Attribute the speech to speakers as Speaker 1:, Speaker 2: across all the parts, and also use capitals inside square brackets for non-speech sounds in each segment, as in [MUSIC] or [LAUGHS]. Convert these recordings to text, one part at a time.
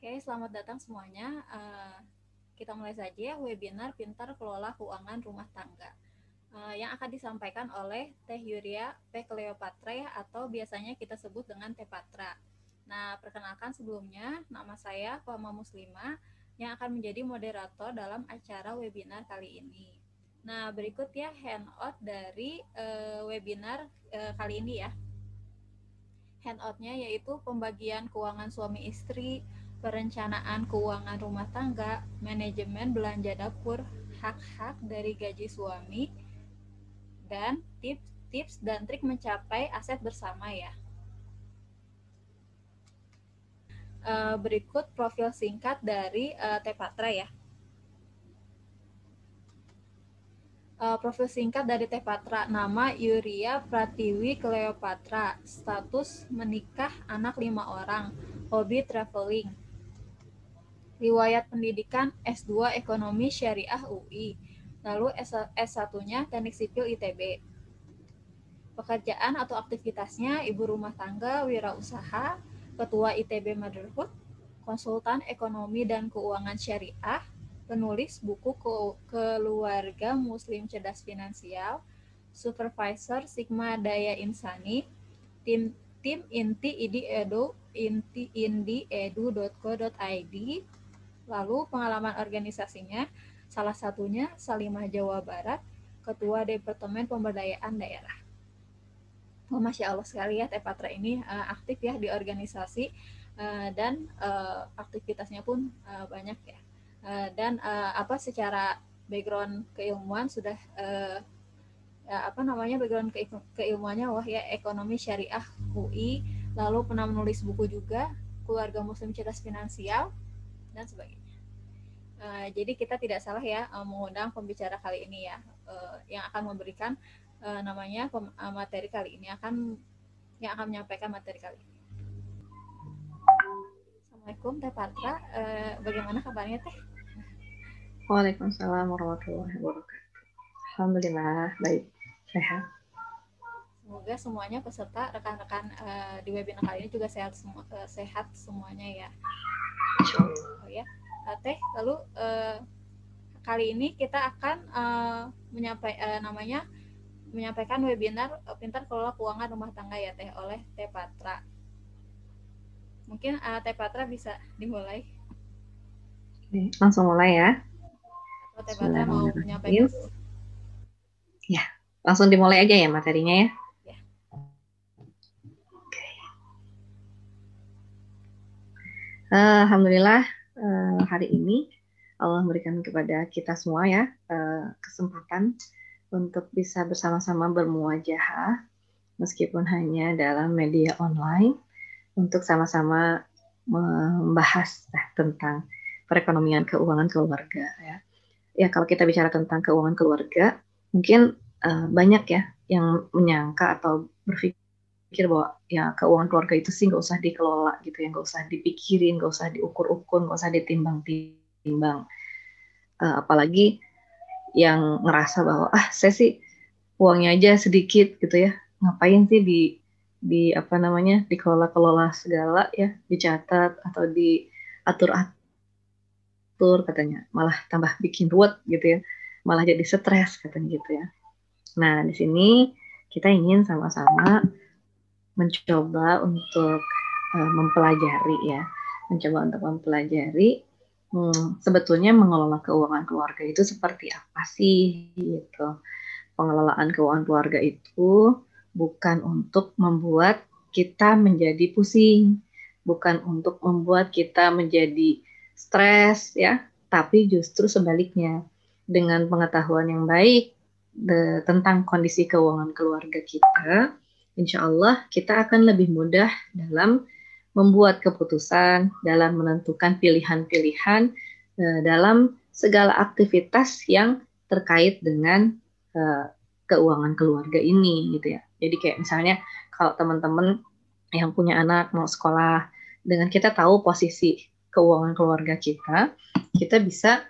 Speaker 1: Oke, selamat datang semuanya. Uh, kita mulai saja webinar Pintar Kelola Keuangan Rumah Tangga uh, yang akan disampaikan oleh Teh Yuria P. Cleopatra atau biasanya kita sebut dengan Teh Patra. Nah, perkenalkan sebelumnya, nama saya Fama Muslima yang akan menjadi moderator dalam acara webinar kali ini. Nah, berikut ya handout dari uh, webinar uh, kali ini ya. Handoutnya yaitu pembagian keuangan suami istri, perencanaan keuangan rumah tangga, manajemen belanja dapur, hak-hak dari gaji suami, dan tips-tips dan trik mencapai aset bersama ya. Uh, berikut profil singkat dari uh, Tepatra ya. Uh, profil singkat dari Tepatra, nama Yuria Pratiwi Cleopatra, status menikah, anak lima orang, hobi traveling, riwayat pendidikan S2 Ekonomi Syariah UI, lalu S1-nya Teknik Sipil ITB. Pekerjaan atau aktivitasnya ibu rumah tangga, wirausaha, ketua ITB Motherhood, konsultan ekonomi dan keuangan syariah, penulis buku ke keluarga muslim cerdas finansial, supervisor Sigma Daya Insani, tim tim inti idi edu inti indi edu.co.id Lalu pengalaman organisasinya, salah satunya Salimah Jawa Barat, Ketua Departemen Pemberdayaan Daerah. Oh, Masya Allah sekali ya Teh Patra ini uh, aktif ya di organisasi uh, dan uh, aktivitasnya pun uh, banyak ya. Uh, dan uh, apa secara background keilmuan sudah uh, ya, apa namanya background ke keilmuannya wah ya ekonomi syariah UI lalu pernah menulis buku juga keluarga muslim cerdas finansial dan sebagainya. Uh, jadi kita tidak salah ya uh, mengundang pembicara kali ini ya uh, yang akan memberikan uh, namanya pem, uh, materi kali ini akan yang akan menyampaikan materi kali ini. Assalamualaikum Teh Patra, uh, bagaimana kabarnya Teh?
Speaker 2: Waalaikumsalam warahmatullahi wabarakatuh. Alhamdulillah baik sehat.
Speaker 1: Semoga semuanya peserta rekan-rekan uh, di webinar kali ini juga sehat semua uh, sehat semuanya ya. Oh ya Teh. Lalu uh, kali ini kita akan uh, menyampaikan uh, namanya menyampaikan webinar uh, Pintar Kelola Keuangan Rumah Tangga ya Teh oleh Teh Patra. Mungkin uh, Teh Patra bisa dimulai.
Speaker 2: Oke, langsung mulai ya.
Speaker 1: Atau Teh Patra mau menyampaikan
Speaker 2: Ya, langsung dimulai aja ya materinya ya. ya. Alhamdulillah uh, hari ini Allah memberikan kepada kita semua ya uh, kesempatan untuk bisa bersama-sama bermuajah meskipun hanya dalam media online untuk sama-sama membahas eh, tentang perekonomian keuangan keluarga ya. Ya kalau kita bicara tentang keuangan keluarga, mungkin banyak ya yang menyangka atau berpikir pikir bahwa ya keuangan keluarga itu sih nggak usah dikelola gitu ya nggak usah dipikirin nggak usah diukur-ukur nggak usah ditimbang-timbang. Uh, apalagi yang ngerasa bahwa ah saya sih uangnya aja sedikit gitu ya. Ngapain sih di di apa namanya dikelola-kelola segala ya dicatat atau diatur-atur katanya. Malah tambah bikin ruwet gitu ya. Malah jadi stres katanya gitu ya. Nah di sini kita ingin sama-sama mencoba untuk uh, mempelajari ya, mencoba untuk mempelajari hmm, sebetulnya mengelola keuangan keluarga itu seperti apa sih gitu. Pengelolaan keuangan keluarga itu bukan untuk membuat kita menjadi pusing, bukan untuk membuat kita menjadi stres ya, tapi justru sebaliknya dengan pengetahuan yang baik de, tentang kondisi keuangan keluarga kita, insya Allah kita akan lebih mudah dalam membuat keputusan, dalam menentukan pilihan-pilihan uh, dalam segala aktivitas yang terkait dengan uh, keuangan keluarga ini gitu ya. Jadi kayak misalnya kalau teman-teman yang punya anak mau sekolah dengan kita tahu posisi keuangan keluarga kita, kita bisa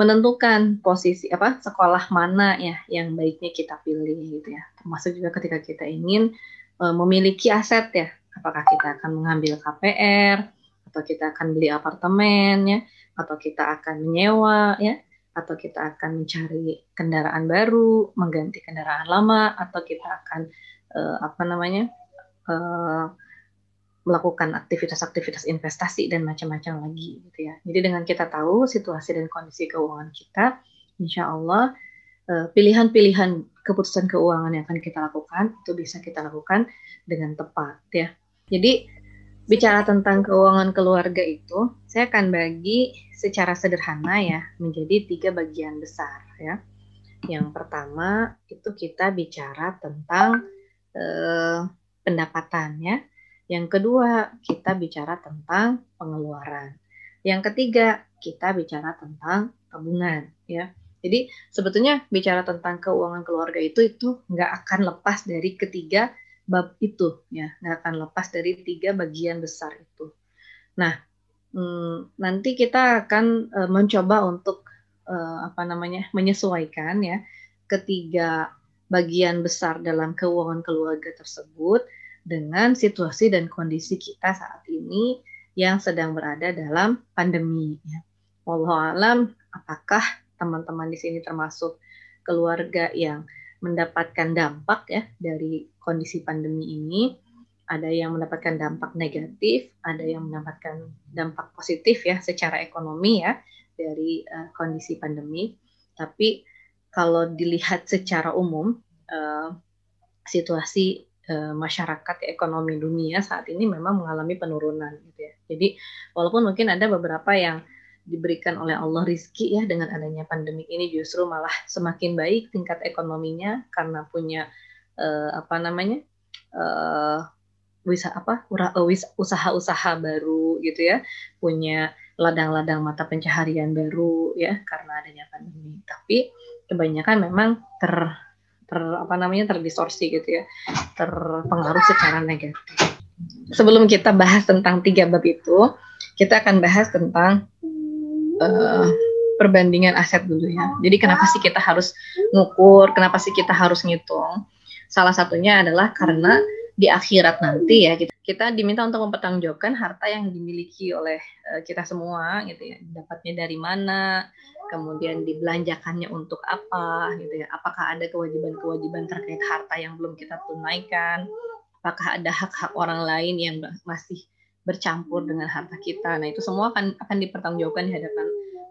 Speaker 2: menentukan posisi apa sekolah mana ya yang baiknya kita pilih gitu ya. Termasuk juga ketika kita ingin uh, memiliki aset ya, apakah kita akan mengambil KPR atau kita akan beli apartemen ya, atau kita akan menyewa ya, atau kita akan mencari kendaraan baru, mengganti kendaraan lama, atau kita akan uh, apa namanya uh, melakukan aktivitas-aktivitas investasi dan macam-macam lagi gitu ya. Jadi dengan kita tahu situasi dan kondisi keuangan kita, insya Allah Eh, pilihan-pilihan keputusan keuangan yang akan kita lakukan itu bisa kita lakukan dengan tepat ya. Jadi bicara tentang keuangan keluarga itu, saya akan bagi secara sederhana ya menjadi tiga bagian besar ya. Yang pertama itu kita bicara tentang eh, pendapatan ya. Yang kedua kita bicara tentang pengeluaran. Yang ketiga kita bicara tentang tabungan ya. Jadi sebetulnya bicara tentang keuangan keluarga itu itu nggak akan lepas dari ketiga bab itu ya, nggak akan lepas dari tiga bagian besar itu. Nah hmm, nanti kita akan uh, mencoba untuk uh, apa namanya menyesuaikan ya ketiga bagian besar dalam keuangan keluarga tersebut dengan situasi dan kondisi kita saat ini yang sedang berada dalam pandemi. Ya. alam apakah teman-teman di sini termasuk keluarga yang mendapatkan dampak ya dari kondisi pandemi ini. Ada yang mendapatkan dampak negatif, ada yang mendapatkan dampak positif ya secara ekonomi ya dari uh, kondisi pandemi. Tapi kalau dilihat secara umum uh, situasi uh, masyarakat ekonomi dunia saat ini memang mengalami penurunan gitu ya. Jadi walaupun mungkin ada beberapa yang diberikan oleh Allah rizki ya dengan adanya pandemi ini justru malah semakin baik tingkat ekonominya karena punya uh, apa namanya uh, wisa apa eh, usaha-usaha baru gitu ya punya ladang-ladang mata pencaharian baru ya karena adanya pandemi tapi kebanyakan memang ter ter apa namanya terdistorsi gitu ya terpengaruh secara negatif sebelum kita bahas tentang tiga bab itu kita akan bahas tentang uh, perbandingan aset dulu ya. Jadi kenapa sih kita harus ngukur, kenapa sih kita harus ngitung? Salah satunya adalah karena di akhirat nanti ya kita, kita diminta untuk mempertanggungjawabkan harta yang dimiliki oleh uh, kita semua gitu ya. Dapatnya dari mana, kemudian dibelanjakannya untuk apa gitu ya. Apakah ada kewajiban-kewajiban terkait harta yang belum kita tunaikan? Apakah ada hak-hak orang lain yang masih bercampur dengan harta kita. Nah, itu semua akan akan dipertanggungjawabkan di hadapan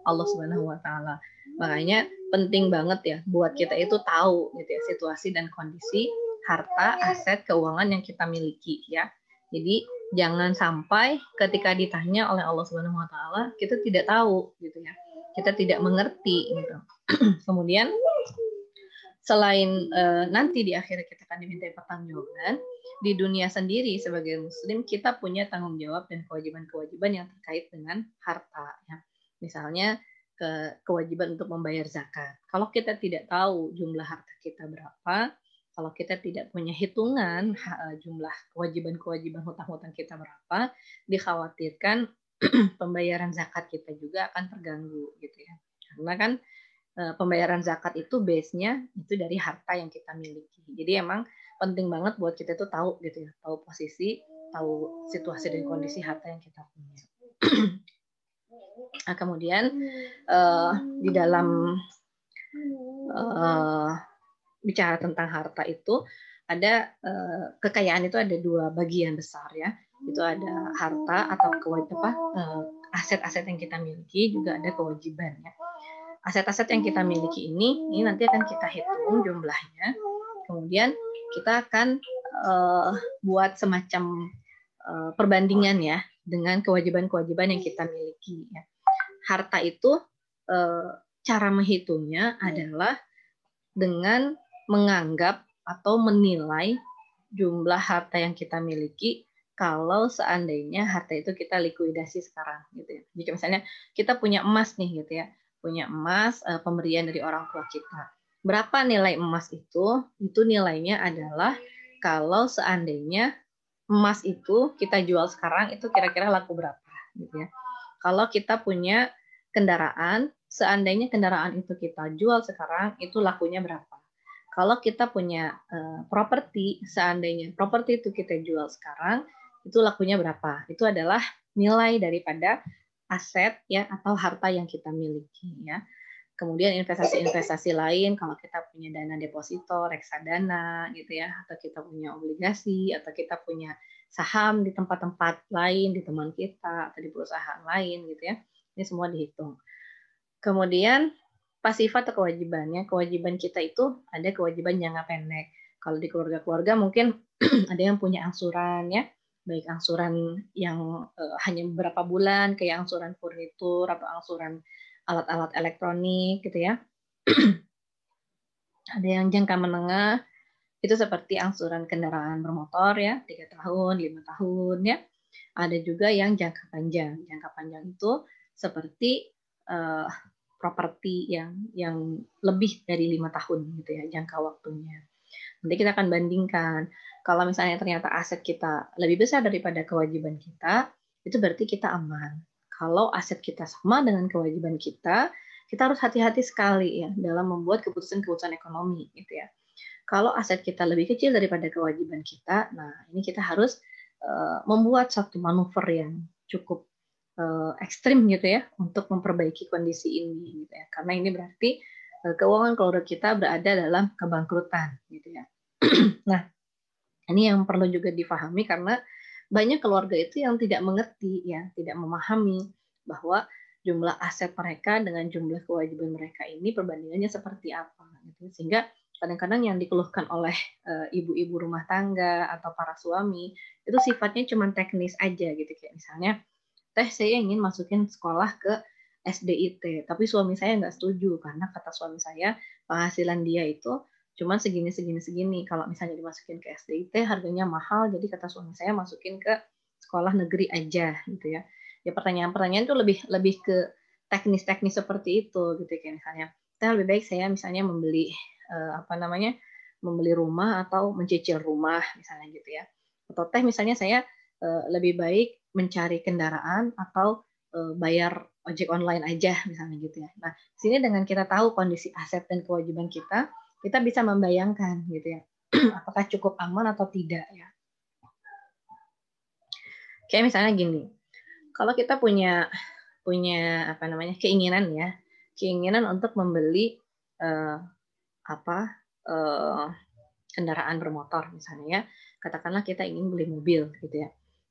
Speaker 2: Allah Subhanahu wa taala. Makanya penting banget ya buat kita itu tahu gitu ya situasi dan kondisi harta, aset, keuangan yang kita miliki ya. Jadi jangan sampai ketika ditanya oleh Allah Subhanahu wa taala kita tidak tahu gitu ya. Kita tidak mengerti gitu. [CLEARS THROAT] Kemudian selain uh, nanti di akhir kita akan diminta pertanggungjawaban, di dunia sendiri sebagai muslim kita punya tanggung jawab dan kewajiban-kewajiban yang terkait dengan harta ya. Misalnya ke kewajiban untuk membayar zakat. Kalau kita tidak tahu jumlah harta kita berapa, kalau kita tidak punya hitungan eh, jumlah kewajiban-kewajiban hutang-hutang kita berapa, dikhawatirkan [CLEARS THROAT] pembayaran zakat kita juga akan terganggu gitu ya. Karena kan eh, pembayaran zakat itu base-nya itu dari harta yang kita miliki. Jadi emang penting banget buat kita tuh tahu gitu ya, tahu posisi, tahu situasi dan kondisi harta yang kita punya. [CLEARS THROAT] nah, kemudian uh, di dalam uh, bicara tentang harta itu ada uh, kekayaan itu ada dua bagian besar ya. Itu ada harta atau kewajiban uh, aset-aset yang kita miliki juga ada kewajiban ya. Aset-aset yang kita miliki ini ini nanti akan kita hitung jumlahnya. Kemudian kita akan uh, buat semacam perbandingan ya dengan kewajiban-kewajiban yang kita miliki. Ya. Harta itu cara menghitungnya adalah dengan menganggap atau menilai jumlah harta yang kita miliki kalau seandainya harta itu kita likuidasi sekarang gitu ya. Jika misalnya kita punya emas nih gitu ya, punya emas uh, pemberian dari orang tua kita berapa nilai emas itu? Itu nilainya adalah kalau seandainya emas itu kita jual sekarang itu kira-kira laku berapa gitu ya. Kalau kita punya kendaraan, seandainya kendaraan itu kita jual sekarang itu lakunya berapa? Kalau kita punya uh, properti, seandainya properti itu kita jual sekarang itu lakunya berapa? Itu adalah nilai daripada aset ya atau harta yang kita miliki ya. Kemudian investasi-investasi lain kalau kita punya dana deposito, reksadana gitu ya, atau kita punya obligasi atau kita punya saham di tempat-tempat lain di teman kita atau di perusahaan lain gitu ya. Ini semua dihitung. Kemudian pasif atau kewajibannya, kewajiban kita itu ada kewajiban jangka pendek. Kalau di keluarga-keluarga mungkin [CLEARS THROAT] ada yang punya angsuran ya, baik angsuran yang uh, hanya beberapa bulan kayak angsuran furnitur atau angsuran alat-alat elektronik gitu ya. [CLEARS THROAT] ada yang jangka menengah itu seperti angsuran kendaraan bermotor ya tiga tahun lima tahun ya ada juga yang jangka panjang jangka panjang itu seperti uh, properti yang yang lebih dari lima tahun gitu ya jangka waktunya nanti kita akan bandingkan kalau misalnya ternyata aset kita lebih besar daripada kewajiban kita, itu berarti kita aman. Kalau aset kita sama dengan kewajiban kita, kita harus hati-hati sekali ya dalam membuat keputusan-keputusan ekonomi gitu ya. Kalau aset kita lebih kecil daripada kewajiban kita, nah ini kita harus uh, membuat satu manuver yang cukup uh, ekstrim gitu ya untuk memperbaiki kondisi ini gitu ya. Karena ini berarti uh, keuangan keluarga kita berada dalam kebangkrutan gitu ya. [CLEARS THROAT] nah, ini yang perlu juga difahami karena banyak keluarga itu yang tidak mengerti ya, tidak memahami bahwa jumlah aset mereka dengan jumlah kewajiban mereka ini perbandingannya seperti apa gitu. Sehingga kadang-kadang yang dikeluhkan oleh eh, ibu-ibu rumah tangga atau para suami itu sifatnya cuma teknis aja gitu kayak misalnya teh saya ingin masukin sekolah ke SDIT tapi suami saya nggak setuju karena kata suami saya penghasilan dia itu cuman segini segini segini. Kalau misalnya dimasukin ke SDIT harganya mahal jadi kata suami saya masukin ke sekolah negeri aja gitu ya. Ya pertanyaan-pertanyaan itu lebih lebih ke teknis-teknis seperti itu gitu. Kayak misalnya saya lebih baik saya misalnya membeli uh, apa namanya membeli rumah atau mencicil rumah misalnya gitu ya. Atau teh misalnya saya lebih baik mencari kendaraan atau uh, bayar ojek online aja misalnya gitu ya. Nah sini dengan kita tahu kondisi aset dan kewajiban kita kita bisa membayangkan gitu ya [CLEARS THROAT] apakah cukup aman atau tidak ya. Kayak misalnya gini kalau kita punya punya apa namanya keinginan ya keinginan untuk membeli uh, apa uh, kendaraan bermotor misalnya ya katakanlah kita ingin beli mobil gitu ya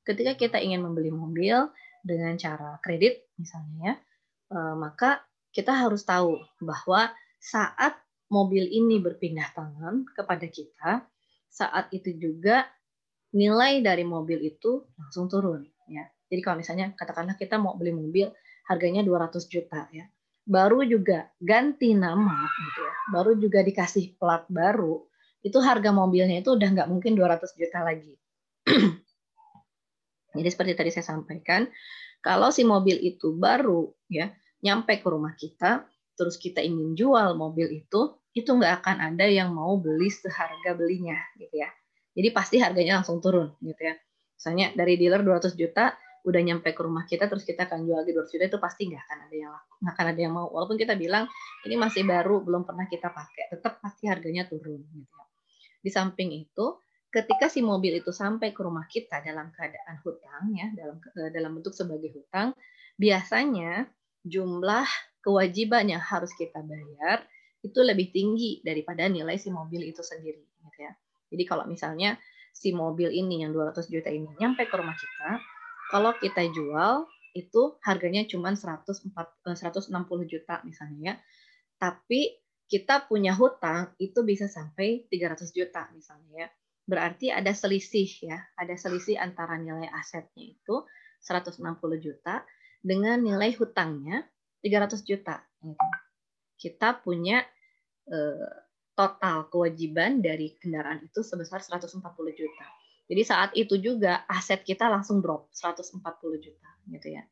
Speaker 2: ketika kita ingin membeli mobil dengan cara kredit misalnya ya uh, maka kita harus tahu bahwa saat mobil ini berpindah tangan kepada kita, saat itu juga nilai dari mobil itu langsung turun ya. Jadi kalau misalnya katakanlah kita mau beli mobil harganya 200 juta ya. Baru juga ganti nama gitu ya. Baru juga dikasih plat baru, itu harga mobilnya itu udah nggak mungkin 200 juta lagi. [CLEARS THROAT] Jadi seperti tadi saya sampaikan, kalau si mobil itu baru ya nyampe ke rumah kita, terus kita ingin jual mobil itu, itu nggak akan ada yang mau beli seharga belinya gitu ya. Jadi pasti harganya langsung turun gitu ya. Misalnya dari dealer 200 juta udah nyampe ke rumah kita terus kita akan jual di 200 juta itu pasti nggak akan ada yang laku, nggak akan ada yang mau. Walaupun kita bilang ini masih baru belum pernah kita pakai, tetap pasti harganya turun gitu ya. Di samping itu ketika si mobil itu sampai ke rumah kita dalam keadaan hutang ya dalam eh, dalam bentuk sebagai hutang biasanya jumlah kewajiban yang harus kita bayar itu lebih tinggi daripada nilai si mobil itu sendiri gitu ya. Jadi kalau misalnya si mobil ini yang 200 juta ini nyampe ke rumah kita, kalau kita jual itu harganya cuma 160 eh, juta misalnya ya. Tapi kita punya hutang itu bisa sampai 300 juta misalnya ya. Berarti ada selisih ya, ada selisih antara nilai asetnya itu 160 juta dengan nilai hutangnya 300 juta. Gitu kita punya eh, total kewajiban dari kendaraan itu sebesar 140 juta. Jadi saat itu juga aset kita langsung drop 140 juta gitu ya.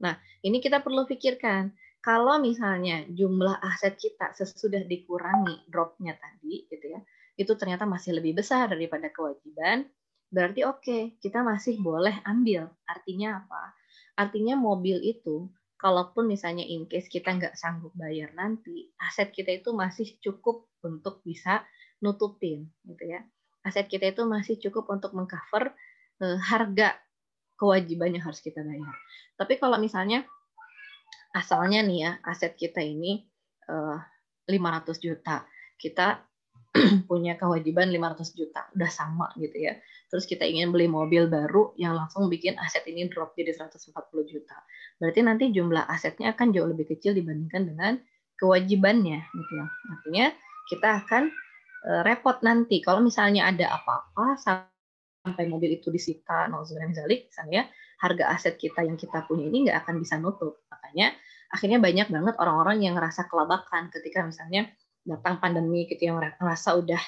Speaker 2: Nah, ini kita perlu pikirkan kalau misalnya jumlah aset kita sesudah dikurangi dropnya tadi gitu ya, itu ternyata masih lebih besar daripada kewajiban, berarti oke, okay, kita masih boleh ambil. Artinya apa? Artinya mobil itu kalaupun misalnya in case kita nggak sanggup bayar nanti, aset kita itu masih cukup untuk bisa nutupin, gitu ya. Aset kita itu masih cukup untuk mengcover uh, harga kewajiban yang harus kita bayar. Tapi kalau misalnya asalnya nih ya aset kita ini uh, eh, 500 juta, kita [CLEARS THROAT] punya kewajiban 500 juta, udah sama gitu ya. Terus kita ingin beli mobil baru yang langsung bikin aset ini drop jadi 140 juta. Berarti nanti jumlah asetnya akan jauh lebih kecil dibandingkan dengan kewajibannya gitu ya. Artinya kita akan uh, repot nanti kalau misalnya ada apa-apa sampai mobil itu disita, misalnya, misalnya harga aset kita yang kita punya ini nggak akan bisa nutup. Makanya akhirnya banyak banget orang-orang yang ngerasa kelabakan ketika misalnya datang pandemi gitu yang ngerasa udah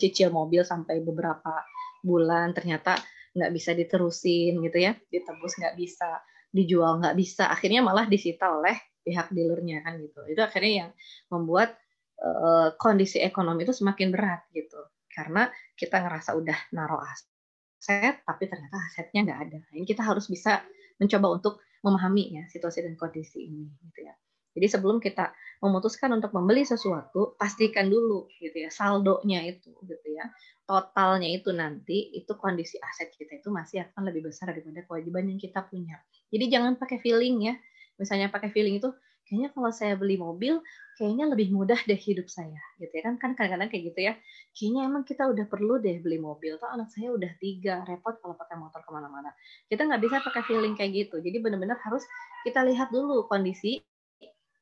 Speaker 2: cicil mobil sampai beberapa bulan ternyata nggak bisa diterusin gitu ya ditebus nggak bisa dijual nggak bisa akhirnya malah disita oleh pihak dealernya kan gitu. Itu akhirnya yang membuat uh, kondisi ekonomi itu semakin berat gitu. Karena kita ngerasa udah naruh aset tapi ternyata asetnya nggak ada. Ini kita harus bisa mencoba untuk memahami ya situasi dan kondisi ini gitu ya jadi sebelum kita memutuskan untuk membeli sesuatu, pastikan dulu gitu ya saldonya itu gitu ya. Totalnya itu nanti itu kondisi aset kita itu masih akan lebih besar daripada kewajiban yang kita punya. Jadi jangan pakai feeling ya. Misalnya pakai feeling itu kayaknya kalau saya beli mobil kayaknya lebih mudah deh hidup saya gitu ya kan kan kadang-kadang kayak gitu ya kayaknya emang kita udah perlu deh beli mobil tuh anak saya udah tiga repot kalau pakai motor ke mana-mana kita nggak bisa pakai feeling kayak gitu jadi benar-benar harus kita lihat dulu kondisi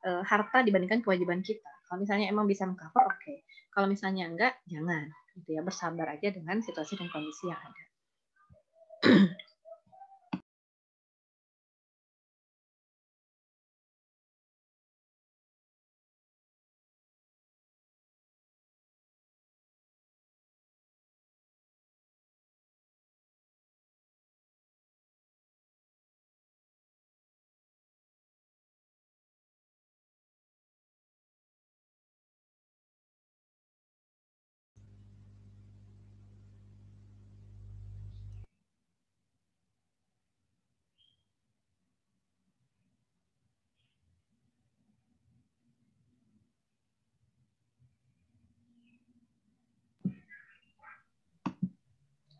Speaker 2: uh, harta dibandingkan kewajiban kita. Kalau misalnya emang bisa mengcover, oke. Okay. Kalau misalnya enggak, jangan. Gitu ya, bersabar aja dengan situasi dan kondisi yang ada. [CLEARS THROAT]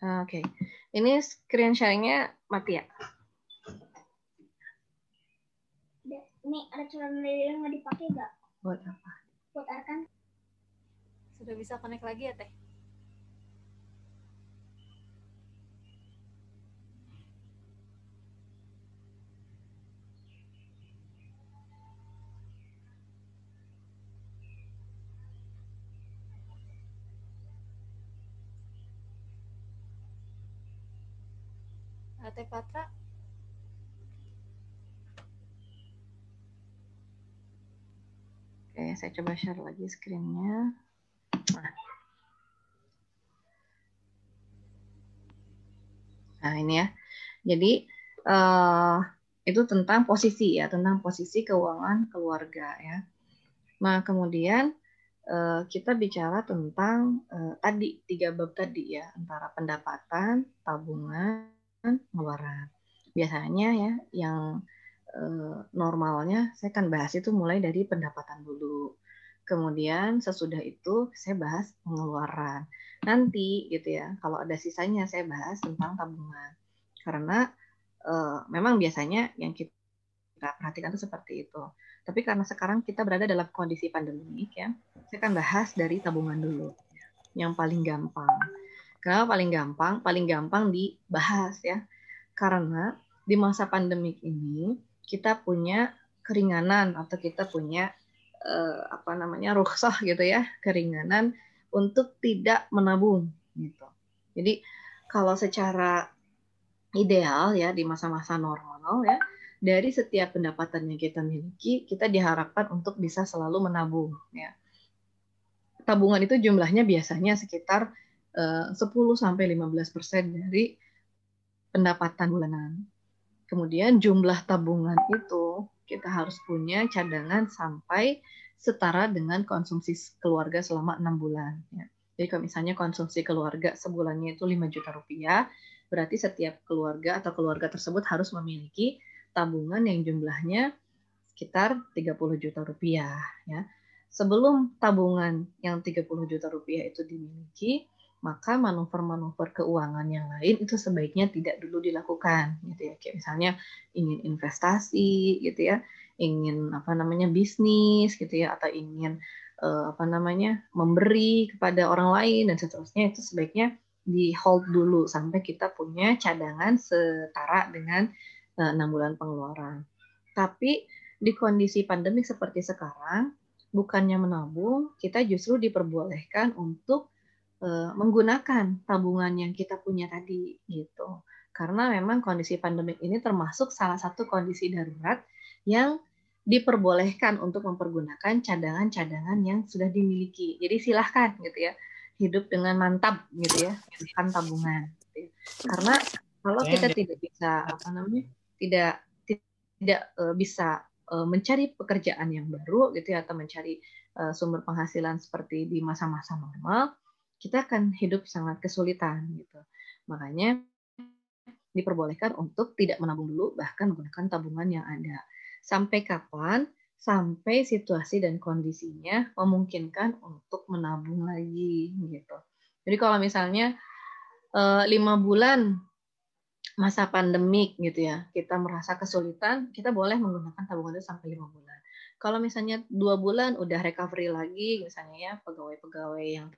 Speaker 2: oke, okay. ini screen sharingnya mati ya?
Speaker 3: Ini ada celana yang mau dipakai nggak?
Speaker 2: Buat apa?
Speaker 3: Buat Arkan.
Speaker 1: Sudah bisa connect lagi ya, Teh? Teh Patra
Speaker 2: Oke, saya coba share lagi screen-nya. Nah. nah, ini ya. Jadi, uh, itu tentang posisi ya, tentang posisi keuangan keluarga ya. Nah, kemudian uh, kita bicara tentang uh, tadi tiga bab tadi ya, antara pendapatan, tabungan, pengeluaran. Biasanya ya yang eh, normalnya saya kan bahas itu mulai dari pendapatan dulu. Kemudian sesudah itu saya bahas pengeluaran. Nanti gitu ya, kalau ada sisanya saya bahas tentang tabungan. Karena eh, memang biasanya yang kita perhatikan itu seperti itu. Tapi karena sekarang kita berada dalam kondisi pandemik ya, saya akan bahas dari tabungan dulu. Yang paling gampang. Kenapa paling gampang? Paling gampang dibahas ya. Karena di masa pandemik ini kita punya keringanan atau kita punya eh, apa namanya rukhsah gitu ya, keringanan untuk tidak menabung gitu. Jadi kalau secara ideal ya di masa-masa normal ya, dari setiap pendapatan yang kita miliki, kita diharapkan untuk bisa selalu menabung ya. Tabungan itu jumlahnya biasanya sekitar 10 eh, sampai 15 persen dari pendapatan bulanan. Kemudian jumlah tabungan itu kita harus punya cadangan sampai setara dengan konsumsi keluarga selama enam bulan. Ya. Jadi kalau misalnya konsumsi keluarga sebulannya itu 5 juta rupiah, berarti setiap keluarga atau keluarga tersebut harus memiliki tabungan yang jumlahnya sekitar 30 juta rupiah. Ya. Sebelum tabungan yang 30 juta rupiah itu dimiliki, maka manuver-manuver keuangan yang lain itu sebaiknya tidak dulu dilakukan gitu ya. Kayak misalnya ingin investasi gitu ya. Ingin apa namanya bisnis gitu ya. Atau ingin uh, apa namanya memberi kepada orang lain dan seterusnya. Itu sebaiknya di hold dulu sampai kita punya cadangan setara dengan eh, enam uh, bulan pengeluaran. Tapi di kondisi pandemik seperti sekarang bukannya menabung kita justru diperbolehkan untuk uh, menggunakan tabungan yang kita punya tadi gitu. Karena memang kondisi pandemik ini termasuk salah satu kondisi darurat yang diperbolehkan untuk mempergunakan cadangan-cadangan yang sudah dimiliki. Jadi silahkan gitu ya, hidup dengan mantap gitu ya, kan tabungan. Gitu ya. Karena kalau kita tidak bisa apa namanya, tidak tidak uh, bisa uh, mencari pekerjaan yang baru gitu ya atau mencari uh, sumber penghasilan seperti di masa-masa normal, kita akan hidup sangat kesulitan gitu. Makanya diperbolehkan untuk tidak menabung dulu bahkan menggunakan tabungan yang ada. Sampai kapan? Sampai situasi dan kondisinya memungkinkan untuk menabung lagi gitu. Jadi kalau misalnya eh, lima bulan masa pandemik gitu ya, kita merasa kesulitan, kita boleh menggunakan tabungan itu sampai lima bulan. Kalau misalnya dua bulan udah recovery lagi, misalnya ya pegawai-pegawai yang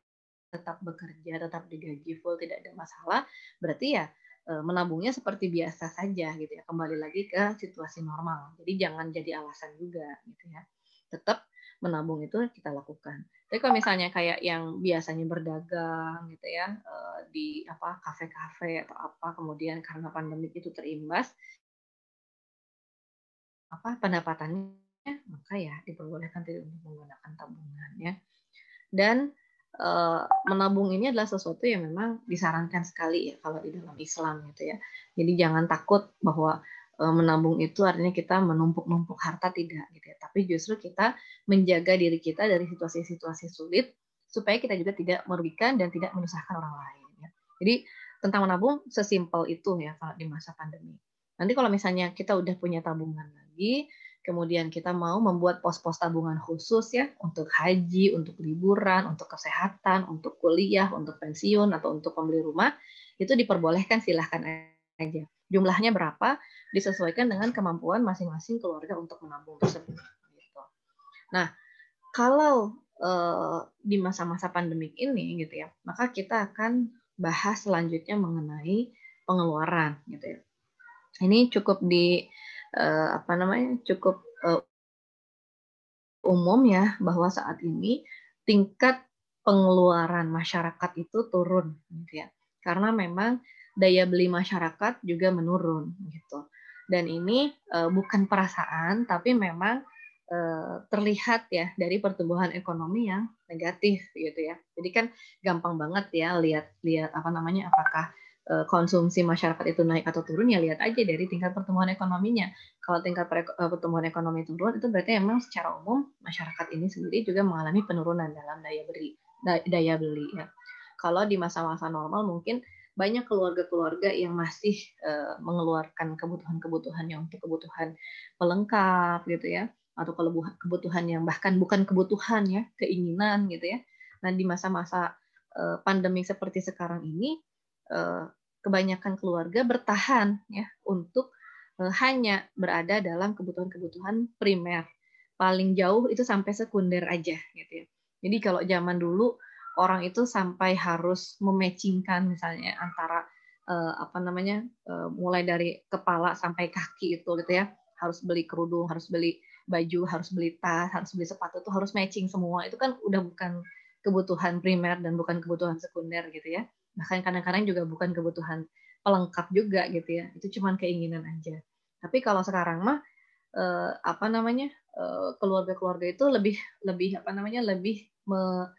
Speaker 2: tetap bekerja, tetap digaji full, tidak ada masalah, berarti ya e, menabungnya seperti biasa saja gitu ya, kembali lagi ke situasi normal. Jadi jangan jadi alasan juga gitu ya. Tetap menabung itu kita lakukan. Tapi kalau misalnya kayak yang biasanya berdagang gitu ya e, di apa kafe-kafe atau apa kemudian karena pandemi itu terimbas apa pendapatannya maka ya diperbolehkan tidak untuk menggunakan tabungan ya. Dan Eh, menabung ini adalah sesuatu yang memang disarankan sekali ya kalau di dalam Islam gitu ya. Jadi jangan takut bahwa uh, menabung itu artinya kita menumpuk-numpuk harta tidak gitu ya. Tapi justru kita menjaga diri kita dari situasi-situasi sulit supaya kita juga tidak merugikan dan tidak menyusahkan orang lain ya. Jadi tentang menabung sesimpel itu ya kalau di masa pandemi. Nanti kalau misalnya kita udah punya tabungan lagi, kemudian kita mau membuat pos-pos tabungan khusus ya untuk haji, untuk liburan, untuk kesehatan, untuk kuliah, untuk pensiun atau untuk pembeli rumah, itu diperbolehkan silahkan aja. Jumlahnya berapa disesuaikan dengan kemampuan masing-masing keluarga untuk menabung tersebut. Gitu. Nah, kalau eh, di masa-masa pandemik ini gitu ya, maka kita akan bahas selanjutnya mengenai pengeluaran gitu ya. Ini cukup di uh, apa namanya cukup uh, umum ya bahwa saat ini tingkat pengeluaran masyarakat itu turun gitu ya. Karena memang daya beli masyarakat juga menurun gitu. Dan ini uh, bukan perasaan tapi memang terlihat ya dari pertumbuhan ekonomi yang negatif gitu ya. Jadi kan gampang banget ya lihat lihat apa namanya apakah konsumsi masyarakat itu naik atau turun ya lihat aja dari tingkat pertumbuhan ekonominya. Kalau tingkat eh, pertumbuhan ekonomi turun itu berarti memang secara umum masyarakat ini sendiri juga mengalami penurunan dalam daya beli daya beli ya. Kalau di masa-masa normal mungkin banyak keluarga-keluarga yang masih uh, mengeluarkan kebutuhan-kebutuhan yang untuk kebutuhan pelengkap gitu ya atau kebutuhan yang bahkan bukan kebutuhan ya keinginan gitu ya. Nah di masa-masa pandemi seperti sekarang ini Eh, kebanyakan keluarga bertahan ya untuk eh, hanya berada dalam kebutuhan-kebutuhan primer. Paling jauh itu sampai sekunder aja gitu ya. Jadi kalau zaman dulu orang itu sampai harus mematchingkan misalnya antara uh, apa namanya uh, mulai dari kepala sampai kaki itu gitu ya harus beli kerudung harus beli baju harus beli tas harus beli sepatu itu harus matching semua itu kan udah bukan kebutuhan primer dan bukan kebutuhan sekunder gitu ya bahkan kadang-kadang juga bukan kebutuhan pelengkap juga gitu ya. Itu cuma keinginan aja. Tapi kalau sekarang mah eh, apa namanya eh, keluarga-keluarga itu lebih lebih apa namanya lebih me,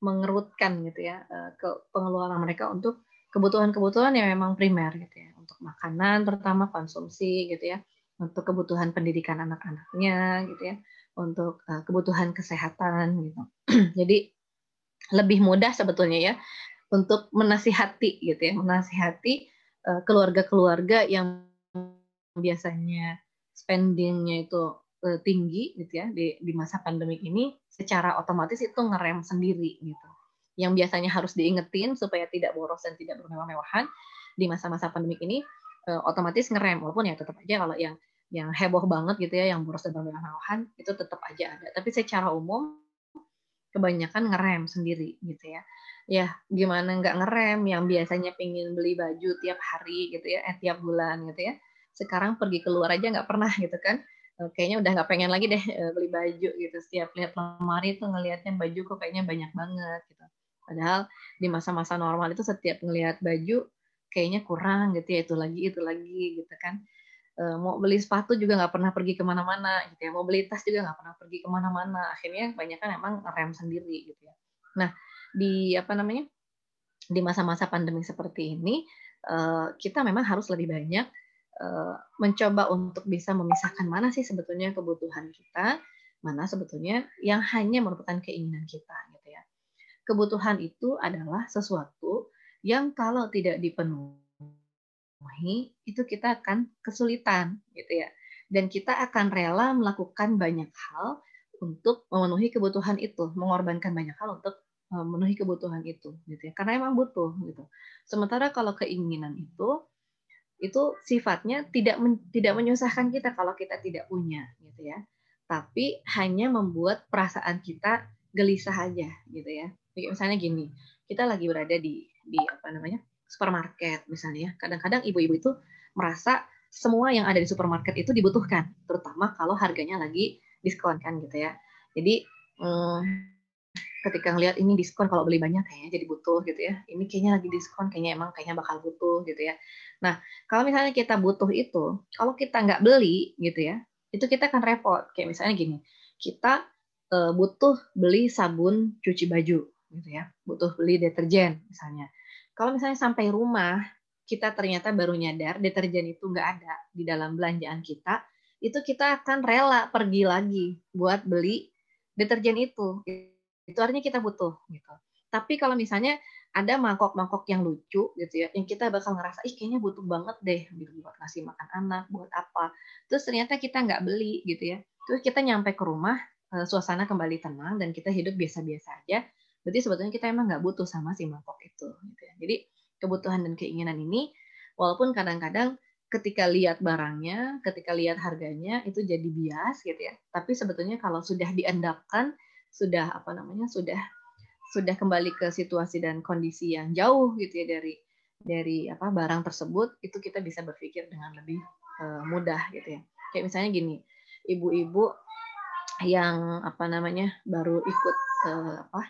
Speaker 2: mengerutkan gitu ya eh, ke pengeluaran mereka untuk kebutuhan-kebutuhan yang memang primer gitu ya. Untuk makanan terutama konsumsi gitu ya. Untuk kebutuhan pendidikan anak-anaknya gitu ya. Untuk uh, kebutuhan kesehatan gitu. [CLEARS THROAT] Jadi lebih mudah sebetulnya ya untuk menasihati gitu ya, menasihati uh, keluarga-keluarga yang biasanya spendingnya itu uh, tinggi gitu ya di, di masa pandemi ini, secara otomatis itu ngerem sendiri gitu. yang biasanya harus diingetin supaya tidak boros dan tidak bermewah-mewahan di masa-masa pandemik ini uh, otomatis ngerem walaupun ya tetap aja kalau yang yang heboh banget gitu ya yang boros dan bermewah-mewahan itu tetap aja ada tapi secara umum kebanyakan ngerem sendiri gitu ya. Ya gimana nggak ngerem? Yang biasanya pengen beli baju tiap hari gitu ya eh tiap bulan gitu ya. Sekarang pergi keluar aja nggak pernah gitu kan. Eh, kayaknya udah nggak pengen lagi deh eh, beli baju gitu. Setiap lihat lemari tuh ngelihatnya baju kok kayaknya banyak banget gitu. Padahal di masa-masa normal itu setiap ngelihat baju kayaknya kurang gitu ya. Itu lagi itu lagi gitu kan mau beli sepatu juga nggak pernah pergi ke mana-mana gitu ya. Mau beli tas juga nggak pernah pergi ke mana-mana. Akhirnya banyak kan emang rem sendiri gitu ya. Nah di apa namanya di masa-masa pandemi seperti ini eh, kita memang harus lebih banyak eh, mencoba untuk bisa memisahkan mana sih sebetulnya kebutuhan kita, mana sebetulnya yang hanya merupakan keinginan kita gitu ya. Kebutuhan itu adalah sesuatu yang kalau tidak dipenuhi itu kita akan kesulitan gitu ya. Dan kita akan rela melakukan banyak hal untuk memenuhi kebutuhan itu, mengorbankan banyak hal untuk Eh, memenuhi kebutuhan itu gitu ya. Karena emang butuh gitu. Sementara kalau keinginan itu itu sifatnya tidak men, tidak menyusahkan kita kalau kita tidak punya gitu ya. Tapi hanya membuat perasaan kita gelisah aja gitu ya. Misalnya gini kita lagi berada di di apa namanya supermarket misalnya ya. kadang-kadang ibu-ibu itu merasa semua yang ada di supermarket itu dibutuhkan terutama kalau harganya lagi diskon kan gitu ya jadi hmm, ketika ngelihat ini diskon kalau beli banyak kayaknya jadi butuh gitu ya. Ini kayaknya lagi diskon, kayaknya emang kayaknya bakal butuh gitu ya. Nah, kalau misalnya kita butuh itu, kalau kita nggak beli gitu ya, itu kita akan repot. Kayak misalnya gini, kita uh, butuh beli sabun cuci baju gitu ya, butuh beli deterjen misalnya. Kalau misalnya sampai rumah kita ternyata baru nyadar deterjen itu nggak ada di dalam belanjaan kita, itu kita akan rela pergi lagi buat beli deterjen itu. Itu artinya kita butuh gitu. Tapi kalau misalnya ada mangkok-mangkok yang lucu gitu ya yang kita bakal ngerasa ih kayaknya butuh banget deh gitu buat ngasih makan anak buat apa. Terus ternyata kita nggak beli gitu ya. Terus kita nyampe ke rumah eh, suasana kembali tenang dan kita hidup biasa-biasa aja berarti sebetulnya kita emang nggak butuh sama si mangkok itu gitu ya. Jadi kebutuhan dan keinginan ini walaupun kadang-kadang ketika lihat barangnya ketika lihat harganya itu jadi bias gitu ya. Tapi sebetulnya kalau sudah diendapkan sudah apa namanya sudah sudah kembali ke situasi dan kondisi yang jauh gitu ya dari dari apa barang tersebut itu kita bisa berpikir dengan lebih uh, mudah gitu ya. Kayak misalnya gini ibu-ibu yang apa namanya baru ikut uh, apa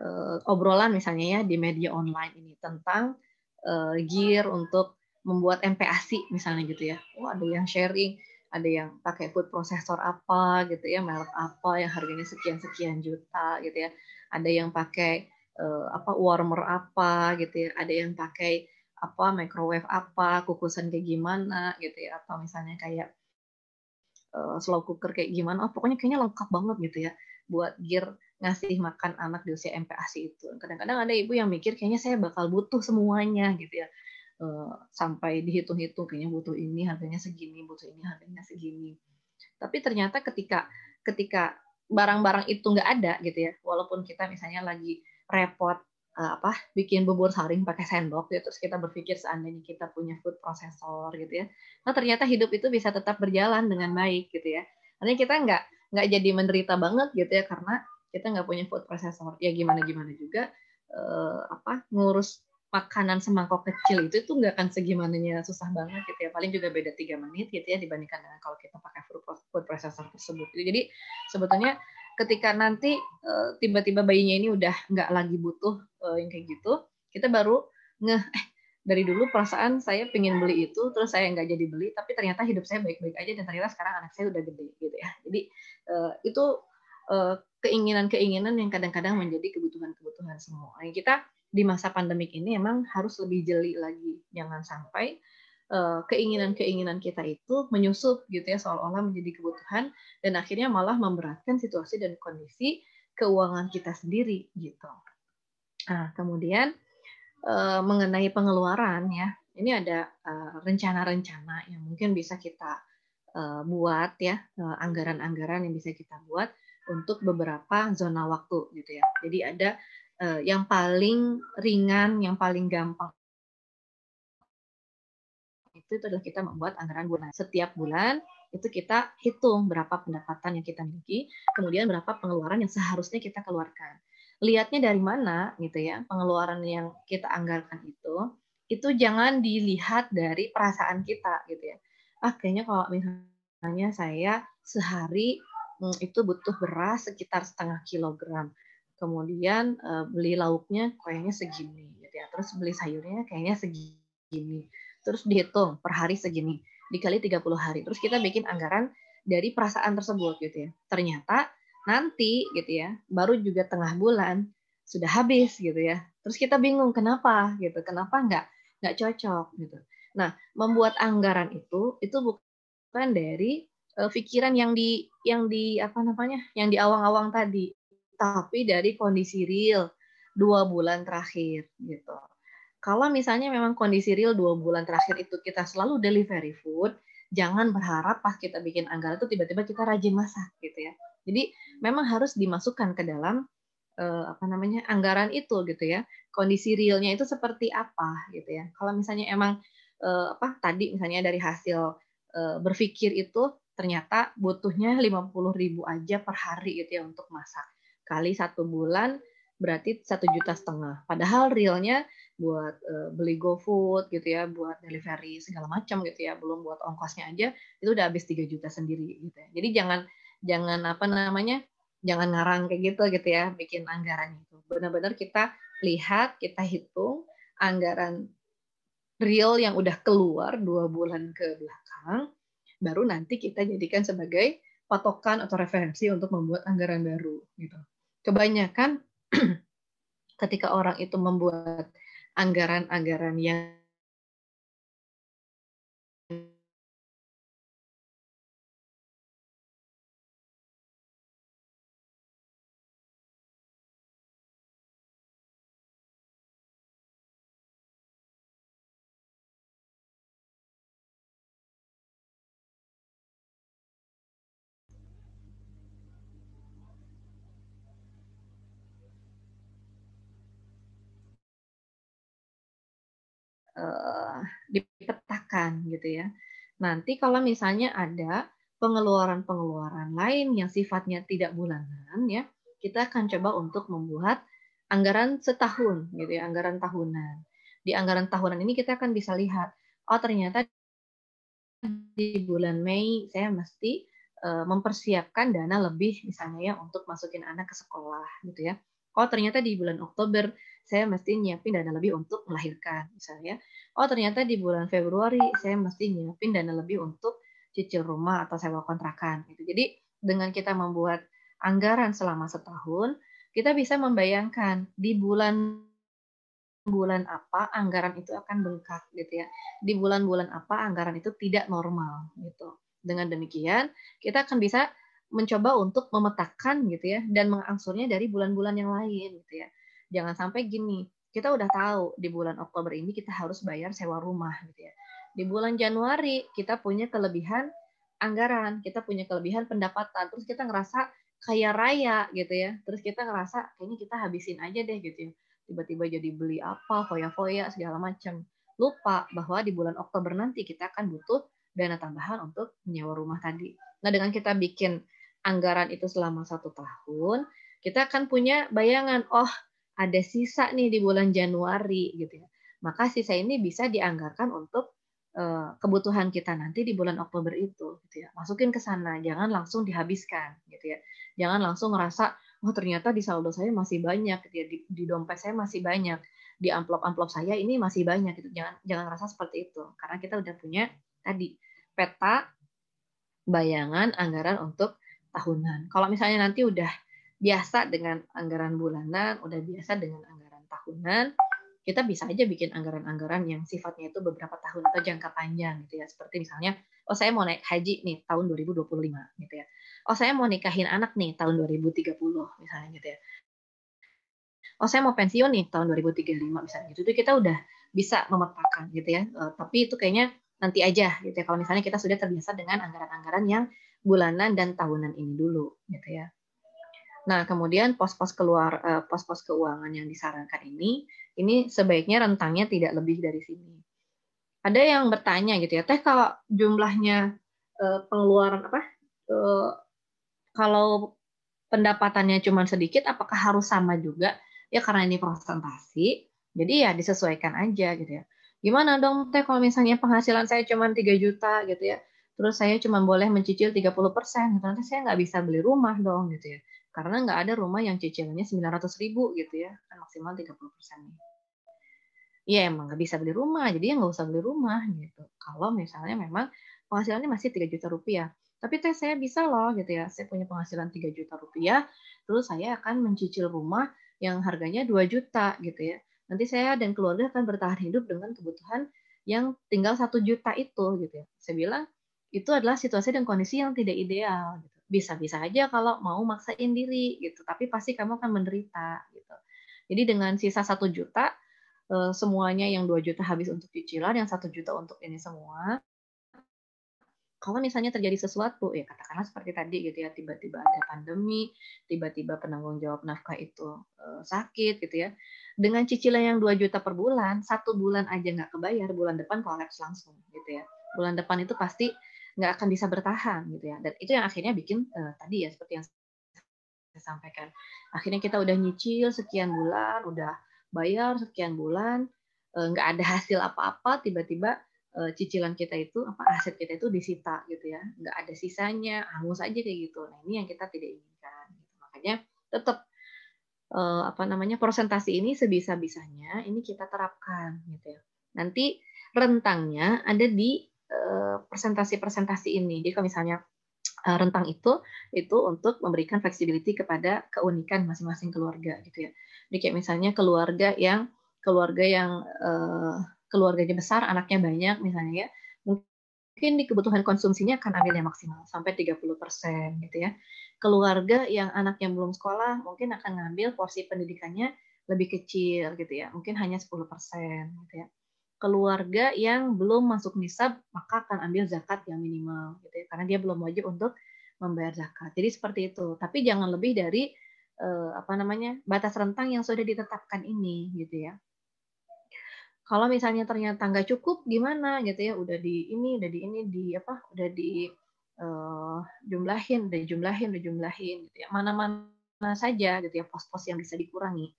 Speaker 2: uh, obrolan misalnya ya di media online ini tentang uh, gear untuk membuat MPASI misalnya gitu ya. Oh ada yang sharing ada yang pakai food processor apa gitu ya merek apa yang harganya sekian sekian juta gitu ya. Ada yang pakai uh, apa warmer apa gitu ya. Ada yang pakai apa microwave apa kukusan kayak gimana gitu ya. Atau misalnya kayak uh, slow cooker kayak gimana. Oh pokoknya kayaknya lengkap banget gitu ya buat gear ngasih makan anak di usia MPASI itu kadang-kadang ada ibu yang mikir kayaknya saya bakal butuh semuanya gitu ya Eh, sampai dihitung-hitung kayaknya butuh ini harganya segini, butuh ini harganya segini. Tapi ternyata ketika ketika barang-barang itu nggak ada gitu ya, walaupun kita misalnya lagi repot uh, apa bikin bubur saring pakai sendok gitu, terus kita berpikir seandainya kita punya food processor gitu ya, nah ternyata hidup itu bisa tetap berjalan dengan baik gitu ya. Artinya kita nggak nggak jadi menderita banget gitu ya karena kita nggak punya food processor. Ya gimana gimana juga uh, apa ngurus makanan semangkok kecil itu itu nggak akan segimananya susah banget gitu ya. Paling juga beda tiga menit gitu ya dibandingkan dengan kalau kita pakai food processor tersebut. Jadi sebetulnya ketika nanti eh, tiba-tiba bayinya ini udah nggak lagi butuh uh, yang kayak gitu kita baru ngeh eh dari dulu perasaan saya pengen beli itu terus saya nggak jadi beli tapi ternyata hidup saya baik-baik aja dan ternyata sekarang anak saya udah gede gitu ya. Jadi uh, itu keinginan-keinginan yang kadang-kadang menjadi kebutuhan-kebutuhan semua kita di masa pandemik ini emang harus lebih jeli lagi. Jangan sampai eh, keinginan-keinginan kita itu menyusup gitu ya seolah-olah menjadi kebutuhan dan akhirnya malah memberatkan situasi dan kondisi keuangan kita sendiri gitu. Nah, kemudian eh, mengenai pengeluaran ya, ini ada eh, rencana-rencana yang mungkin bisa kita buat ya, anggaran-anggaran yang bisa kita buat untuk beberapa zona waktu gitu ya. Jadi ada uh, yang paling ringan, yang paling gampang itu, adalah kita membuat anggaran bulan. Setiap bulan itu kita hitung berapa pendapatan yang kita miliki, kemudian berapa pengeluaran yang seharusnya kita keluarkan. Lihatnya dari mana gitu ya, pengeluaran yang kita anggarkan itu, itu jangan dilihat dari perasaan kita gitu ya. Ah kayaknya kalau misalnya saya sehari itu butuh beras sekitar setengah kilogram. Kemudian eh, beli lauknya kayaknya segini gitu ya. Terus beli sayurnya kayaknya segini terus dihitung per hari segini dikali 30 hari. Terus kita bikin anggaran dari perasaan tersebut gitu ya. Ternyata nanti gitu ya, baru juga tengah bulan sudah habis gitu ya. Terus kita bingung kenapa gitu, kenapa nggak nggak cocok gitu. Nah, membuat anggaran itu itu bukan dari uh, pikiran yang di yang di apa namanya, yang di awang-awang tadi, tapi dari kondisi real dua bulan terakhir gitu kalau misalnya memang kondisi real dua bulan terakhir itu kita selalu delivery food, jangan berharap pas kita bikin anggaran itu tiba-tiba kita rajin masak gitu ya. Jadi memang harus dimasukkan ke dalam uh, apa namanya anggaran itu gitu ya. Kondisi realnya itu seperti apa gitu ya. Kalau misalnya emang uh, apa tadi misalnya dari hasil uh, berpikir itu ternyata butuhnya 50 ribu aja per hari gitu ya untuk masak. Kali satu bulan berarti satu juta setengah. Padahal realnya buat uh, beli GoFood gitu ya, buat delivery segala macam gitu ya, belum buat ongkosnya aja itu udah habis 3 juta sendiri gitu ya. Jadi jangan jangan apa namanya? jangan ngarang kayak gitu gitu ya, bikin anggaran itu. Benar-benar kita lihat, kita hitung anggaran real yang udah keluar dua bulan ke belakang, baru nanti kita jadikan sebagai patokan atau referensi untuk membuat anggaran baru gitu. Kebanyakan [CLEARS THROAT] ketika orang itu membuat anggaran-anggaran yang uh, dipetakan gitu ya. Nanti kalau misalnya ada pengeluaran-pengeluaran lain yang sifatnya tidak bulanan ya, kita akan coba untuk membuat anggaran setahun gitu ya, anggaran tahunan. Di anggaran tahunan ini kita akan bisa lihat, oh ternyata di bulan Mei saya mesti uh, mempersiapkan dana lebih misalnya ya untuk masukin anak ke sekolah gitu ya. Oh ternyata di bulan Oktober saya mesti nyiapin dana lebih untuk melahirkan misalnya. Oh ternyata di bulan Februari saya mesti nyiapin dana lebih untuk cicil rumah atau sewa kontrakan gitu. Jadi dengan kita membuat anggaran selama setahun, kita bisa membayangkan di bulan bulan apa anggaran itu akan bengkak gitu ya. Di bulan-bulan apa anggaran itu tidak normal gitu. Dengan demikian, kita akan bisa mencoba untuk memetakan gitu ya dan mengangsurnya dari bulan-bulan yang lain gitu ya jangan sampai gini kita udah tahu di bulan Oktober ini kita harus bayar sewa rumah gitu ya. Di bulan Januari kita punya kelebihan anggaran kita punya kelebihan pendapatan. Terus kita ngerasa kaya raya gitu ya. Terus kita ngerasa kayaknya kita habisin aja deh gitu ya. Tiba-tiba jadi beli apa foya-foya segala macam lupa bahwa di bulan Oktober nanti kita akan butuh dana tambahan untuk menyewa rumah tadi. Nah dengan kita bikin anggaran itu selama satu tahun kita akan punya bayangan oh ada sisa nih di bulan Januari gitu ya. Maka sisa ini bisa dianggarkan untuk uh, kebutuhan kita nanti di bulan Oktober itu gitu ya. Masukin ke sana, jangan langsung dihabiskan gitu ya. Jangan langsung ngerasa oh ternyata di saldo saya masih banyak gitu ya, di, di dompet saya masih banyak, di amplop-amplop saya ini masih banyak gitu. Jangan jangan ngerasa seperti itu karena kita udah punya tadi peta bayangan anggaran untuk tahunan. Kalau misalnya nanti udah biasa dengan anggaran bulanan, udah biasa dengan anggaran tahunan, kita bisa aja bikin anggaran-anggaran yang sifatnya itu beberapa tahun atau jangka panjang gitu ya. Seperti misalnya, oh saya mau naik haji nih tahun 2025 gitu ya. Oh saya mau nikahin anak nih tahun 2030 misalnya gitu ya. Oh saya mau pensiun nih tahun 2035 misalnya gitu. Itu kita udah bisa memetakan gitu ya. Uh, tapi itu kayaknya nanti aja gitu ya. Kalau misalnya kita sudah terbiasa dengan anggaran-anggaran yang bulanan dan tahunan ini dulu gitu ya. Nah, kemudian pos-pos keluar eh, pos-pos keuangan yang disarankan ini ini sebaiknya rentangnya tidak lebih dari sini. Ada yang bertanya gitu ya, teh kalau jumlahnya eh, pengeluaran apa? Eh, kalau pendapatannya cuma sedikit, apakah harus sama juga? Ya karena ini presentasi, jadi ya disesuaikan aja gitu ya. Gimana dong teh kalau misalnya penghasilan saya cuma 3 juta gitu ya, terus saya cuma boleh mencicil 30 persen, gitu. nanti saya nggak bisa beli rumah dong gitu ya karena nggak ada rumah yang cicilannya 900 ribu gitu ya kan maksimal 30 persen ya emang nggak bisa beli rumah jadi ya nggak usah beli rumah gitu. Kalau misalnya memang penghasilannya masih 3 juta rupiah. Tapi teh saya bisa loh gitu ya saya punya penghasilan 3 juta rupiah terus saya akan mencicil rumah yang harganya 2 juta gitu ya. Nanti saya dan keluarga akan bertahan hidup dengan kebutuhan yang tinggal satu juta itu gitu ya. Saya bilang itu adalah situasi dan kondisi yang tidak ideal gitu bisa-bisa aja kalau mau maksain diri gitu. Tapi pasti kamu akan menderita gitu. Jadi dengan sisa satu juta eh, semuanya yang dua juta habis untuk cicilan yang satu juta untuk ini semua kalau misalnya terjadi sesuatu ya katakanlah seperti tadi gitu ya tiba-tiba ada pandemi tiba-tiba penanggung jawab nafkah itu uh, sakit gitu ya. Dengan cicilan yang 2 juta per bulan satu bulan aja nggak kebayar bulan depan kolaps langsung gitu ya. Bulan depan itu pasti nggak akan bisa bertahan gitu ya. Dan itu yang akhirnya bikin uh, tadi ya seperti yang saya sampaikan. Akhirnya kita udah nyicil sekian bulan udah bayar sekian bulan uh, nggak ada hasil apa-apa tiba-tiba uh, cicilan kita itu apa aset kita itu disita gitu ya. Nggak ada sisanya hangus aja kayak gitu. Nah ini yang kita tidak inginkan gitu. makanya tetap uh, apa namanya persentase ini sebisa-bisanya ini kita terapkan gitu ya. Nanti rentangnya ada di presentasi-presentasi ini. Jadi kalau misalnya eh, rentang itu itu untuk memberikan flexibility kepada keunikan masing-masing keluarga gitu ya. Jadi kayak misalnya keluarga yang keluarga yang uh, keluarganya besar, anaknya banyak misalnya ya, mungkin di kebutuhan konsumsinya akan ambil yang maksimal sampai 30% gitu ya. Keluarga yang anaknya belum sekolah mungkin akan ngambil porsi pendidikannya lebih kecil gitu ya. Mungkin hanya 10% gitu ya keluarga yang belum masuk nisab maka akan ambil zakat yang minimal gitu ya karena dia belum wajib untuk membayar zakat. Jadi seperti itu. Tapi jangan lebih dari eh, apa namanya batas rentang yang sudah ditetapkan ini gitu ya. Kalau misalnya ternyata nggak cukup gimana gitu ya udah di ini udah di ini di apa udah di uh, jumlahin udah jumlahin udah jumlahin gitu ya mana-mana saja gitu ya pos-pos yang bisa dikurangi.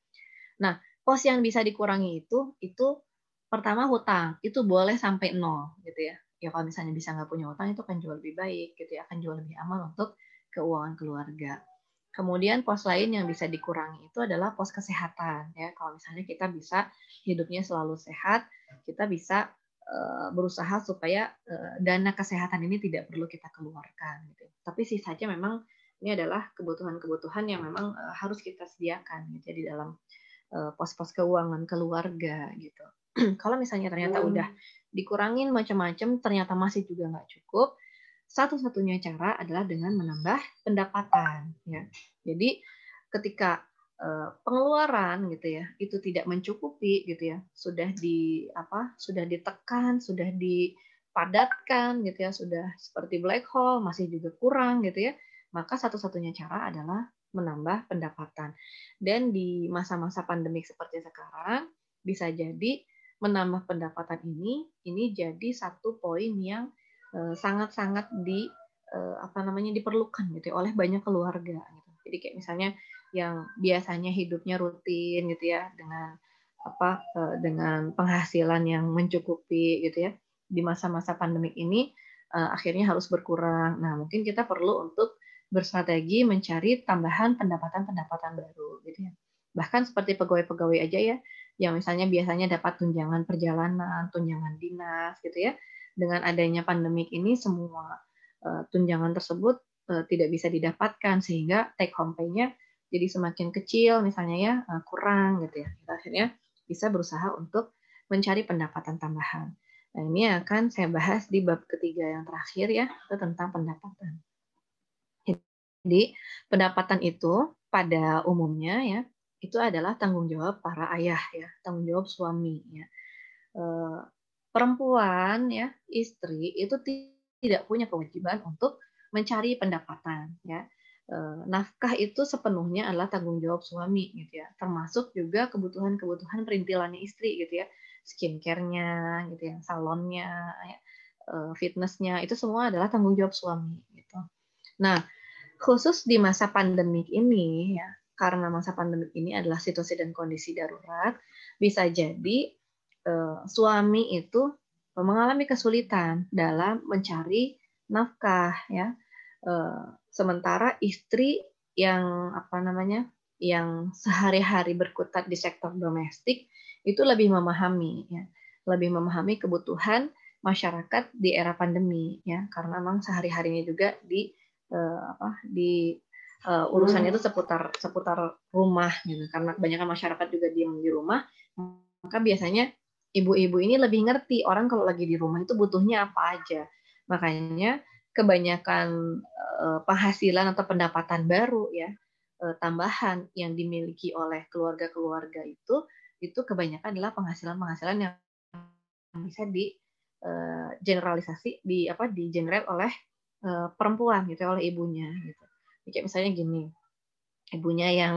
Speaker 2: Nah pos yang bisa dikurangi itu itu pertama hutang itu boleh sampai nol gitu ya. Ya kalau misalnya bisa nggak punya hutang itu akan jauh lebih baik gitu ya. Akan jauh lebih aman untuk keuangan keluarga. Kemudian pos lain yang bisa dikurangi itu adalah pos kesehatan ya. Kalau misalnya kita bisa hidupnya selalu sehat kita bisa uh, berusaha supaya uh, dana kesehatan ini tidak perlu kita keluarkan gitu. Tapi sih saja memang ini adalah kebutuhan-kebutuhan yang memang uh, harus kita sediakan gitu ya, dalam pos-pos keuangan keluarga gitu. [CLEARS THROAT] kalau misalnya ternyata hmm. udah dikurangin macam-macam ternyata masih juga nggak cukup satu-satunya cara adalah dengan menambah pendapatan ya jadi ketika uh, pengeluaran gitu ya itu tidak mencukupi gitu ya sudah di apa sudah ditekan sudah dipadatkan gitu ya sudah seperti black hole masih juga kurang gitu ya maka satu-satunya cara adalah menambah pendapatan dan di masa-masa pandemik seperti sekarang bisa jadi menambah pendapatan ini ini jadi satu poin yang eh, sangat-sangat di uh, apa namanya diperlukan gitu ya, oleh banyak keluarga gitu. Jadi kayak misalnya yang biasanya hidupnya rutin gitu ya dengan apa uh, dengan penghasilan yang mencukupi gitu ya di masa-masa pandemik ini akhirnya harus berkurang. Nah, mungkin kita perlu untuk berstrategi mencari tambahan pendapatan-pendapatan baru gitu ya. Bahkan seperti pegawai-pegawai aja ya yang misalnya biasanya dapat tunjangan perjalanan, tunjangan dinas gitu ya. Dengan adanya pandemik ini semua uh, tunjangan tersebut uh, tidak bisa didapatkan sehingga take home pay-nya jadi semakin kecil misalnya ya uh, kurang gitu ya. Kita akhirnya bisa berusaha untuk mencari pendapatan tambahan. Nah, ini akan saya bahas di bab ketiga yang terakhir ya, itu tentang pendapatan. Jadi, pendapatan itu pada umumnya ya itu adalah tanggung jawab para ayah ya, tanggung jawab suami ya. E, perempuan ya, istri itu tidak punya kewajiban untuk mencari pendapatan ya. eh, nafkah itu sepenuhnya adalah tanggung jawab suami gitu ya termasuk juga kebutuhan-kebutuhan perintilannya istri gitu ya skincare-nya gitu ya salonnya ya, eh, fitnessnya itu semua adalah tanggung jawab suami gitu nah khusus di masa pandemik ini ya karena masa pandemik ini adalah situasi dan kondisi darurat bisa jadi eh, suami itu mengalami kesulitan dalam mencari nafkah ya. Eh, sementara istri yang apa namanya yang sehari-hari berkutat di sektor domestik itu lebih memahami ya. Lebih memahami kebutuhan masyarakat di era pandemi ya. Karena memang sehari-harinya juga di uh, apa di uh, urusannya itu seputar seputar rumah gitu karena kebanyakan masyarakat juga diam di rumah maka biasanya ibu-ibu ini lebih ngerti orang kalau lagi di rumah itu butuhnya apa aja makanya kebanyakan uh, penghasilan atau pendapatan baru ya uh, tambahan yang dimiliki oleh keluarga-keluarga itu itu kebanyakan adalah penghasilan-penghasilan yang bisa di uh, generalisasi di apa di generate oleh perempuan gitu oleh ibunya gitu. Kayak misalnya gini, ibunya yang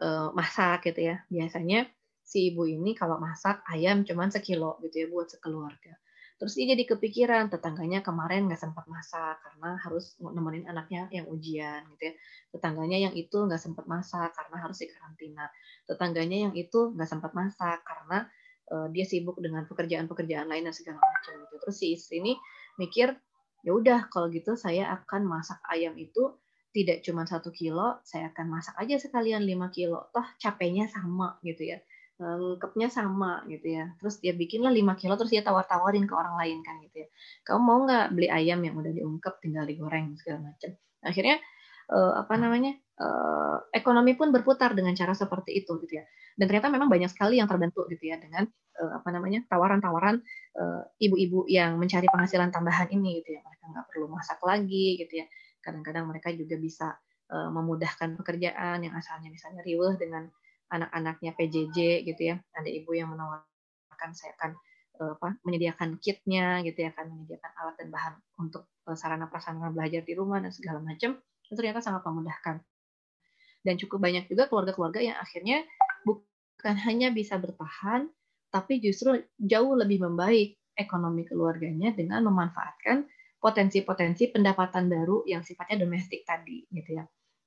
Speaker 2: uh, masak gitu ya. Biasanya si ibu ini kalau masak ayam cuman sekilo gitu ya buat sekeluarga Terus dia jadi kepikiran tetangganya kemarin nggak sempat masak karena harus nemenin anaknya yang ujian gitu ya. Tetangganya yang itu nggak sempat masak karena harus dikarantina. Tetangganya yang itu nggak sempat masak karena uh, dia sibuk dengan pekerjaan-pekerjaan lain dan segala macam gitu. Terus si istri ini mikir ya udah kalau gitu saya akan masak ayam itu tidak cuma satu kilo, saya akan masak aja sekalian lima kilo. Toh capeknya sama gitu ya lengkapnya sama gitu ya. Terus dia bikinlah 5 kilo terus dia tawar-tawarin ke orang lain kan gitu ya. Kamu mau nggak beli ayam yang udah diungkep tinggal digoreng segala macam. Akhirnya uh, apa namanya? Uh, ekonomi pun berputar dengan cara seperti itu gitu ya. Dan ternyata memang banyak sekali yang terbentuk gitu ya dengan uh, apa namanya? tawaran-tawaran ibu-ibu yang mencari penghasilan tambahan ini gitu ya. Mereka nggak perlu masak lagi gitu ya. Kadang-kadang mereka juga bisa uh, memudahkan pekerjaan yang asalnya misalnya riweh dengan anak-anaknya PJJ gitu ya. Ada ibu yang menawarkan saya akan uh, apa menyediakan kitnya gitu ya akan menyediakan alat dan bahan untuk uh, sarana prasarana belajar di rumah dan segala macam. Itu ternyata sangat memudahkan. Dan cukup banyak juga keluarga-keluarga yang akhirnya bukan hanya bisa bertahan tapi justru jauh lebih membaik ekonomi keluarganya dengan memanfaatkan potensi-potensi pendapatan baru yang sifatnya domestik tadi gitu ya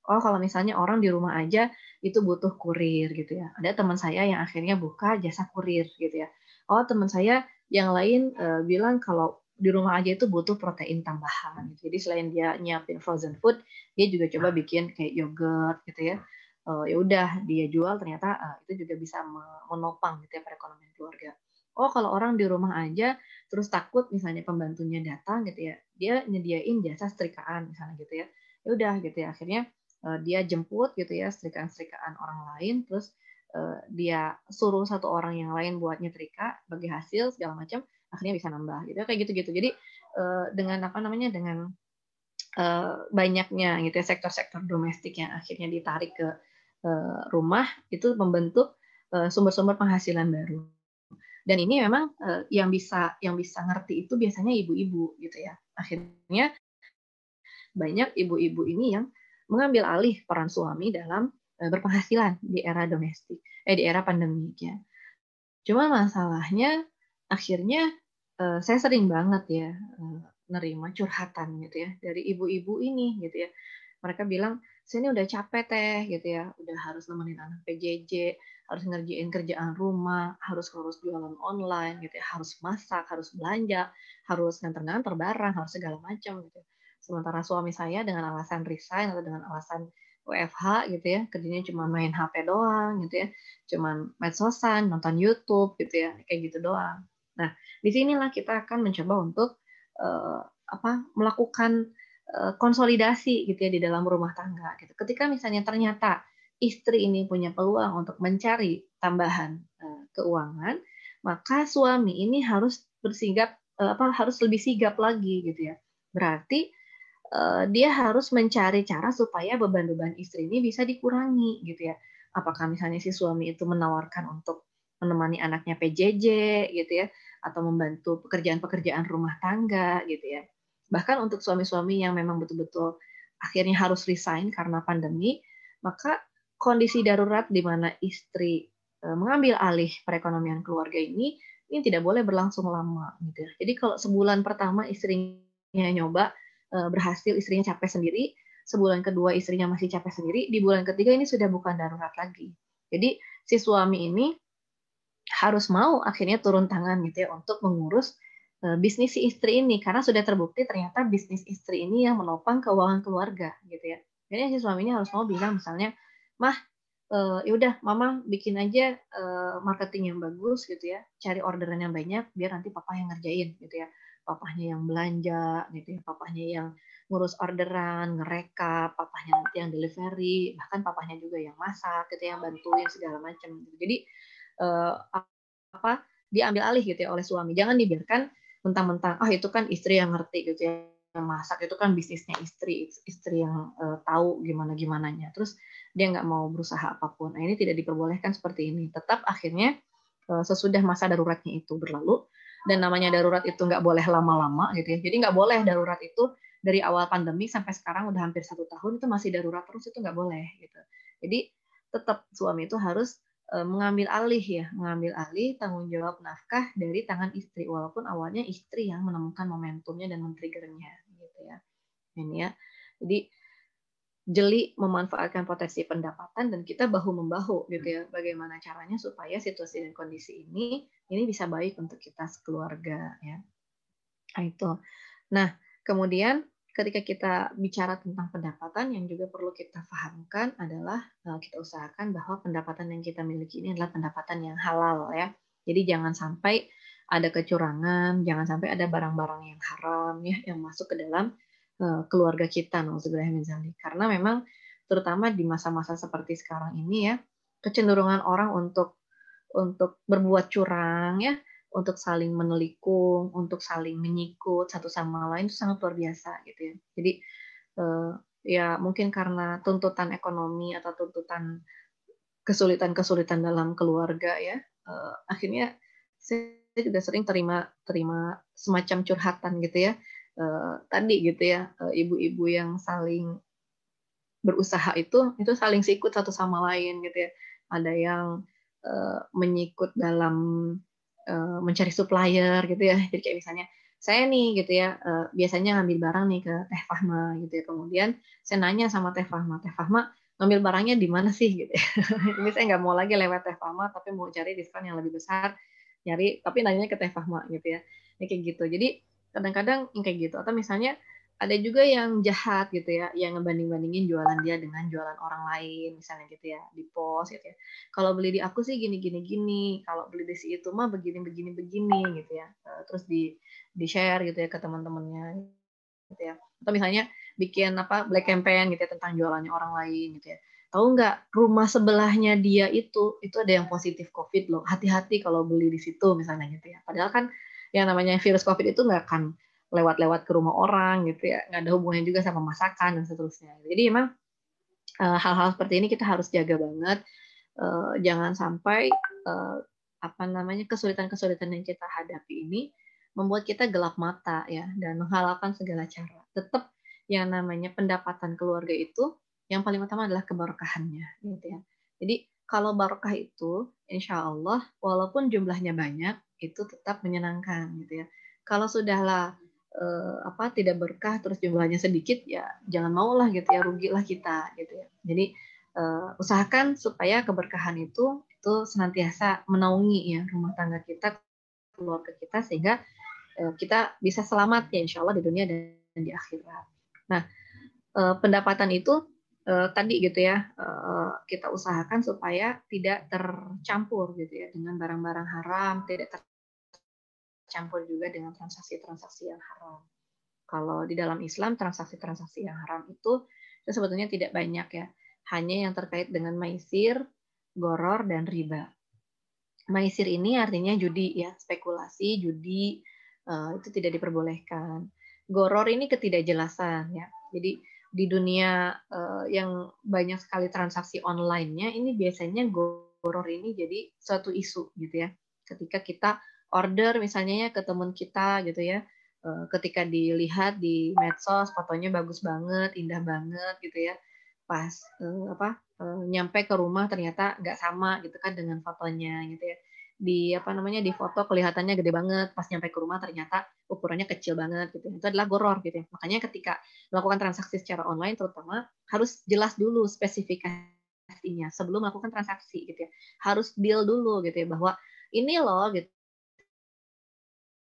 Speaker 2: oh kalau misalnya orang di rumah aja itu butuh kurir gitu ya. Ada teman saya yang akhirnya buka jasa kurir gitu ya. Oh teman saya yang lain uh, bilang kalau di rumah aja itu butuh protein tambahan. Gitu. Jadi selain dia nyiapin frozen food, dia juga coba bikin kayak yogurt gitu ya. Uh, ya udah dia jual ternyata uh, itu juga bisa menopang gitu ya perekonomian keluarga. Oh kalau orang di rumah aja terus takut misalnya pembantunya datang gitu ya, dia nyediain jasa setrikaan misalnya gitu ya. Ya udah gitu ya akhirnya uh, dia jemput gitu ya setrikaan-setrikaan orang lain terus uh, dia suruh satu orang yang lain buat nyetrika bagi hasil segala macam akhirnya bisa nambah gitu kayak gitu-gitu jadi uh, dengan apa namanya dengan uh, banyaknya gitu ya sektor-sektor domestik yang akhirnya ditarik ke uh, rumah itu membentuk sumber-sumber penghasilan baru dan ini memang uh, yang bisa yang bisa ngerti itu biasanya ibu-ibu gitu ya akhirnya banyak ibu-ibu ini yang mengambil alih peran suami dalam uh, berpenghasilan di era domestik, eh di era pandemi ya. Cuma masalahnya akhirnya uh, saya sering banget ya uh, nerima curhatan gitu ya dari ibu-ibu ini gitu ya. Mereka bilang, saya ini udah capek teh gitu ya, udah harus nemenin anak PJJ, harus ngerjain kerjaan rumah, harus harus jualan online gitu ya, harus masak, harus belanja, harus nganter-nganter barang, harus segala macam gitu. Sementara suami saya dengan alasan resign atau dengan alasan WFH gitu ya, kerjanya cuma main HP doang gitu ya, cuma medsosan, nonton YouTube gitu ya, kayak gitu doang. Nah, di sinilah kita akan mencoba untuk uh, apa melakukan konsolidasi gitu ya di dalam rumah tangga gitu. Ketika misalnya ternyata istri ini punya peluang untuk mencari tambahan uh, keuangan, maka suami ini harus bersigap uh, apa harus lebih sigap lagi gitu ya. Berarti dia harus mencari cara supaya beban-beban istri ini bisa dikurangi gitu ya. Apakah misalnya si suami itu menawarkan untuk menemani anaknya PJJ gitu ya atau membantu pekerjaan-pekerjaan rumah tangga gitu ya. Bahkan untuk suami-suami yang memang betul-betul akhirnya harus resign karena pandemi, maka kondisi darurat di mana istri uh, mengambil alih perekonomian keluarga ini ini tidak boleh berlangsung lama gitu ya. Jadi kalau sebulan pertama istrinya nyoba uh, berhasil istrinya capek sendiri, sebulan kedua istrinya masih capek sendiri, di bulan ketiga ini sudah bukan darurat lagi. Jadi si suami ini harus mau akhirnya turun tangan gitu ya untuk mengurus bisnis si istri ini. Karena sudah terbukti ternyata bisnis istri ini yang menopang keuangan keluarga gitu ya. Jadi si suaminya harus mau bilang misalnya, "Mah, uh, ya udah mama bikin aja uh, marketing yang bagus gitu ya. Cari orderan yang banyak biar nanti papa yang ngerjain gitu ya. Papahnya yang belanja gitu ya. Papahnya yang ngurus orderan ngerekap papahnya nanti yang delivery bahkan papahnya juga yang masak gitu yang bantuin segala macam gitu. jadi uh, apa diambil alih gitu ya oleh suami. Jangan dibiarkan mentang-mentang ah itu kan istri yang ngerti gitu ya. Masak itu kan bisnisnya istri istri yang uh, tahu gimana gimananya terus dia nggak mau berusaha apa pun. Nah ini tidak diperbolehkan seperti ini. Tetap akhirnya uh, sesudah masa daruratnya itu berlalu dan namanya darurat itu nggak boleh lama-lama gitu ya. Jadi nggak boleh darurat itu dari awal pandemi sampai sekarang udah hampir satu tahun itu masih darurat terus itu nggak boleh gitu. Jadi tetap suami itu harus mengambil alih ya mengambil alih tanggung jawab nafkah dari tangan istri walaupun awalnya istri yang menemukan momentumnya dan men-triggernya ini ya. Jadi jeli memanfaatkan potensi pendapatan dan kita bahu membahu gitu ya bagaimana caranya supaya situasi dan kondisi ini ini bisa baik untuk kita sekeluarga ya nah, itu nah kemudian ketika kita bicara tentang pendapatan yang juga perlu kita pahamkan adalah eh, kita usahakan bahwa pendapatan yang kita miliki ini adalah pendapatan yang halal ya. Jadi jangan sampai ada kecurangan jangan sampai ada barang-barang yang haram ya yang masuk ke dalam Eh, keluarga kita karena memang terutama di masa-masa seperti sekarang ini ya kecenderungan orang untuk untuk berbuat curang ya untuk saling menelikung untuk saling menyikut satu sama lain itu sangat luar biasa gitu ya. Jadi uh, ya mungkin karena tuntutan ekonomi atau tuntutan kesulitan-kesulitan dalam keluarga ya uh, akhirnya saya juga sering terima terima semacam curhatan gitu ya uh, tadi gitu ya ibu ibu-ibu yang saling berusaha itu itu saling sikut satu sama lain gitu ya. Ada yang menyikut dalam uh, mencari supplier gitu ya. Jadi kayak misalnya saya nih gitu ya uh, biasanya ngambil barang nih ke Teh Fahma gitu ya. Kemudian saya nanya sama Teh Fahma Teh Fahma ngambil barangnya di mana sih? gitu ya. [LAUGHS] Ini saya nggak mau lagi lewat Teh Fahma tapi mau cari diskon yang lebih besar nyari tapi nanya ke Teh Fahma gitu ya. Ini kayak gitu. Jadi kadang-kadang kayak gitu. Atau misalnya ada juga yang jahat gitu ya yang ngebanding-bandingin jualan dia dengan jualan orang lain misalnya gitu ya di post gitu ya. Kalau beli di aku sih gini gini kalau beli di si itu mah begini begini begini gitu ya eh, terus di di share gitu ya ke teman-temannya gitu ya. Atau misalnya bikin apa black campaign gitu ya tentang jualannya orang lain gitu ya. Tahu nggak rumah sebelahnya dia itu itu ada yang positif covid loh. Hati-hati kalau beli di situ misalnya gitu ya. Padahal kan yang namanya virus COVID itu nggak akan lewat-lewat ke rumah orang gitu ya, nggak ada hubungannya juga sama masakan dan seterusnya. Jadi emang uh, hal-hal seperti ini kita harus jaga banget, uh, jangan sampai uh, apa namanya kesulitan-kesulitan yang kita hadapi ini membuat kita gelap mata ya dan menghalalkan segala cara. Tetap yang namanya pendapatan keluarga itu yang paling utama adalah keberkahannya gitu ya. Jadi kalau barokah itu insya Allah walaupun jumlahnya banyak itu tetap menyenangkan gitu ya. Kalau sudahlah eh, apa tidak berkah terus jumlahnya sedikit ya jangan maulah gitu ya rugilah kita gitu ya. Jadi eh, usahakan supaya keberkahan itu itu senantiasa menaungi ya rumah tangga kita keluarga kita sehingga eh, kita bisa selamat ya insya Allah di dunia dan di akhirat. Nah eh, pendapatan itu uh, tadi gitu ya uh, kita usahakan supaya tidak tercampur gitu ya dengan barang-barang haram tidak tercampur juga dengan transaksi-transaksi yang haram. Kalau di dalam Islam transaksi-transaksi yang haram itu itu sebetulnya tidak banyak ya. Hanya yang terkait dengan maisir goror dan riba. Maisir ini artinya judi ya spekulasi judi uh, itu tidak diperbolehkan. Goror ini ketidakjelasan ya. Jadi di dunia uh, yang banyak sekali transaksi online-nya ini biasanya goror ini jadi suatu isu gitu ya. Ketika kita order misalnya ya ke teman kita gitu ya, uh, ketika dilihat di medsos fotonya bagus banget, indah banget gitu ya. Pas uh, apa uh, nyampe ke rumah ternyata nggak sama gitu kan dengan fotonya gitu ya. Di apa namanya di foto kelihatannya gede banget, pas nyampe ke rumah ternyata ukurannya kecil banget gitu. Itu adalah goror gitu ya. Makanya ketika melakukan transaksi secara online terutama harus jelas dulu spesifikasinya sebelum melakukan transaksi gitu ya. Harus deal dulu gitu ya bahwa ini loh gitu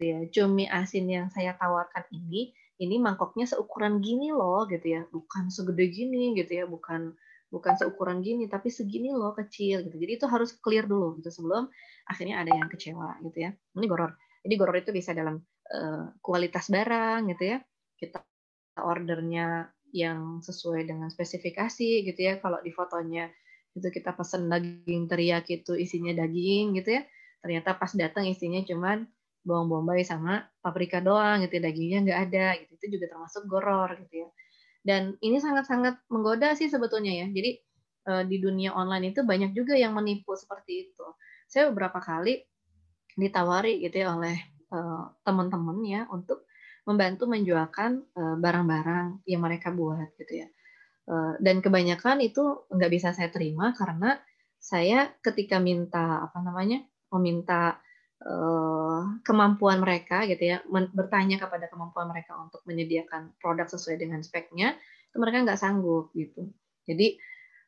Speaker 2: ya. Cumi asin yang saya tawarkan ini ini mangkoknya seukuran gini loh gitu ya. Bukan segede gini gitu ya. Bukan bukan seukuran gini tapi segini loh kecil gitu. Jadi itu harus clear dulu gitu sebelum akhirnya ada yang kecewa gitu ya. Ini goror. Jadi goror itu bisa dalam uh, kualitas barang gitu ya. Kita ordernya yang sesuai dengan spesifikasi gitu ya. Kalau di fotonya itu kita pesen daging teriyaki itu isinya daging gitu ya. Ternyata pas datang isinya cuman bawang bombay sama paprika doang gitu dagingnya nggak ada gitu. Itu juga termasuk goror gitu ya. Dan ini sangat-sangat menggoda sih sebetulnya ya. Jadi uh, di dunia online itu banyak juga yang menipu seperti itu. Saya beberapa kali ditawari gitu ya oleh uh, teman-teman ya untuk membantu menjualkan barang barang-barang yang mereka buat gitu ya. Dan kebanyakan itu nggak bisa saya terima karena saya ketika minta apa namanya meminta kemampuan mereka gitu ya bertanya kepada kemampuan mereka untuk menyediakan produk sesuai dengan speknya itu mereka nggak sanggup gitu. Jadi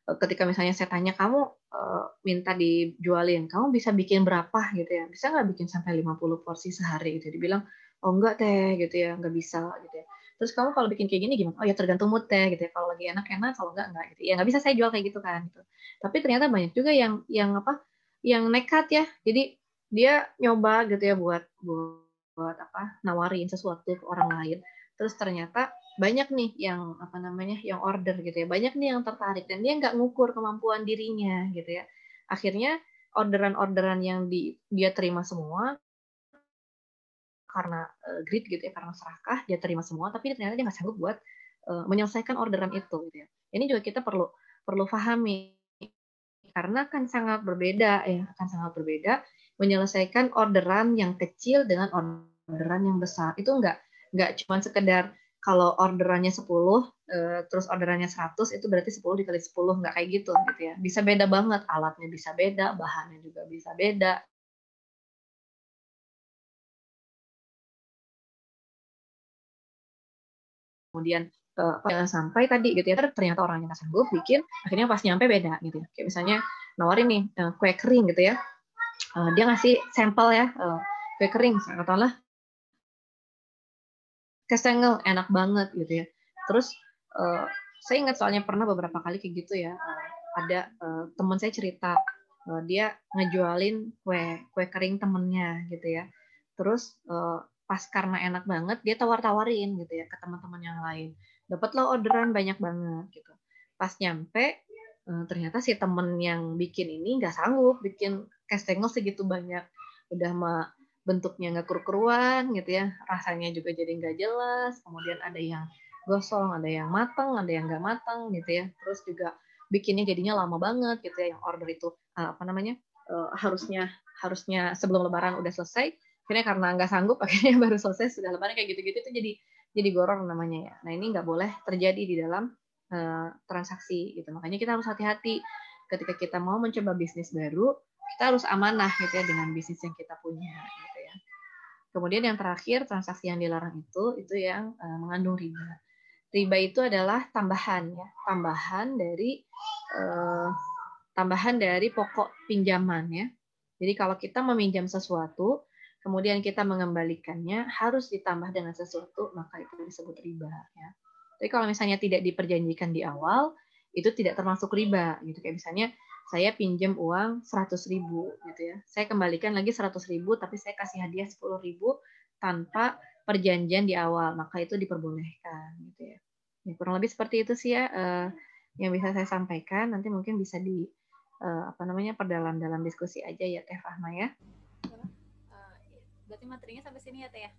Speaker 2: uh, ketika misalnya saya tanya kamu uh, minta dijualin kamu bisa bikin berapa? gitu ya. Bisa nggak bikin sampai 50 porsi sehari? gitu dibilang oh enggak teh gitu ya nggak bisa gitu ya. Terus kamu kalau bikin kayak gini gimana? Oh ya tergantung mood teh gitu ya. Kalau lagi enak enak kalau enggak enggak gitu. Ya nggak bisa saya jual kayak gitu kan gitu. Tapi ternyata banyak juga yang yang apa yang nekat ya. Jadi dia nyoba gitu ya buat buat, apa nawarin sesuatu ke orang lain. Terus ternyata banyak nih yang apa namanya yang order gitu ya. Banyak nih yang tertarik dan dia nggak ngukur kemampuan dirinya gitu ya. Akhirnya orderan-orderan yang di, dia terima semua karena uh, grid gitu ya karena serakah dia terima semua tapi ternyata dia nggak sanggup buat uh, menyelesaikan orderan itu gitu ya. Ini juga kita perlu perlu pahami karena kan sangat berbeda ya akan sangat berbeda menyelesaikan orderan yang kecil dengan orderan yang besar. Itu enggak enggak cuma sekedar kalau orderannya 10 eh, terus orderannya 100 itu berarti 10 dikali 10 enggak kayak gitu gitu ya. Bisa beda banget, alatnya bisa beda, bahannya juga bisa beda. Kemudian jangan sampai tadi gitu ya ternyata orangnya nggak sanggup bikin akhirnya pas nyampe beda gitu ya kayak misalnya nawarin nih kue kering gitu ya uh, dia ngasih sampel ya uh, kue kering katakanlah. Kesengel enak banget gitu ya. Terus uh, saya ingat soalnya pernah beberapa kali kayak gitu ya uh, ada uh, teman saya cerita uh, dia ngejualin kue kue kering temennya gitu ya. Terus uh, pas karena enak banget dia tawar-tawarin gitu ya ke teman-teman yang lain. Dapatlah orderan banyak banget gitu. Pas nyampe ternyata si temen yang bikin ini nggak sanggup bikin kastengel segitu banyak. Udah mah bentuknya nggak keru-keruan gitu ya. Rasanya juga jadi nggak jelas. Kemudian ada yang gosong ada yang matang ada yang nggak matang gitu ya. Terus juga bikinnya jadinya lama banget gitu ya. Yang order itu uh, apa namanya uh, harusnya harusnya sebelum lebaran udah selesai. Akhirnya karena nggak sanggup [LAUGHS] akhirnya baru selesai sudah lebaran kayak gitu-gitu itu jadi jadi goror namanya ya. Nah ini nggak boleh terjadi di dalam uh, transaksi gitu. Makanya kita harus hati-hati ketika kita mau mencoba bisnis baru kita harus amanah gitu ya dengan bisnis yang kita punya gitu ya. Kemudian yang terakhir transaksi yang dilarang itu itu yang uh, mengandung riba. Riba itu adalah tambahan ya, tambahan dari uh, tambahan dari pokok pinjaman ya. Jadi kalau kita meminjam sesuatu, kemudian kita mengembalikannya harus ditambah dengan sesuatu, maka itu disebut riba ya. Tapi kalau misalnya tidak diperjanjikan di awal, itu tidak termasuk riba gitu kayak misalnya saya pinjam uang 100 ribu gitu ya. Saya kembalikan lagi 100 ribu, tapi saya kasih hadiah 10 ribu tanpa perjanjian di awal, maka itu diperbolehkan gitu ya. ya kurang lebih seperti itu sih ya uh, yang bisa saya sampaikan. Nanti mungkin bisa di uh, apa namanya perdalam dalam diskusi aja ya Teh Fahma ya.
Speaker 1: Berarti materinya sampai sini ya Teh ya?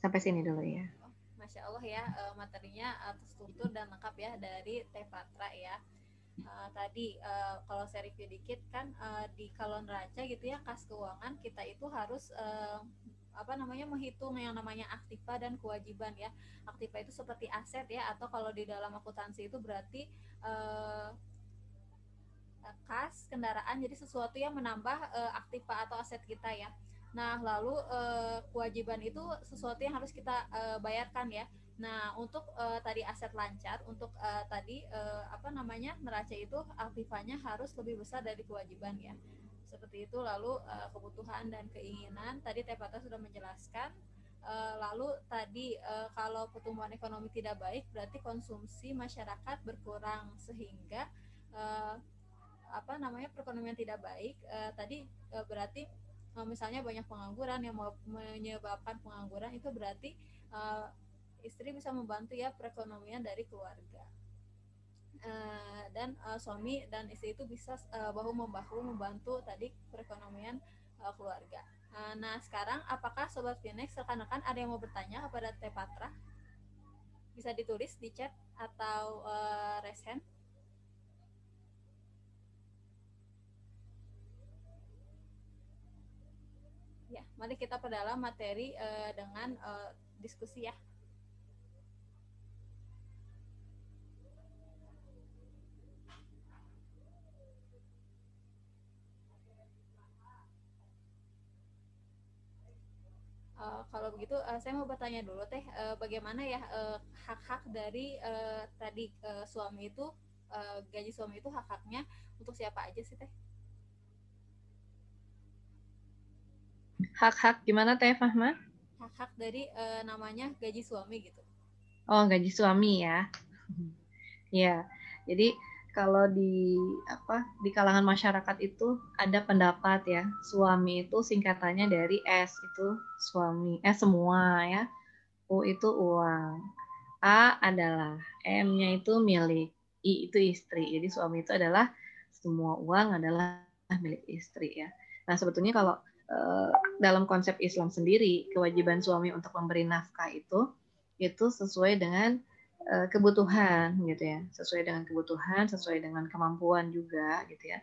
Speaker 2: Sampai sini dulu ya.
Speaker 1: Oh, Masya Allah ya materinya terstruktur dan lengkap ya dari Teh Patra ya uh, tadi uh, kalau saya review dikit kan uh, di kalau neraca gitu ya kas keuangan kita itu harus uh, apa namanya menghitung yang namanya aktiva dan kewajiban ya. Aktiva itu seperti aset ya atau kalau di dalam akuntansi itu berarti uh, kas kendaraan jadi sesuatu yang menambah uh, aktiva atau aset kita ya. Nah, lalu uh, kewajiban itu sesuatu yang harus kita uh, bayarkan ya. Nah, untuk uh, tadi aset lancar, untuk uh, tadi uh, apa namanya neraca itu aktifanya harus lebih besar dari kewajiban ya. Seperti itu. Lalu uh, kebutuhan dan keinginan tadi Tepata sudah menjelaskan. Uh, lalu tadi uh, kalau pertumbuhan ekonomi tidak baik, berarti konsumsi masyarakat berkurang sehingga uh, apa namanya perekonomian tidak baik. Uh, tadi uh, berarti uh, misalnya banyak pengangguran yang menyebabkan pengangguran itu berarti uh, istri bisa membantu ya perekonomian dari keluarga uh, dan uh, suami dan istri itu bisa uh, bahu membahu membantu tadi perekonomian uh, keluarga. Uh, nah sekarang apakah sobat Phoenix rekan-rekan ada yang mau bertanya kepada Tepatra? Bisa ditulis di chat atau uh, resen? Ya, mari kita perdalam materi uh, dengan uh, diskusi ya. Uh, kalau begitu uh, saya mau bertanya dulu teh uh, bagaimana ya hak-hak uh, dari uh, tadi uh, suami itu uh, gaji suami itu hak-haknya untuk siapa aja sih teh?
Speaker 2: Hak-hak gimana Teh Fahma?
Speaker 1: Hak-hak dari uh, namanya gaji suami gitu.
Speaker 2: Oh, gaji suami ya. ya. Jadi kalau di apa di kalangan masyarakat itu ada pendapat ya suami itu singkatannya dari S itu suami S semua ya U itu uang A adalah M-nya itu milik I itu istri jadi suami itu adalah semua uang adalah milik istri ya. Nah sebetulnya kalau Eh, dalam konsep Islam sendiri kewajiban suami untuk memberi nafkah itu itu sesuai dengan kebutuhan gitu ya. Sesuai dengan kebutuhan sesuai dengan kemampuan juga gitu ya.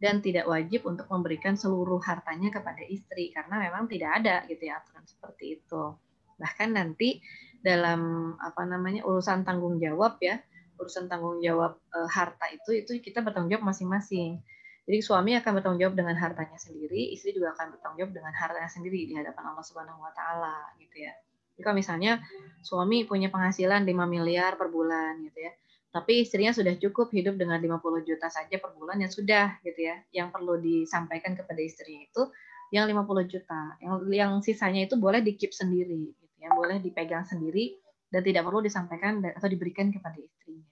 Speaker 2: Dan tidak wajib untuk memberikan seluruh hartanya kepada istri karena memang tidak ada gitu ya aturan seperti itu. Bahkan nanti dalam apa namanya urusan tanggung jawab ya urusan tanggung jawab e, harta itu itu kita bertanggung jawab masing-masing. Jadi suami akan bertanggung jawab dengan hartanya sendiri, istri juga akan bertanggung jawab dengan hartanya sendiri di hadapan Allah Subhanahu wa taala gitu ya. Kalau misalnya suami punya penghasilan 5 miliar per bulan gitu ya. Tapi istrinya sudah cukup hidup dengan 50 juta saja per bulan ya sudah gitu ya. Yang perlu disampaikan kepada istrinya itu yang 50 juta. Yang yang sisanya itu boleh dikip sendiri gitu ya, boleh dipegang sendiri dan tidak perlu disampaikan atau diberikan kepada istrinya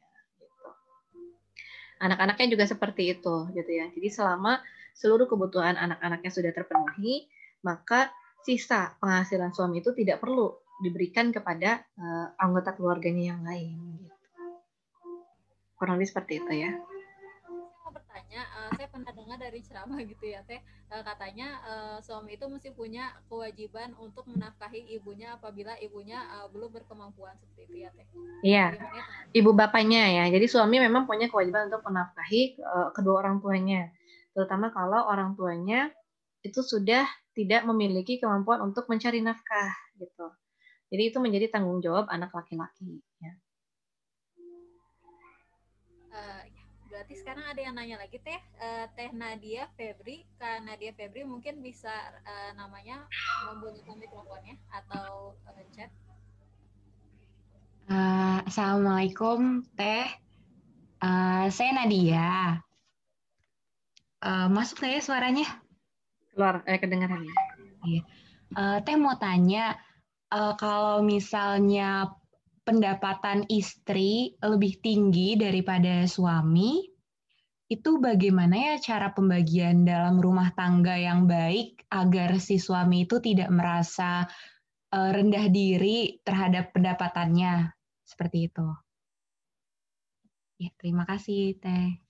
Speaker 2: anak-anaknya juga seperti itu gitu ya. Jadi selama seluruh kebutuhan anak-anaknya sudah terpenuhi, maka sisa penghasilan suami itu tidak perlu diberikan kepada uh, anggota keluarganya yang lain gitu. Kurang lebih seperti itu ya
Speaker 1: bertanya, uh, saya pernah dengar dari ceramah gitu ya teh, uh, katanya uh, suami itu mesti punya kewajiban untuk menafkahi ibunya apabila ibunya uh, belum berkemampuan seperti itu ya teh.
Speaker 2: Iya, ibu bapaknya ya. Jadi suami memang punya kewajiban untuk menafkahi uh, kedua orang tuanya, terutama kalau orang tuanya itu sudah tidak memiliki kemampuan untuk mencari nafkah gitu. Jadi itu menjadi tanggung jawab anak laki-laki ya.
Speaker 1: berarti sekarang ada yang nanya lagi teh. Uh, teh Nadia Febri kak Nadia Febri mungkin bisa uh, namanya membunyikan mikrofonnya atau uh, chat.
Speaker 4: Uh, Assalamualaikum teh. Uh, saya Nadia. Uh, masuk saya suaranya?
Speaker 2: Keluar eh kedengaran ya
Speaker 4: iya. uh, teh mau tanya uh, kalau misalnya pendapatan istri lebih tinggi daripada suami, itu bagaimana ya cara pembagian dalam rumah tangga yang baik agar si suami itu tidak merasa uh, rendah diri terhadap pendapatannya seperti itu. Ya, terima kasih Teh.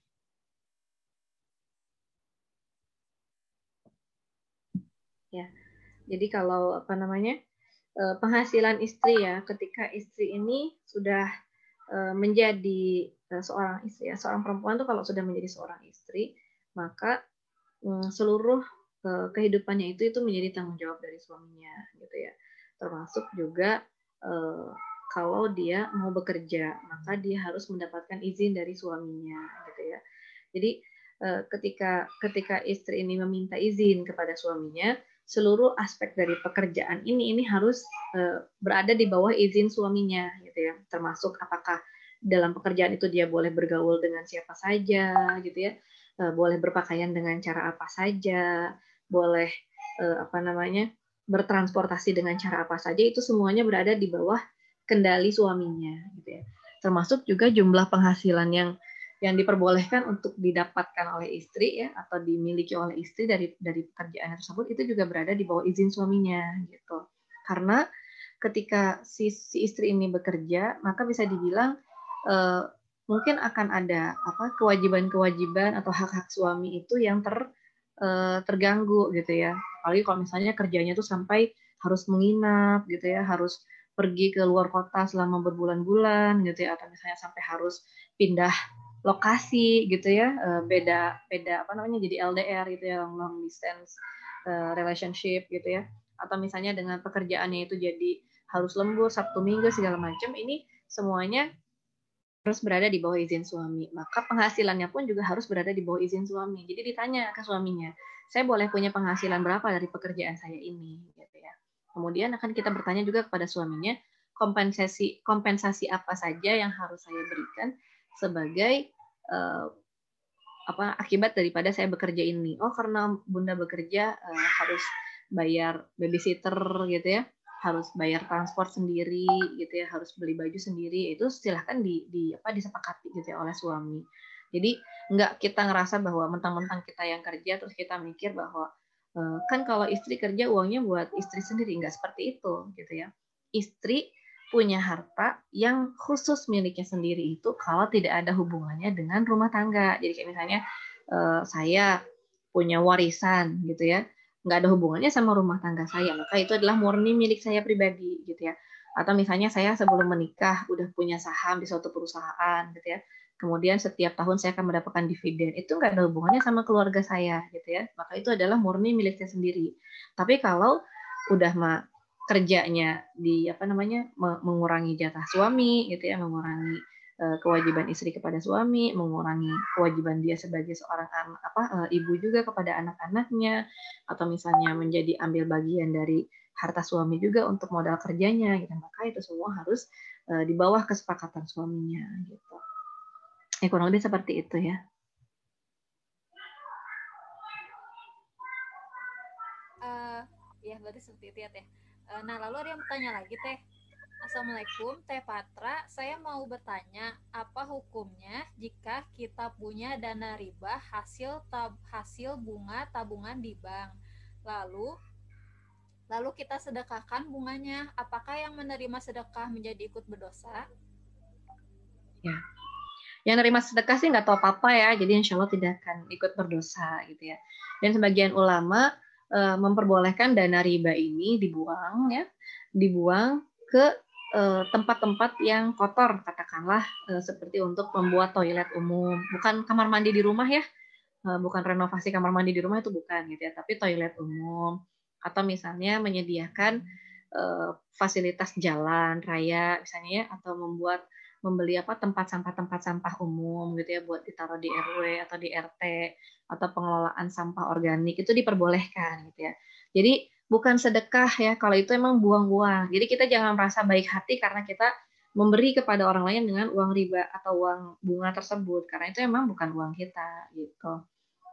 Speaker 2: Ya. Jadi kalau apa namanya? Eh, penghasilan istri ya. Ketika istri ini sudah eh, menjadi eh, seorang istri ya. Seorang perempuan tuh kalau sudah menjadi seorang istri maka mm, seluruh uh, kehidupannya itu itu menjadi tanggung jawab dari suaminya gitu ya. Termasuk juga kalau dia mau bekerja maka dia harus mendapatkan izin dari suaminya gitu ya. Jadi ketika ketika istri ini meminta izin kepada suaminya seluruh aspek dari pekerjaan ini ini harus uh, berada di bawah izin suaminya gitu ya. Termasuk apakah dalam pekerjaan itu dia boleh bergaul dengan siapa saja gitu ya. Uh, boleh berpakaian dengan cara apa saja boleh uh, apa namanya bertransportasi dengan cara apa saja itu semuanya berada di bawah kendali suaminya gitu ya. Termasuk juga jumlah penghasilan yang yang diperbolehkan untuk didapatkan oleh istri ya atau dimiliki oleh istri dari dari pekerjaan tersebut itu juga berada di bawah izin suaminya gitu karena ketika si, si istri ini bekerja maka bisa dibilang uh, mungkin akan ada apa kewajiban-kewajiban atau hak-hak suami itu yang ter uh, terganggu gitu ya. Apalagi kalau misalnya kerjanya tuh sampai harus menginap gitu ya, harus pergi ke luar kota selama berbulan-bulan gitu ya atau misalnya sampai harus pindah lokasi gitu ya, uh, beda beda apa namanya jadi LDR gitu ya, long, long distance uh, relationship gitu ya. Atau misalnya dengan pekerjaannya itu jadi harus lembur Sabtu Minggu segala macam ini semuanya harus berada di bawah izin suami. Maka penghasilannya pun juga harus berada di bawah izin suami. Jadi ditanya ke suaminya, saya boleh punya penghasilan berapa dari pekerjaan saya ini, gitu ya. Kemudian akan kita bertanya juga kepada suaminya, kompensasi kompensasi apa saja yang harus saya berikan sebagai uh, apa akibat daripada saya bekerja ini. Oh, karena bunda bekerja uh, harus bayar babysitter gitu ya harus bayar transport sendiri gitu ya harus beli baju sendiri itu silahkan di, di apa disepakati gitu ya oleh suami jadi nggak kita ngerasa bahwa mentang-mentang kita yang kerja terus kita mikir bahwa e, kan kalau istri kerja uangnya buat istri sendiri nggak seperti itu gitu ya istri punya harta yang khusus miliknya sendiri itu kalau tidak ada hubungannya dengan rumah tangga. Jadi kayak misalnya e, saya punya warisan gitu ya nggak ada hubungannya sama rumah tangga saya maka itu adalah murni milik saya pribadi gitu ya. Atau misalnya saya sebelum menikah udah punya saham di suatu perusahaan gitu ya kemudian setiap tahun saya akan mendapatkan dividen itu nggak ada hubungannya sama keluarga saya gitu ya. Maka itu adalah murni milik saya sendiri. Tapi kalau udah kerjanya di apa namanya mengurangi jatah suami gitu ya mengurangi Eh, kewajiban istri kepada suami, mengurangi kewajiban dia sebagai seorang apa eh, ibu juga kepada anak-anaknya, atau misalnya menjadi ambil bagian dari harta suami juga untuk modal kerjanya, gitu. Maka itu semua harus uh, di bawah kesepakatan suaminya, gitu. Ya kurang lebih seperti itu ya.
Speaker 1: Ya berarti seperti itu ya teh. Uh, nah lalu ada yang bertanya lagi teh Assalamualaikum, Teh Patra. Saya mau bertanya, apa hukumnya jika kita punya dana riba hasil tab, hasil bunga tabungan di bank? Lalu lalu kita sedekahkan bunganya. Apakah yang menerima sedekah menjadi ikut berdosa?
Speaker 2: Ya. Yang menerima sedekah sih nggak tahu apa-apa ya, jadi insya Allah tidak akan ikut berdosa gitu ya. Dan sebagian ulama e, memperbolehkan dana riba ini dibuang ya, dibuang ke Eh, tempat-tempat yang kotor katakanlah uh, seperti untuk membuat toilet umum. Bukan kamar mandi di rumah ya. Uh, bukan renovasi kamar mandi di rumah itu bukan gitu ya. Tapi toilet umum. Atau misalnya menyediakan uh, fasilitas jalan raya misalnya ya atau membuat membeli apa tempat sampah tempat sampah umum gitu ya buat ditaruh di RW atau di RT atau pengelolaan sampah organik itu diperbolehkan gitu ya jadi bukan sedekah ya kalau itu emang buang-buang. Jadi kita jangan merasa baik hati karena kita memberi kepada orang lain dengan uang riba atau uang bunga tersebut karena itu emang bukan uang kita gitu.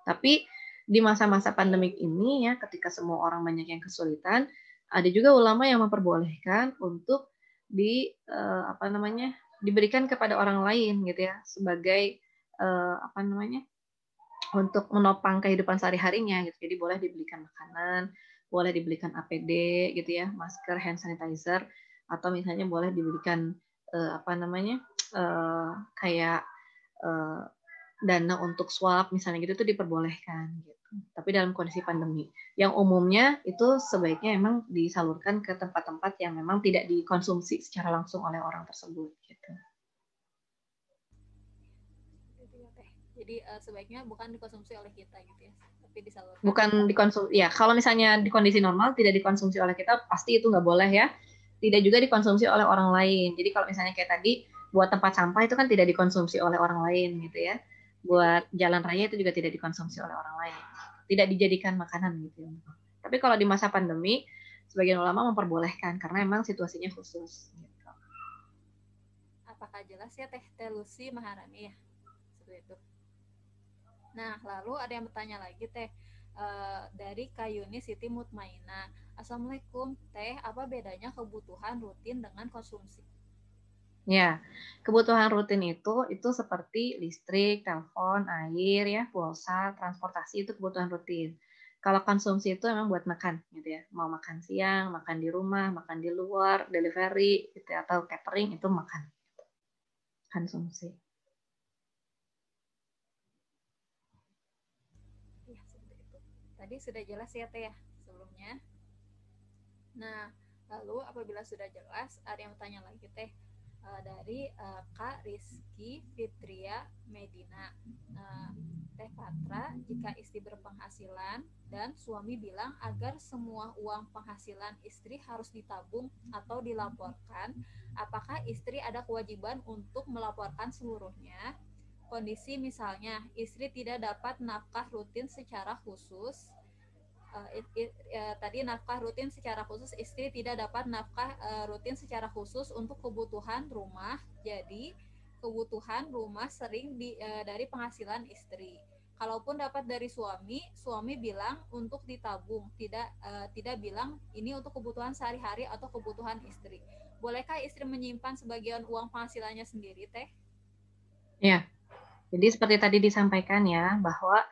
Speaker 2: Tapi di masa-masa pandemik ini ya ketika semua orang banyak yang kesulitan, ada juga ulama yang memperbolehkan untuk di uh, apa namanya? Diberikan kepada orang lain gitu ya sebagai uh, apa namanya? untuk menopang kehidupan sehari-harinya gitu. Jadi boleh dibelikan makanan, boleh dibelikan APD gitu ya, masker, hand sanitizer, atau misalnya boleh diberikan uh, apa namanya uh, kayak dana untuk swab misalnya gitu itu diperbolehkan gitu. Tapi dalam kondisi pandemi, yang umumnya itu sebaiknya memang disalurkan ke tempat-tempat yang memang tidak dikonsumsi secara langsung oleh orang tersebut gitu.
Speaker 1: jadi uh, sebaiknya bukan dikonsumsi oleh kita gitu ya tapi disalurkan.
Speaker 2: Bukan dikonsumsi ya kalau misalnya di kondisi normal tidak dikonsumsi oleh kita pasti itu nggak boleh ya. Tidak juga dikonsumsi oleh orang lain. Jadi kalau misalnya kayak tadi buat tempat sampah itu kan tidak dikonsumsi oleh orang lain gitu ya buat jalan raya itu juga tidak dikonsumsi oleh orang lain tidak dijadikan makanan gitu ya tapi kalau di masa pandemi sebagian ulama memperbolehkan karena memang situasinya khusus gitu.
Speaker 1: apakah jelas ya teh telusi maharani ya seperti itu Nah, lalu ada yang bertanya lagi teh uh, dari Kayuni Siti Mutmaina. Assalamualaikum, teh apa bedanya kebutuhan rutin dengan konsumsi?
Speaker 2: Ya, kebutuhan rutin itu itu seperti listrik, telepon, air, ya, pulsa, transportasi itu kebutuhan rutin. Kalau konsumsi itu memang buat makan, gitu ya. Mau makan siang, makan di rumah, makan di luar, delivery, gitu ya, atau catering itu makan. Konsumsi.
Speaker 1: tadi sudah jelas ya Teh ya sebelumnya. Nah, lalu apabila sudah jelas, ada yang bertanya lagi Teh uh, dari uh, Kak Rizky Fitria Medina. Uh, Teh Patra, jika istri berpenghasilan dan suami bilang agar semua uang penghasilan istri harus ditabung atau dilaporkan, apakah istri ada kewajiban untuk melaporkan seluruhnya? Kondisi misalnya istri tidak dapat nafkah rutin secara khusus, it, it, uh, tadi nafkah rutin secara khusus istri tidak dapat nafkah uh, rutin secara khusus untuk kebutuhan rumah. Jadi kebutuhan rumah sering di, uh, dari penghasilan istri. Kalaupun dapat dari suami suami bilang untuk ditabung tidak uh, tidak bilang ini untuk kebutuhan sehari-hari atau kebutuhan istri. Bolehkah istri menyimpan sebagian uang penghasilannya sendiri teh?
Speaker 2: Ya. Jadi seperti tadi disampaikan ya bahwa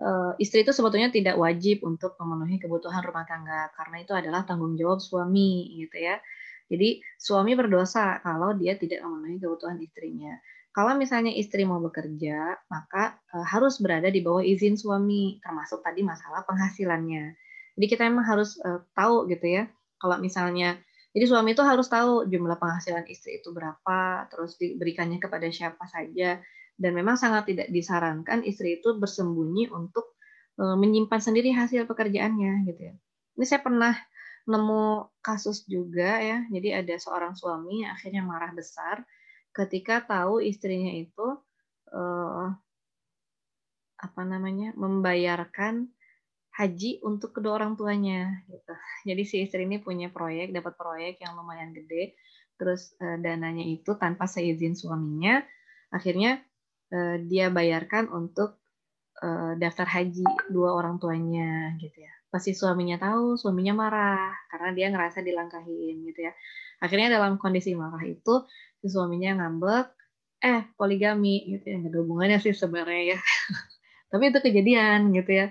Speaker 2: uh, istri itu sebetulnya tidak wajib untuk memenuhi kebutuhan rumah tangga karena itu adalah tanggung jawab suami gitu ya. Jadi suami berdosa kalau dia tidak memenuhi kebutuhan istrinya. Kalau misalnya istri mau bekerja, maka uh, harus berada di bawah izin suami, termasuk tadi masalah penghasilannya. Jadi kita memang harus uh, tahu gitu ya. Kalau misalnya jadi suami itu harus tahu jumlah penghasilan istri itu berapa, terus diberikannya kepada siapa saja dan memang sangat tidak disarankan istri itu bersembunyi untuk uh, menyimpan sendiri hasil pekerjaannya gitu ya. Ini saya pernah nemu kasus juga ya. Jadi ada seorang suami yang akhirnya marah besar ketika tahu istrinya itu uh, apa namanya membayarkan haji untuk kedua orang tuanya gitu. Jadi si istri ini punya proyek, dapat proyek yang lumayan gede, terus uh, dananya itu tanpa seizin suaminya, akhirnya uh, dia bayarkan untuk uh, daftar haji dua orang tuanya gitu ya. Pasti suaminya tahu, suaminya marah karena dia ngerasa dilangkahin gitu ya. Akhirnya dalam kondisi marah itu si suaminya ngambek, eh poligami gitu ya, ada hubungannya sih sebenarnya ya. [LAUGHS] Tapi itu kejadian gitu ya.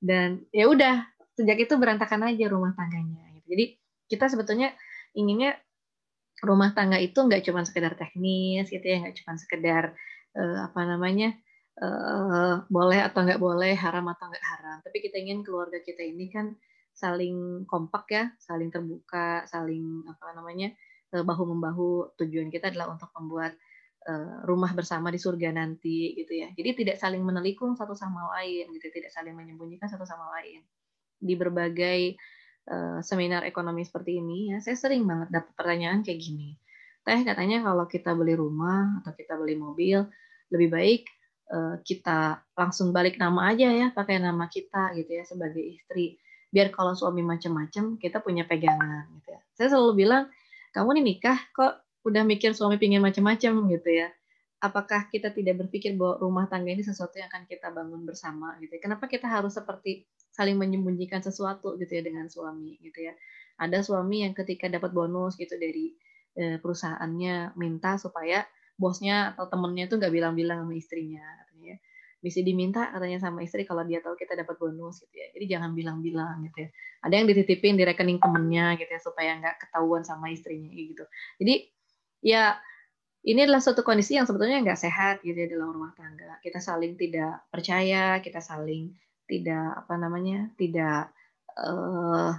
Speaker 2: Dan ya udah sejak itu berantakan aja rumah tangganya. Gitu. Jadi kita sebetulnya inginnya rumah tangga itu nggak cuma sekedar teknis gitu ya, nggak cuma sekedar uh, apa namanya uh, boleh atau nggak boleh, haram atau nggak haram. Tapi kita ingin keluarga kita ini kan saling kompak ya, saling terbuka, saling apa namanya uh, bahu membahu. Tujuan kita adalah untuk membuat uh, rumah bersama di surga nanti gitu ya. Jadi tidak saling menelikung satu sama lain gitu, tidak saling menyembunyikan satu sama lain. Di berbagai seminar ekonomi seperti ini ya, saya sering banget dapat pertanyaan kayak gini teh katanya kalau kita beli rumah atau kita beli mobil lebih baik uh, kita langsung balik nama aja ya pakai nama kita gitu ya sebagai istri. Biar kalau suami macam-macam kita punya pegangan gitu ya. Saya selalu bilang kamu nih nikah kok udah mikir suami pingin macam-macam gitu ya. Apakah kita tidak berpikir bahwa rumah tangga ini sesuatu yang akan kita bangun bersama gitu ya? Kenapa kita harus seperti saling menyembunyikan sesuatu gitu ya dengan suami gitu ya? Ada suami yang ketika dapat bonus gitu dari perusahaannya minta supaya bosnya atau temennya tuh nggak bilang-bilang sama istrinya katanya ya. bisa diminta katanya sama istri kalau dia tahu kita dapat bonus gitu ya. Jadi jangan bilang-bilang gitu ya. Ada yang dititipin di rekening temennya gitu ya supaya nggak ketahuan sama istrinya gitu. Jadi ya ini adalah suatu kondisi yang sebetulnya nggak sehat gitu ya dalam rumah tangga. Kita saling tidak percaya kita saling tidak apa namanya tidak uh,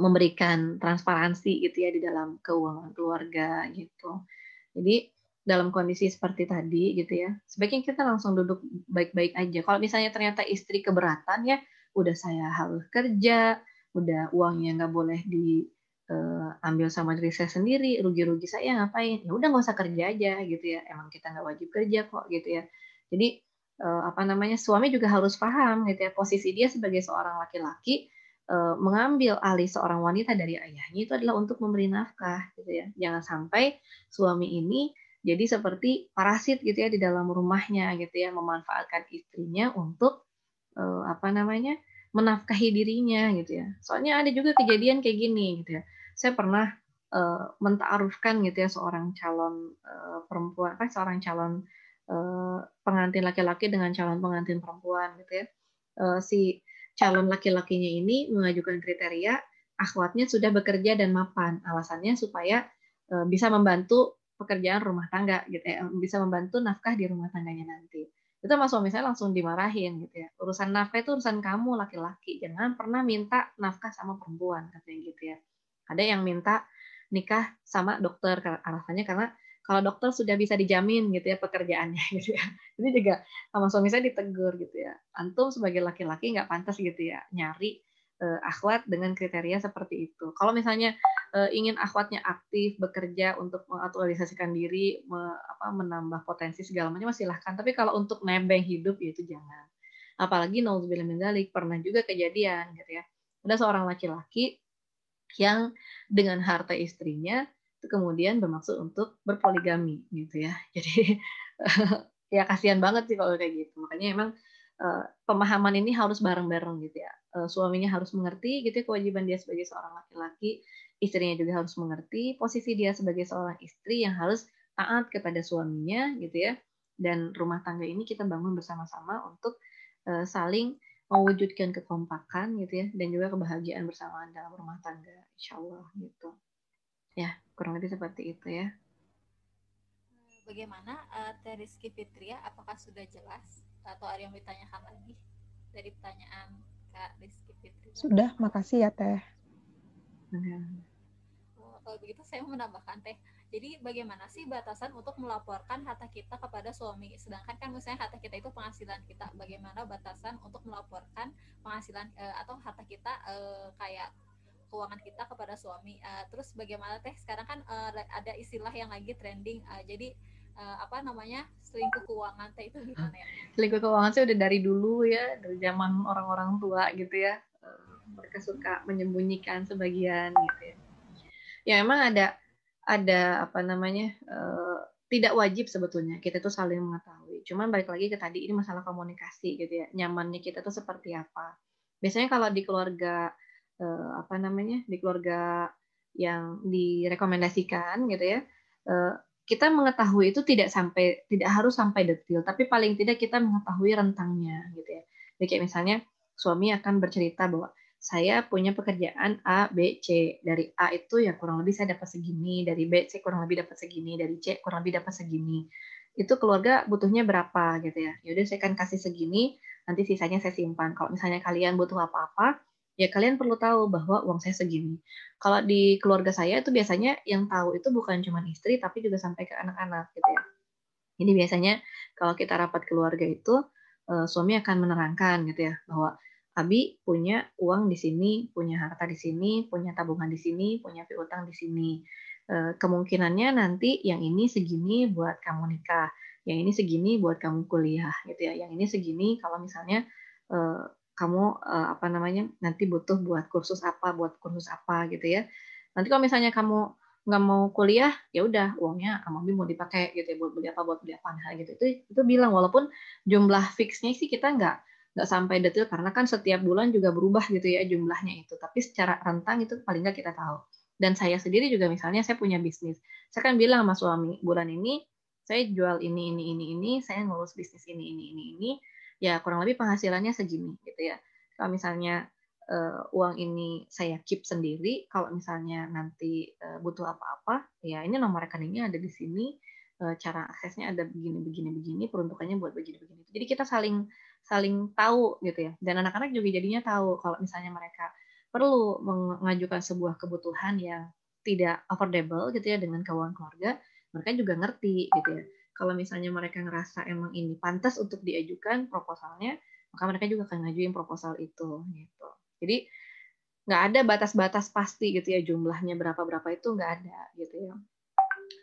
Speaker 2: memberikan transparansi gitu ya di dalam keuangan keluarga gitu. Jadi dalam kondisi seperti tadi gitu ya, sebaiknya kita langsung duduk baik-baik aja. Kalau misalnya ternyata istri keberatan ya, udah saya harus kerja, udah uangnya nggak boleh diambil uh, sama diri saya sendiri, rugi-rugi saya ngapain? Ya udah nggak usah kerja aja gitu ya. Emang kita nggak wajib kerja kok gitu ya. Jadi uh, apa namanya suami juga harus paham gitu ya posisi dia sebagai seorang laki-laki mengambil alih seorang wanita dari ayahnya itu adalah untuk memberi nafkah gitu ya. Jangan sampai suami ini jadi seperti parasit gitu ya di dalam rumahnya gitu ya, memanfaatkan istrinya untuk uh, apa namanya? menafkahi dirinya gitu ya. Soalnya ada juga kejadian kayak gini gitu ya. Saya pernah uh, mentaarufkan gitu ya seorang calon uh, perempuan, apa seorang calon pengantin laki-laki dengan calon pengantin perempuan gitu ya. Si calon laki-lakinya ini mengajukan kriteria akhwatnya sudah bekerja dan mapan. Alasannya supaya uh, bisa membantu pekerjaan rumah tangga gitu ya, bisa membantu nafkah di rumah tangganya nanti. Itu sama suami saya langsung dimarahin gitu ya. Urusan nafkah itu urusan kamu laki-laki, jangan pernah minta nafkah sama perempuan katanya gitu ya. Ada yang minta nikah sama dokter alasannya karena kalau dokter sudah bisa dijamin gitu ya pekerjaannya [LAUGHS] gitu ya. Ini juga sama suami saya ditegur gitu ya. Antum sebagai laki-laki nggak pantas gitu ya nyari uh, akhwat dengan kriteria seperti itu. Kalau misalnya uh, ingin akhwatnya aktif bekerja untuk mengaktualisasikan diri, me, apa, menambah potensi segala macam silahkan. Tapi kalau untuk nebeng hidup ya itu jangan. Apalagi nauzubillah min pernah juga kejadian gitu ya. Ada seorang laki-laki yang dengan harta istrinya itu kemudian bermaksud untuk berpoligami gitu ya. [LAUGHS] Jadi ya kasihan banget sih kalau kayak gitu. Makanya emang uh, pemahaman ini harus bareng-bareng gitu ya uh, suaminya harus mengerti gitu ya kewajiban dia sebagai seorang laki-laki, istrinya juga harus mengerti posisi dia sebagai seorang istri yang harus taat kepada suaminya gitu ya. Dan rumah tangga ini kita bangun bersama-sama untuk uh, saling mewujudkan kekompakan gitu ya dan juga kebahagiaan bersamaan dalam rumah tangga insya Allah gitu ya kurang lebih seperti itu ya
Speaker 1: bagaimana uh, Teriski Fitria apakah sudah jelas atau ada yang ditanyakan lagi dari pertanyaan Kak Rizky Fitri.
Speaker 5: Sudah, makasih ya Teh.
Speaker 1: Oh, kalau begitu saya mau menambahkan Teh. Jadi bagaimana sih batasan untuk melaporkan harta kita kepada suami? Sedangkan kan misalnya harta kita itu penghasilan kita. Bagaimana batasan untuk melaporkan penghasilan uh, atau harta kita uh, kayak keuangan kita kepada suami? Uh, terus bagaimana Teh? Sekarang kan uh, ada istilah yang lagi trending. Uh, jadi uh, apa namanya selingkuh keuangan teh itu gimana ya?
Speaker 2: Selingkuh keuangan sih udah dari dulu ya, dari zaman orang-orang tua gitu ya. Uh, mereka suka menyembunyikan sebagian gitu ya. Ya emang ada ada apa namanya uh, tidak wajib sebetulnya kita tuh saling mengetahui. Cuman balik lagi ke tadi ini masalah komunikasi gitu ya. Nyamannya kita tuh seperti apa. Biasanya kalau di keluarga uh, apa namanya di keluarga yang direkomendasikan gitu ya. Uh, kita mengetahui itu tidak sampai tidak harus sampai detail, tapi paling tidak kita mengetahui rentangnya gitu ya. Jadi kayak misalnya suami akan bercerita bahwa saya punya pekerjaan A, B, C. Dari A itu ya kurang lebih saya dapat segini, dari B, C kurang lebih dapat segini, dari C kurang lebih dapat segini. Itu keluarga butuhnya berapa gitu ya. Yaudah saya akan kasih segini, nanti sisanya saya simpan. Kalau misalnya kalian butuh apa-apa, ya kalian perlu tahu bahwa uang saya segini. Kalau di keluarga saya itu biasanya yang tahu itu bukan cuma istri tapi juga sampai ke anak-anak gitu ya. Jadi biasanya kalau kita rapat keluarga itu uh, suami akan menerangkan gitu ya bahwa Abi punya uang di sini, punya harta di sini, punya tabungan di sini, punya piutang di sini. Uh, kemungkinannya nanti yang ini segini buat kamu nikah, yang ini segini buat kamu kuliah gitu ya. Yang ini segini kalau misalnya uh, kamu uh, apa namanya nanti butuh buat kursus apa buat kursus apa gitu ya. Nanti kalau misalnya kamu nggak mau kuliah ya udah uangnya Amabi mau dipakai gitu ya buat beli apa buat beli apa nah, gitu. Itu itu bilang walaupun jumlah fixnya sih kita nggak nggak sampai detail karena kan setiap bulan juga berubah gitu ya jumlahnya itu. Tapi secara rentang itu paling nggak kita tahu. Dan saya sendiri juga misalnya saya punya bisnis. Saya kan bilang sama suami bulan ini saya jual ini ini ini ini saya ngurus bisnis ini ini ini ini ya kurang lebih penghasilannya segini gitu ya. Kalau misalnya uh, uang ini saya keep sendiri, kalau misalnya nanti uh, butuh apa-apa, ya ini nomor rekeningnya ada di sini, uh, cara aksesnya ada begini begini begini, peruntukannya buat begini begini. Jadi kita saling saling tahu gitu ya. Dan anak-anak juga jadinya tahu kalau misalnya mereka perlu mengajukan sebuah kebutuhan yang tidak affordable gitu ya dengan keuangan keluarga, mereka juga ngerti gitu ya. Kalau misalnya mereka ngerasa emang ini pantas untuk diajukan proposalnya, maka mereka juga akan ngajuin proposal itu gitu. Jadi nggak ada batas-batas pasti gitu ya jumlahnya berapa-berapa itu nggak ada gitu ya.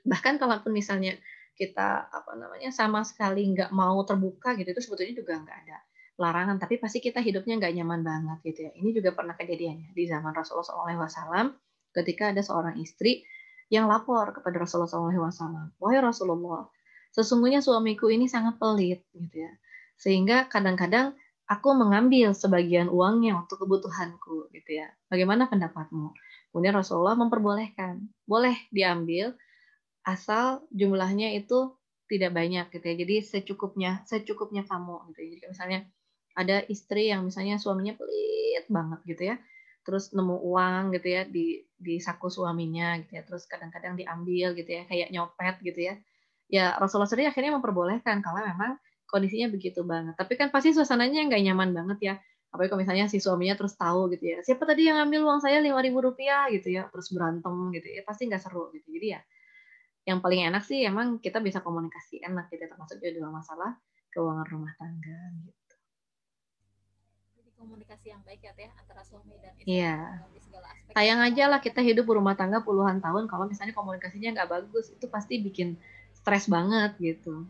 Speaker 2: Bahkan kalaupun misalnya kita apa namanya sama sekali nggak mau terbuka gitu itu sebetulnya juga nggak ada larangan tapi pasti kita hidupnya nggak nyaman banget gitu ya ini juga pernah kejadiannya di zaman Rasulullah SAW ketika ada seorang istri yang lapor kepada Rasulullah SAW wahai Rasulullah sesungguhnya suamiku ini sangat pelit gitu ya sehingga kadang-kadang aku mengambil sebagian uangnya untuk kebutuhanku gitu ya bagaimana pendapatmu kemudian Rasulullah memperbolehkan boleh diambil asal jumlahnya itu tidak banyak gitu ya. Jadi secukupnya, secukupnya kamu gitu ya. Jadi misalnya ada istri yang misalnya suaminya pelit banget gitu ya. Terus nemu uang gitu ya di di saku suaminya gitu ya. Terus kadang-kadang diambil gitu ya, kayak nyopet gitu ya. Ya Rasulullah sendiri akhirnya memperbolehkan kalau memang kondisinya begitu banget. Tapi kan pasti suasananya nggak nyaman banget ya. Apalagi kalau misalnya si suaminya terus tahu gitu ya. Siapa tadi yang ngambil uang saya lima ribu rupiah gitu ya. Terus berantem gitu ya. Pasti nggak seru gitu. Jadi ya yang paling enak sih emang kita bisa komunikasi enak gitu termasuk juga masalah keuangan rumah tangga gitu.
Speaker 1: Jadi komunikasi yang baik ya teh antara suami dan istri
Speaker 2: Iya. di segala aspek. Sayang aja lah kita hidup berumah tangga puluhan tahun kalau misalnya komunikasinya nggak bagus itu pasti bikin stres banget gitu.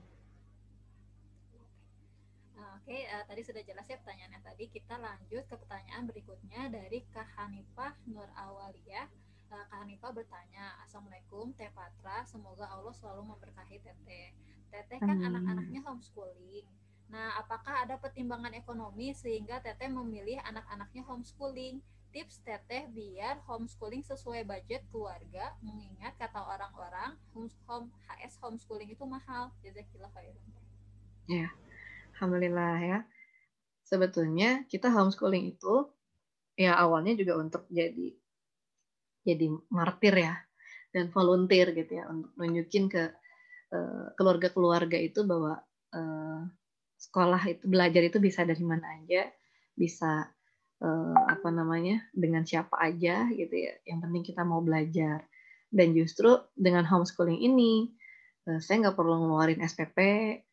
Speaker 1: Oke, okay, uh, eh, tadi sudah jelas ya pertanyaannya tadi. Kita lanjut ke pertanyaan berikutnya dari Kak Hanifah Nur Awaliyah uh, Kak Hanifa bertanya, Assalamualaikum Teh Patra, semoga Allah selalu memberkahi Teteh. Teteh kan anak-anaknya homeschooling. Nah, apakah ada pertimbangan ekonomi sehingga Teteh memilih anak-anaknya homeschooling? Tips Teteh biar homeschooling sesuai budget keluarga, mengingat kata orang-orang home, home HS homeschooling itu mahal. Jazakillah khairan.
Speaker 2: Ya, alhamdulillah ya. Sebetulnya kita homeschooling itu ya awalnya juga untuk jadi jadi martir ya dan volunteer gitu ya untuk nunjukin ke eh, keluarga-keluarga uh, itu bahwa uh, sekolah itu belajar itu bisa dari mana aja bisa uh, apa namanya dengan siapa aja gitu ya. Yang penting kita mau belajar. Dan justru dengan homeschooling ini uh, saya nggak perlu ngeluarin SPP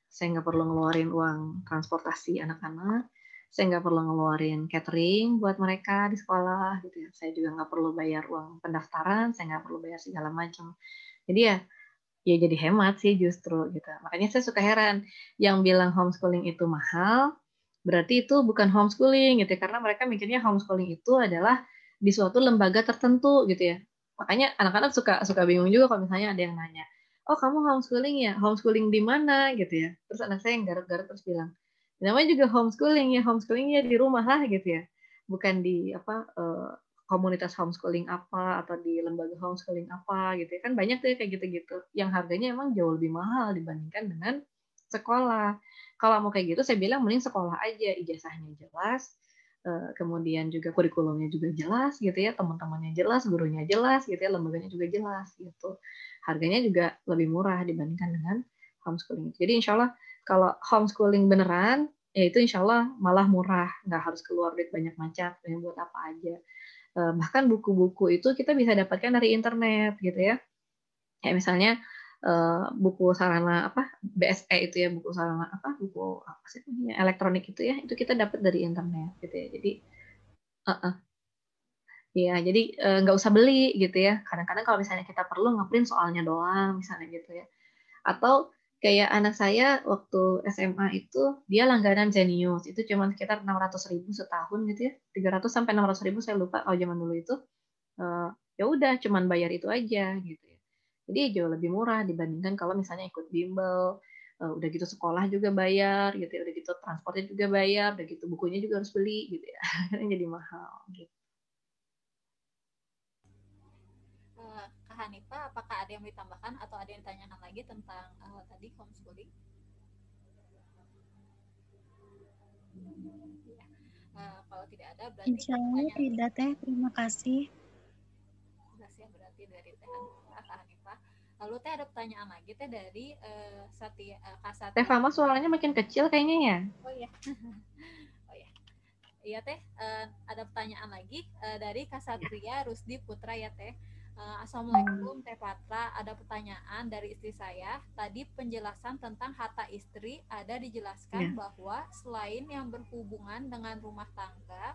Speaker 2: saya nggak perlu ngeluarin uang transportasi anak-anak saya nggak perlu ngeluarin catering buat mereka di sekolah gitu ya. Saya juga nggak perlu bayar uang pendaftaran saya nggak perlu bayar segala macam. Jadi ya ya jadi hemat sih justru gitu. Makanya saya suka heran yang bilang homeschooling itu mahal berarti itu bukan homeschooling gitu ya karena mereka mikirnya homeschooling itu adalah di suatu lembaga tertentu gitu ya. Makanya anak-anak suka suka bingung juga kalau misalnya ada yang nanya oh kamu homeschooling ya? Homeschooling di mana? gitu ya. Terus anak saya yang garuk-garuk terus bilang namanya juga homeschooling ya homeschoolingnya di rumah lah gitu ya. Bukan di apa uh, komunitas homeschooling apa atau di lembaga homeschooling apa gitu ya. Kan banyak tuh ya kayak gitu-gitu yang harganya emang jauh lebih mahal dibandingkan dengan sekolah. Kalau mau kayak gitu saya bilang mending sekolah aja. Ijazahnya jelas uh, kemudian juga kurikulumnya juga jelas gitu ya. Teman-temannya jelas gurunya jelas gitu ya. Lembaganya juga jelas gitu. Harganya juga lebih murah dibandingkan dengan homeschooling jadi insya Allah kalau homeschooling beneran, ya itu insya Allah malah murah, nggak harus keluar duit banyak macam, yang buat apa aja. Eh, bahkan buku-buku itu kita bisa dapatkan dari internet gitu ya. Kayak misalnya eh, buku sarana apa BSE itu ya buku sarana apa buku apa sih namanya elektronik itu ya itu kita dapat dari internet gitu ya. Jadi uh -uh. Ya, jadi nggak uh, usah beli gitu ya. Kadang-kadang kalau misalnya kita perlu ngeprint soalnya doang, misalnya gitu ya. Atau kayak anak saya waktu SMA itu dia langganan Zenius itu cuma sekitar 600 ribu setahun gitu ya 300 sampai 600 ribu saya lupa kalau zaman dulu itu uh, ya udah cuman bayar itu aja gitu jadi jauh lebih murah dibandingkan kalau misalnya ikut bimbel uh, udah gitu sekolah juga bayar gitu ya udah gitu transportnya juga bayar udah gitu bukunya juga harus beli gitu ya [LAUGHS] jadi mahal gitu
Speaker 1: Kak Hanifah, apakah ada yang ditambahkan atau ada yang ditanyakan lagi tentang uh, tadi homeschooling? Ya. Uh, kalau tidak ada, berarti
Speaker 3: Insya Allah tidak teh. Terima kasih.
Speaker 1: Terima kasih berarti dari Teh. Lalu Teh ada pertanyaan lagi Teh dari uh, Satya, uh, Kak Satya.
Speaker 2: Teh Fama suaranya makin kecil kayaknya ya.
Speaker 1: Oh iya. [LAUGHS] oh iya. Iya Teh, uh, ada pertanyaan lagi uh, dari Kak Satria Rusdi Putra ya Teh Uh, Assalamualaikum Teh Patra, ada pertanyaan dari istri saya. Tadi penjelasan tentang harta istri ada dijelaskan yeah. bahwa selain yang berhubungan dengan rumah tangga,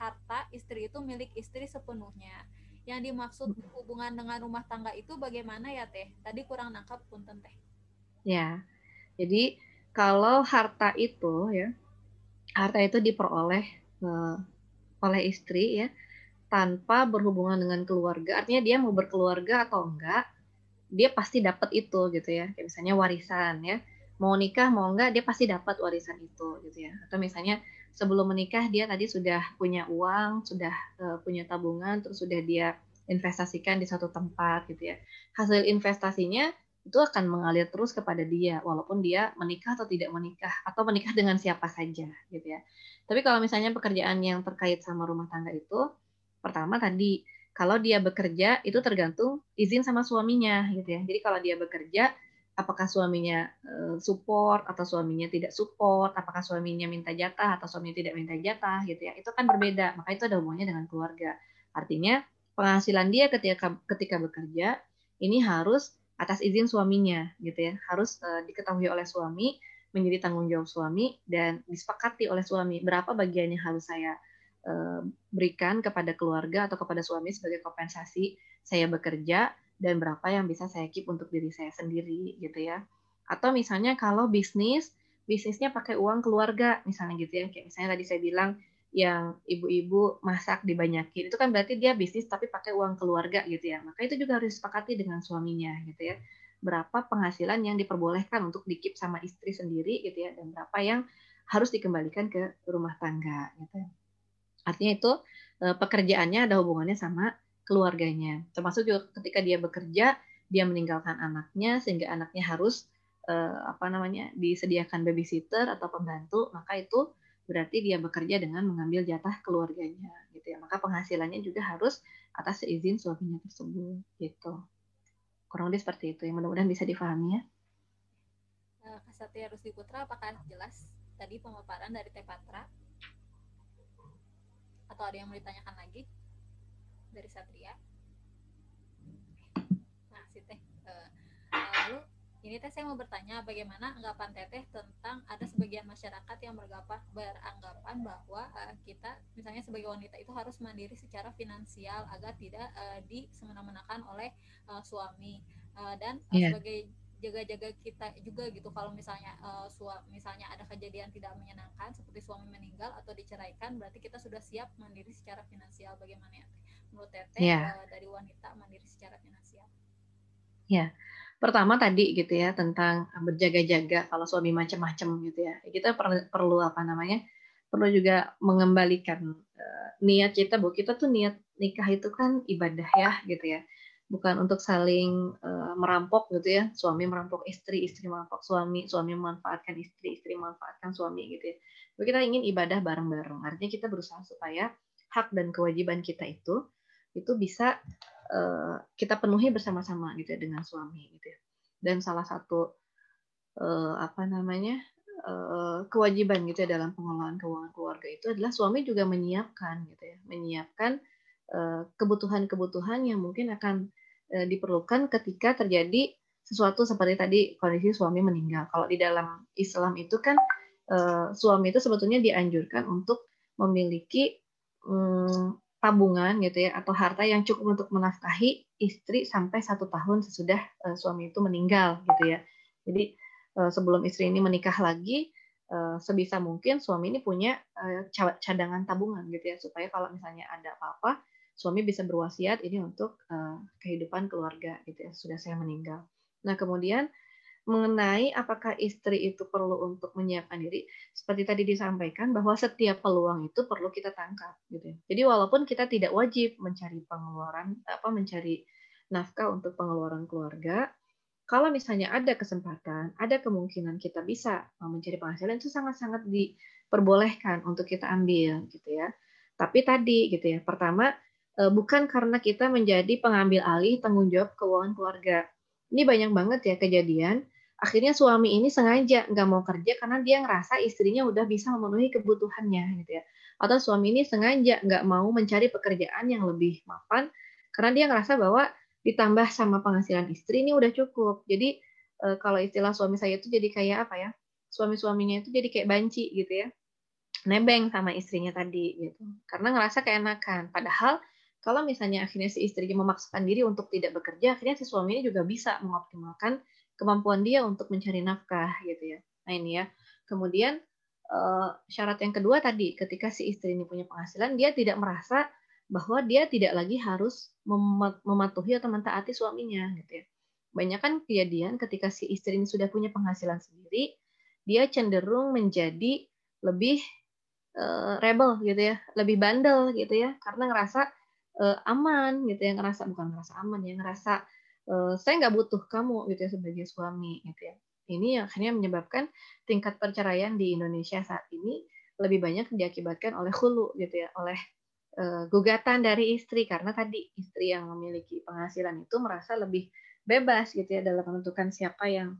Speaker 1: harta istri itu milik istri sepenuhnya. Yang dimaksud hubungan dengan rumah tangga itu bagaimana ya Teh? Tadi kurang nangkap punten Teh.
Speaker 2: Ya, jadi kalau harta itu ya, harta itu diperoleh uh, oleh istri ya, tanpa berhubungan dengan keluarga, artinya dia mau berkeluarga atau enggak, dia pasti dapat itu gitu ya. Kayak misalnya warisan ya. Mau nikah mau enggak dia pasti dapat warisan itu gitu ya. Atau misalnya sebelum menikah dia tadi sudah punya uang, sudah uh, punya tabungan, terus sudah dia investasikan di satu tempat gitu ya. Hasil investasinya itu akan mengalir terus kepada dia walaupun dia menikah atau tidak menikah atau menikah dengan siapa saja gitu ya. Tapi kalau misalnya pekerjaan yang terkait sama rumah tangga itu Pertama tadi, kalau dia bekerja itu tergantung izin sama suaminya gitu ya. Jadi kalau dia bekerja, apakah suaminya uh, support atau suaminya tidak support, apakah suaminya minta jatah atau suaminya tidak minta jatah gitu ya. Itu kan berbeda, maka itu ada hubungannya dengan keluarga. Artinya penghasilan dia ketika ketika bekerja ini harus atas izin suaminya gitu ya. Harus uh, diketahui oleh suami, menjadi tanggung jawab suami dan disepakati oleh suami berapa bagian yang harus saya Eh, berikan kepada keluarga atau kepada suami sebagai kompensasi saya bekerja dan berapa yang bisa saya keep untuk diri saya sendiri gitu ya. Atau misalnya kalau bisnis, bisnisnya pakai uang keluarga misalnya gitu ya. Kayak misalnya tadi saya bilang yang ibu-ibu masak dibanyakin itu kan berarti dia bisnis tapi pakai uang keluarga gitu ya. Maka itu juga harus disepakati dengan suaminya gitu ya. Berapa penghasilan yang diperbolehkan untuk dikip sama istri sendiri gitu ya dan berapa yang harus dikembalikan ke rumah tangga gitu. Ya. Artinya itu eh, pekerjaannya ada hubungannya sama keluarganya. Termasuk juga ketika dia bekerja, dia meninggalkan anaknya sehingga anaknya harus eh, apa namanya disediakan babysitter atau pembantu, maka itu berarti dia bekerja dengan mengambil jatah keluarganya gitu ya. Maka penghasilannya juga harus atas izin suaminya tersebut gitu. Kurang lebih seperti itu. Yang mudah-mudahan bisa difahami ya.
Speaker 1: Eh, Kak Satya Rusdi Putra, apakah jelas tadi pemaparan dari Teh Patra? atau ada yang mau ditanyakan lagi dari Satria. Nah si teh uh, lalu ini teh saya mau bertanya bagaimana anggapan teteh tentang ada sebagian masyarakat yang beranggapan beranggapan bahwa uh, kita misalnya sebagai wanita itu harus mandiri secara finansial agar tidak uh, disemena-menakan oleh uh, suami. Uh, dan uh, yeah. sebagai jaga-jaga kita juga gitu kalau misalnya uh, suami misalnya ada kejadian tidak menyenangkan seperti suami meninggal atau diceraikan berarti kita sudah siap mandiri secara finansial. Bagaimana ya menurut teteh yeah. uh, dari wanita mandiri secara finansial
Speaker 2: ya yeah. pertama tadi gitu ya tentang berjaga-jaga kalau suami macam-macam gitu ya. Kita perlu perlu apa namanya perlu juga mengembalikan uh, niat kita bu kita tuh niat nikah itu kan ibadah ya gitu ya. Bukan untuk saling uh, merampok gitu ya. Suami merampok istri istri merampok suami suami memanfaatkan istri istri memanfaatkan suami gitu ya. Tapi kita ingin ibadah bareng-bareng. Artinya kita berusaha supaya hak dan kewajiban kita itu itu bisa uh, kita penuhi bersama-sama gitu ya dengan suami gitu ya dan salah satu uh, apa namanya uh, kewajiban gitu ya dalam pengelolaan keuangan keluarga itu adalah suami juga menyiapkan gitu ya menyiapkan kebutuhan-kebutuhan yang mungkin akan diperlukan ketika terjadi sesuatu seperti tadi kondisi suami meninggal. Kalau di dalam Islam itu kan suami itu sebetulnya dianjurkan untuk memiliki mm, tabungan gitu ya atau harta yang cukup untuk menafkahi istri sampai satu tahun sesudah e, suami itu meninggal gitu ya. Jadi e, sebelum istri ini menikah lagi sebisa mungkin suami ini punya cadangan tabungan gitu ya supaya kalau misalnya ada apa-apa suami bisa berwasiat ini untuk uh, kehidupan keluarga gitu ya sudah saya meninggal. Nah kemudian mengenai apakah istri itu perlu untuk menyiapkan diri, seperti tadi disampaikan bahwa setiap peluang itu perlu kita tangkap gitu. Ya. Jadi walaupun kita tidak wajib mencari pengeluaran apa mencari nafkah untuk pengeluaran keluarga, kalau misalnya ada kesempatan, ada kemungkinan kita bisa mencari penghasilan itu sangat-sangat diperbolehkan untuk kita ambil gitu ya. Tapi tadi gitu ya, pertama Eh, bukan karena kita menjadi pengambil alih tanggung jawab keuangan keluarga. Ini banyak banget ya kejadian. Akhirnya suami ini sengaja nggak mau kerja karena dia ngerasa istrinya udah bisa memenuhi kebutuhannya gitu ya. Atau suami ini sengaja nggak mau mencari pekerjaan yang lebih mapan Karena dia ngerasa bahwa ditambah sama penghasilan istri ini udah cukup. Jadi uh, kalau istilah suami saya itu jadi kayak apa ya? Suami-suaminya itu jadi kayak banci gitu ya. Nebeng sama istrinya tadi gitu. Karena ngerasa keenakan. Padahal kalau misalnya akhirnya si istrinya memaksakan diri untuk tidak bekerja, akhirnya si suaminya juga bisa mengoptimalkan kemampuan dia untuk mencari nafkah gitu ya. Nah ini ya. Kemudian uh, syarat yang kedua tadi, ketika si istri ini punya penghasilan, dia tidak merasa bahwa dia tidak lagi harus mematuhi atau mentaati suaminya gitu ya. Banyak kan kejadian ketika si istri ini sudah punya penghasilan sendiri, dia cenderung menjadi lebih uh, rebel gitu ya, lebih bandel gitu ya, karena ngerasa uh, aman gitu ya, ngerasa bukan ngerasa aman ya, ngerasa uh, saya nggak butuh kamu gitu ya sebagai suami gitu ya. Ini akhirnya menyebabkan tingkat perceraian di Indonesia saat ini lebih banyak diakibatkan oleh hulu gitu ya, oleh uh, gugatan dari istri karena tadi istri yang memiliki penghasilan itu merasa lebih bebas gitu ya dalam menentukan siapa yang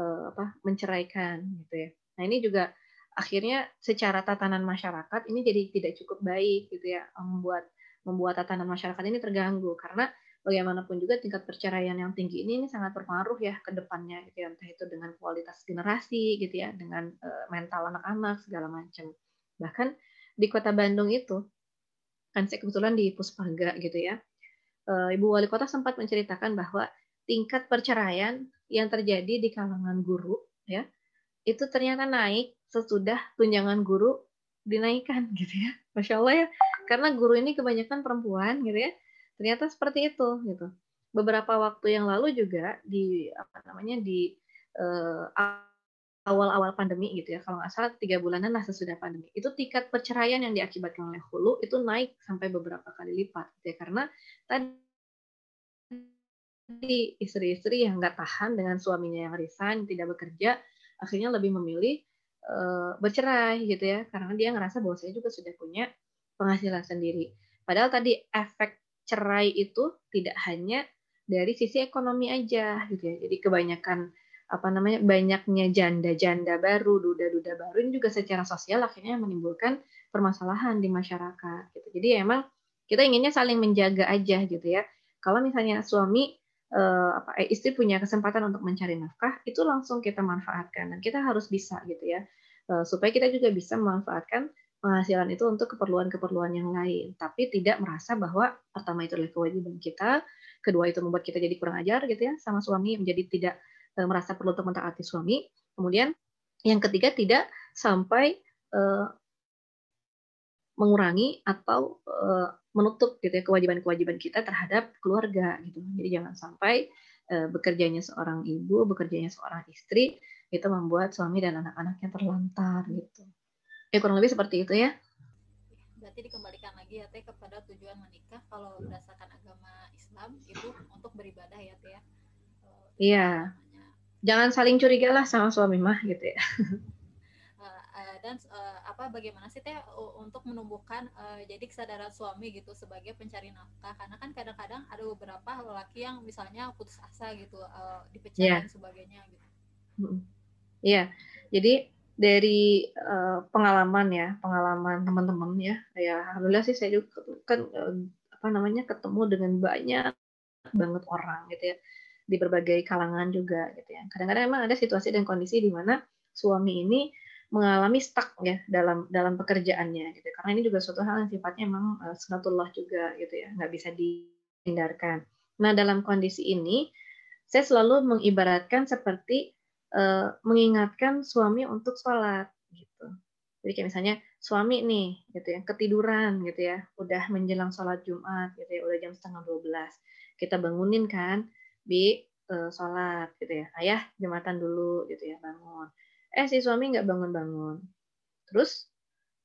Speaker 2: uh, apa menceraikan gitu ya. Nah ini juga akhirnya secara tatanan masyarakat ini jadi tidak cukup baik gitu ya membuat membuat tatanan masyarakat ini terganggu karena bagaimanapun juga tingkat perceraian yang tinggi ini, ini sangat berpengaruh ya ke depannya gitu ya entah itu dengan kualitas generasi gitu ya dengan uh, mental anak-anak segala macam bahkan di kota Bandung itu kan saya kebetulan di Puspaga gitu ya. Uh, Ibu Wali Kota sempat menceritakan bahwa tingkat perceraian yang terjadi di kalangan guru ya itu ternyata naik sesudah tunjangan guru dinaikkan gitu ya. Masya Allah ya. Karena guru ini kebanyakan perempuan gitu ya. Ternyata seperti itu gitu. Beberapa waktu yang lalu juga di apa namanya di uh, awal-awal pandemi gitu ya, kalau nggak salah tiga bulanan lah sesudah pandemi, itu tingkat perceraian yang diakibatkan oleh hulu itu naik sampai beberapa kali lipat, gitu ya, karena tadi istri-istri yang nggak tahan dengan suaminya yang resign, tidak bekerja, akhirnya lebih memilih uh, bercerai gitu ya, karena dia ngerasa bahwa saya juga sudah punya penghasilan sendiri. Padahal tadi efek cerai itu tidak hanya dari sisi ekonomi aja gitu ya, jadi kebanyakan apa namanya banyaknya janda-janda baru, duda-duda baru ini juga secara sosial akhirnya menimbulkan permasalahan di masyarakat gitu. Jadi ya emang kita inginnya saling menjaga aja gitu ya. Kalau misalnya suami eh, apa eh, istri punya kesempatan untuk mencari nafkah, itu langsung kita manfaatkan dan kita harus bisa gitu ya. Eh, supaya kita juga bisa memanfaatkan penghasilan itu untuk keperluan-keperluan yang lain, tapi tidak merasa bahwa pertama itu adalah kewajiban kita, kedua itu membuat kita jadi kurang ajar gitu ya sama suami menjadi tidak uh, merasa perlu untuk mentaati suami. Kemudian yang ketiga tidak sampai uh, mengurangi atau uh, menutup gitu ya kewajiban-kewajiban kita terhadap keluarga gitu. Jadi jangan sampai uh, bekerjanya seorang ibu, bekerjanya seorang istri itu membuat suami dan anak-anaknya terlantar gitu. Ya kurang lebih seperti itu ya.
Speaker 1: Berarti dikembalikan lagi ya teh kepada tujuan menikah kalau berdasarkan agama Islam itu untuk beribadah ya teh ya.
Speaker 2: Iya jangan saling curiga lah sama suami mah gitu ya
Speaker 1: uh, [LAUGHS] dan uh, apa bagaimana sih teh untuk menumbuhkan uh, jadi kesadaran suami gitu sebagai pencari nafkah karena kan kadang-kadang ada beberapa lelaki yang misalnya putus asa gitu uh, dipecat yeah. dan sebagainya gitu
Speaker 2: iya yeah. jadi dari uh, pengalaman ya pengalaman teman-teman ya ya alhamdulillah sih saya juga kan uh, apa namanya ketemu dengan banyak banget orang gitu ya di berbagai kalangan juga gitu ya. Kadang-kadang emang ada situasi dan kondisi di mana suami ini mengalami stuck ya dalam dalam pekerjaannya gitu. Karena ini juga suatu hal yang sifatnya emang uh, sunatullah juga gitu ya, nggak bisa dihindarkan. Nah, dalam kondisi ini saya selalu mengibaratkan seperti uh, mengingatkan suami untuk sholat gitu. Jadi kayak misalnya suami nih gitu ya, ketiduran gitu ya, udah menjelang sholat Jumat gitu ya, udah jam setengah 12. Kita bangunin kan, Bi uh, sholat gitu ya ayah jumatan dulu gitu ya bangun eh si suami nggak bangun-bangun terus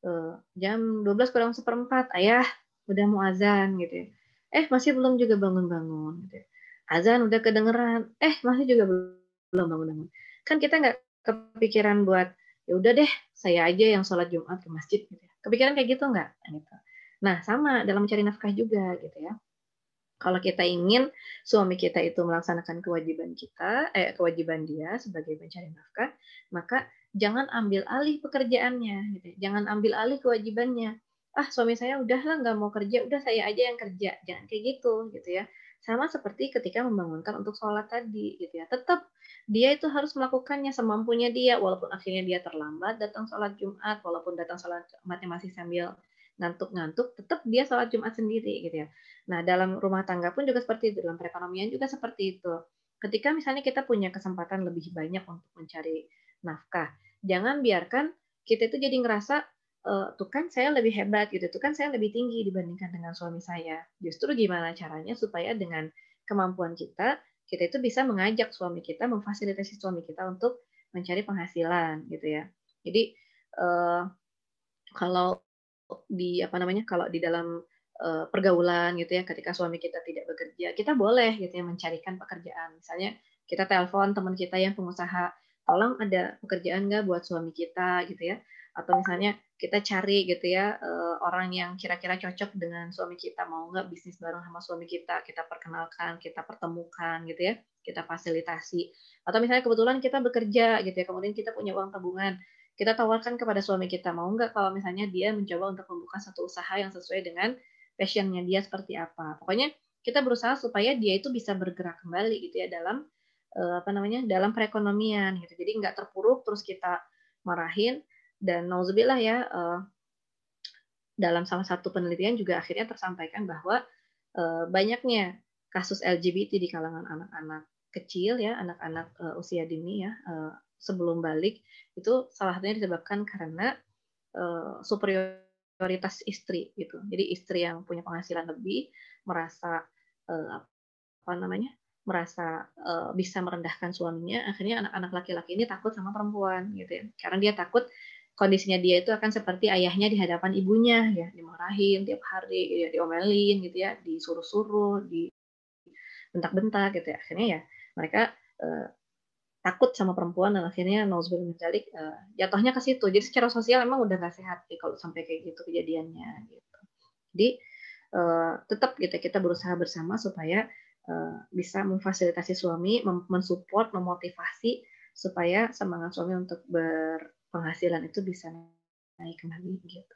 Speaker 2: uh, jam 12 kurang seperempat ayah udah mau azan gitu ya eh masih belum juga bangun-bangun gitu ya. azan udah kedengeran eh masih juga belum bangun-bangun kan kita nggak kepikiran buat ya udah deh saya aja yang sholat jumat ke masjid gitu ya kepikiran kayak gitu nggak gitu nah sama dalam mencari nafkah juga gitu ya kalau kita ingin suami kita itu melaksanakan kewajiban kita, eh, kewajiban dia sebagai pencari nafkah, maka jangan ambil alih pekerjaannya, gitu. Ya. jangan ambil alih kewajibannya. ah suami saya udahlah nggak mau kerja, udah saya aja yang kerja. Jangan kayak gitu gitu ya. Sama seperti ketika membangunkan untuk sholat tadi gitu ya. Tetap dia itu harus melakukannya semampunya dia walaupun akhirnya dia terlambat datang sholat Jumat, walaupun datang sholat Jumatnya masih sambil ngantuk-ngantuk, tetap dia sholat Jumat sendiri gitu ya. Nah dalam rumah tangga pun juga seperti itu, dalam perekonomian juga seperti itu. Ketika misalnya kita punya kesempatan lebih banyak untuk mencari nafkah, jangan biarkan kita itu jadi ngerasa uh, tuh kan saya lebih hebat gitu, tuh kan saya lebih tinggi dibandingkan dengan suami saya. Justru gimana caranya supaya dengan kemampuan kita, kita itu bisa mengajak suami kita, memfasilitasi suami kita untuk mencari penghasilan gitu ya. Jadi uh, kalau di apa namanya, kalau di dalam uh, pergaulan gitu ya, ketika suami kita tidak bekerja, kita boleh gitu ya mencarikan pekerjaan. Misalnya kita telepon teman kita yang pengusaha, tolong ada pekerjaan nggak buat suami kita gitu ya atau misalnya kita cari gitu ya uh, orang yang kira-kira cocok dengan suami kita mau nggak bisnis bareng sama suami kita kita perkenalkan kita pertemukan gitu ya kita fasilitasi. Atau misalnya kebetulan kita bekerja gitu ya kemudian kita punya uang tabungan kita tawarkan kepada suami kita mau nggak kalau misalnya dia mencoba untuk membuka satu usaha yang sesuai dengan passionnya dia seperti apa. Pokoknya kita berusaha supaya dia itu bisa bergerak kembali gitu ya dalam uh, apa namanya dalam perekonomian gitu. Jadi nggak terpuruk terus kita marahin dan nauzubillah ya uh, dalam salah satu penelitian juga akhirnya tersampaikan bahwa uh, banyaknya kasus LGBT di kalangan anak-anak kecil ya, anak-anak uh, usia dini ya, uh, sebelum balik itu salah satunya disebabkan karena uh, superioritas istri gitu. Jadi istri yang punya penghasilan lebih merasa uh, apa namanya? merasa uh, bisa merendahkan suaminya, akhirnya anak-anak laki-laki ini takut sama perempuan gitu ya. Karena dia takut kondisinya dia itu akan seperti ayahnya di hadapan ibunya ya. Dimarahin tiap hari ya, diomelin gitu ya disuruh-suruh di bentak-bentak gitu ya. Akhirnya ya mereka uh, takut sama perempuan dan akhirnya nauzubillah uh, eh, jatuhnya ke situ. Jadi secara sosial emang udah gak sehat ya, kalau sampai kayak gitu kejadiannya gitu. Jadi uh, tetap gitu kita berusaha bersama supaya uh, bisa memfasilitasi suami mensupport memotivasi supaya semangat suami untuk ber penghasilan itu bisa naik kembali gitu.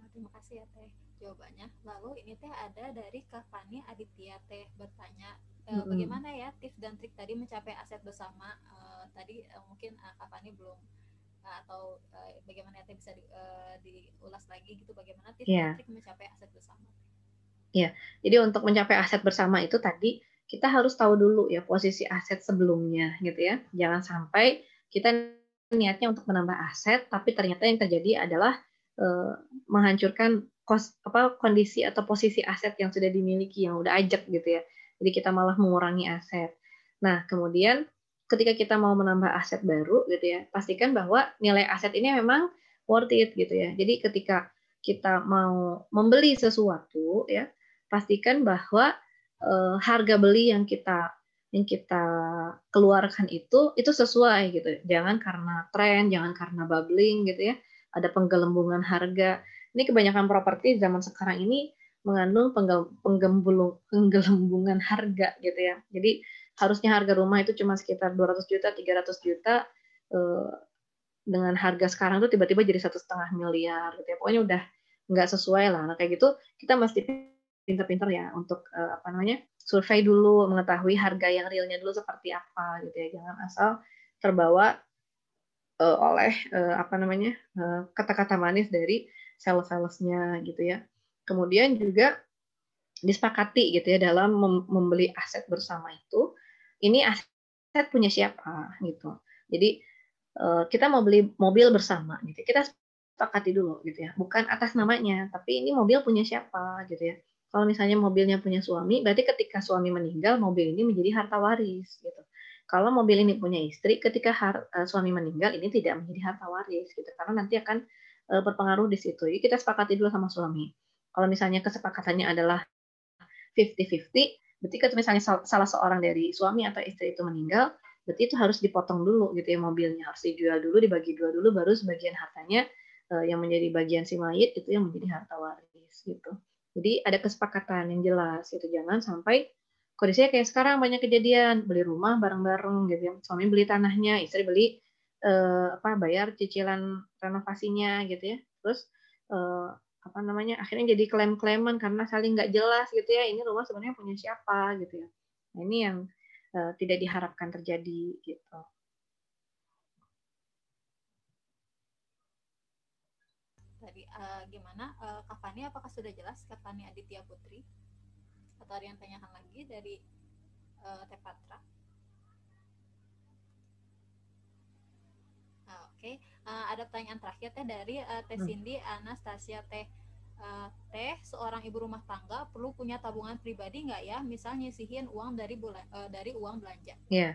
Speaker 1: Nah, terima kasih ya Teh jawabannya. Lalu ini Teh ada dari Kak Fani Aditya Teh bertanya e, hmm. bagaimana ya tips dan trik tadi mencapai aset bersama. E, tadi e, mungkin e, Kak Fani belum e, atau bagaimana ya Teh bisa di, diulas lagi gitu bagaimana tips yeah. dan trik mencapai aset bersama.
Speaker 2: Ya, jadi untuk mencapai aset bersama itu tadi kita harus tahu dulu ya posisi aset sebelumnya gitu ya. Jangan sampai kita niatnya untuk menambah aset tapi ternyata yang terjadi adalah eh, menghancurkan kos apa kondisi atau posisi aset yang sudah dimiliki yang udah ajak gitu ya. Jadi kita malah mengurangi aset. Nah, kemudian ketika kita mau menambah aset baru gitu ya, pastikan bahwa nilai aset ini memang worth it gitu ya. Jadi ketika kita mau membeli sesuatu ya, pastikan bahwa uh, harga beli yang kita yang kita keluarkan itu itu sesuai gitu. Jangan karena tren, jangan karena bubbling gitu ya. Ada penggelembungan harga. Ini kebanyakan properti zaman sekarang ini mengandung penggembulung, penggelembungan harga gitu ya. Jadi harusnya harga rumah itu cuma sekitar 200 juta, 300 juta eh, dengan harga sekarang tuh tiba-tiba jadi satu setengah miliar gitu ya. Pokoknya udah nggak sesuai lah. Nah kayak gitu kita mesti pinter-pinter ya untuk uh, apa namanya survei dulu mengetahui harga yang realnya dulu seperti apa gitu ya. Jangan asal terbawa uh, oleh uh, apa namanya kata-kata uh, manis dari sales-salesnya gitu ya. Kemudian juga disepakati gitu ya dalam mem membeli aset bersama itu ini aset punya siapa gitu. Jadi uh, kita mau beli mobil bersama gitu kita sepakati dulu gitu ya. Bukan atas namanya tapi ini mobil punya siapa gitu ya kalau misalnya mobilnya punya suami, berarti ketika suami meninggal, mobil ini menjadi harta waris gitu. Kalau mobil ini punya istri, ketika har, uh, suami meninggal ini tidak menjadi harta waris gitu, karena nanti akan uh, berpengaruh di situ. Jadi kita sepakati dulu sama suami. Kalau misalnya kesepakatannya adalah 50-50, berarti kalau misalnya salah seorang dari suami atau istri itu meninggal, berarti itu harus dipotong dulu gitu ya mobilnya harus dijual dulu, dibagi dua dulu, baru sebagian hartanya uh, yang menjadi bagian si mayit itu yang menjadi harta waris gitu. Jadi ada kesepakatan yang jelas gitu. Jangan sampai kondisinya kayak sekarang banyak kejadian. Beli rumah bareng-bareng gitu ya. Suami beli tanahnya, istri beli uh, apa bayar cicilan renovasinya gitu ya. Terus uh, apa namanya akhirnya jadi klaim-klaiman karena saling nggak jelas gitu ya. Ini rumah sebenarnya punya siapa gitu ya. Nah, ini yang uh, tidak diharapkan terjadi gitu
Speaker 1: tadi uh, gimana uh, Kavani apakah sudah jelas Kavani Aditya Putri atau ada yang tanyakan lagi dari uh, Tepatra Oke, okay. uh, ada pertanyaan terakhir teh dari uh, Teh hmm. Cindy Anastasia Teh uh, Teh seorang ibu rumah tangga perlu punya tabungan pribadi nggak ya? Misalnya nyisihin uang dari bulan uh, dari uang belanja.
Speaker 2: Iya. Yeah.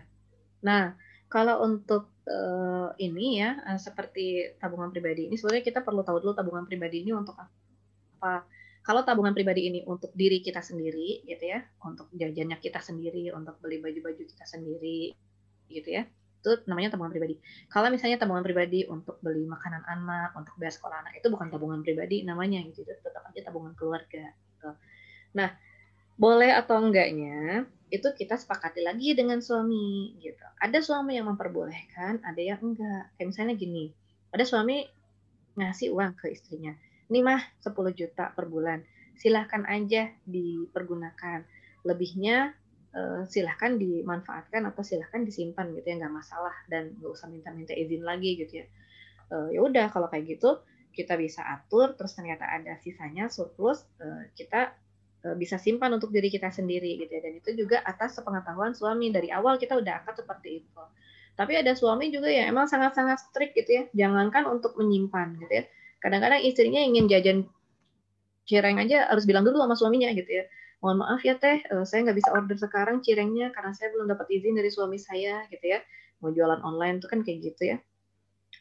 Speaker 2: Nah, kalau untuk uh, ini ya uh, seperti tabungan pribadi ini sebenarnya kita perlu tahu dulu tabungan pribadi ini untuk apa. Kalau tabungan pribadi ini untuk diri kita sendiri gitu ya, untuk jajannya kita sendiri, untuk beli baju-baju kita sendiri gitu ya itu namanya tabungan pribadi. Kalau misalnya tabungan pribadi untuk beli makanan anak, untuk bayar sekolah anak, itu bukan tabungan pribadi namanya gitu, itu tetap aja tabungan keluarga. Gitu. Nah, boleh atau enggaknya itu kita sepakati lagi dengan suami gitu. Ada suami yang memperbolehkan, ada yang enggak. Kayak misalnya gini, ada suami ngasih uang ke istrinya. Ini mah 10 juta per bulan. Silahkan aja dipergunakan. Lebihnya uh, silahkan dimanfaatkan atau silahkan disimpan gitu ya nggak masalah dan nggak usah minta-minta izin lagi gitu ya uh, ya udah kalau kayak gitu kita bisa atur terus ternyata ada sisanya surplus uh, kita bisa simpan untuk diri kita sendiri gitu ya. Dan itu juga atas sepengetahuan suami. Dari awal kita udah akad seperti itu. Tapi ada suami juga yang emang sangat-sangat strict gitu ya. Jangankan untuk menyimpan gitu ya. Kadang-kadang istrinya ingin jajan cireng aja harus bilang dulu sama suaminya gitu ya. Mohon maaf ya teh, uh, saya nggak bisa order sekarang cirengnya karena saya belum dapat izin dari suami saya gitu ya. Mau jualan online tuh kan kayak gitu ya.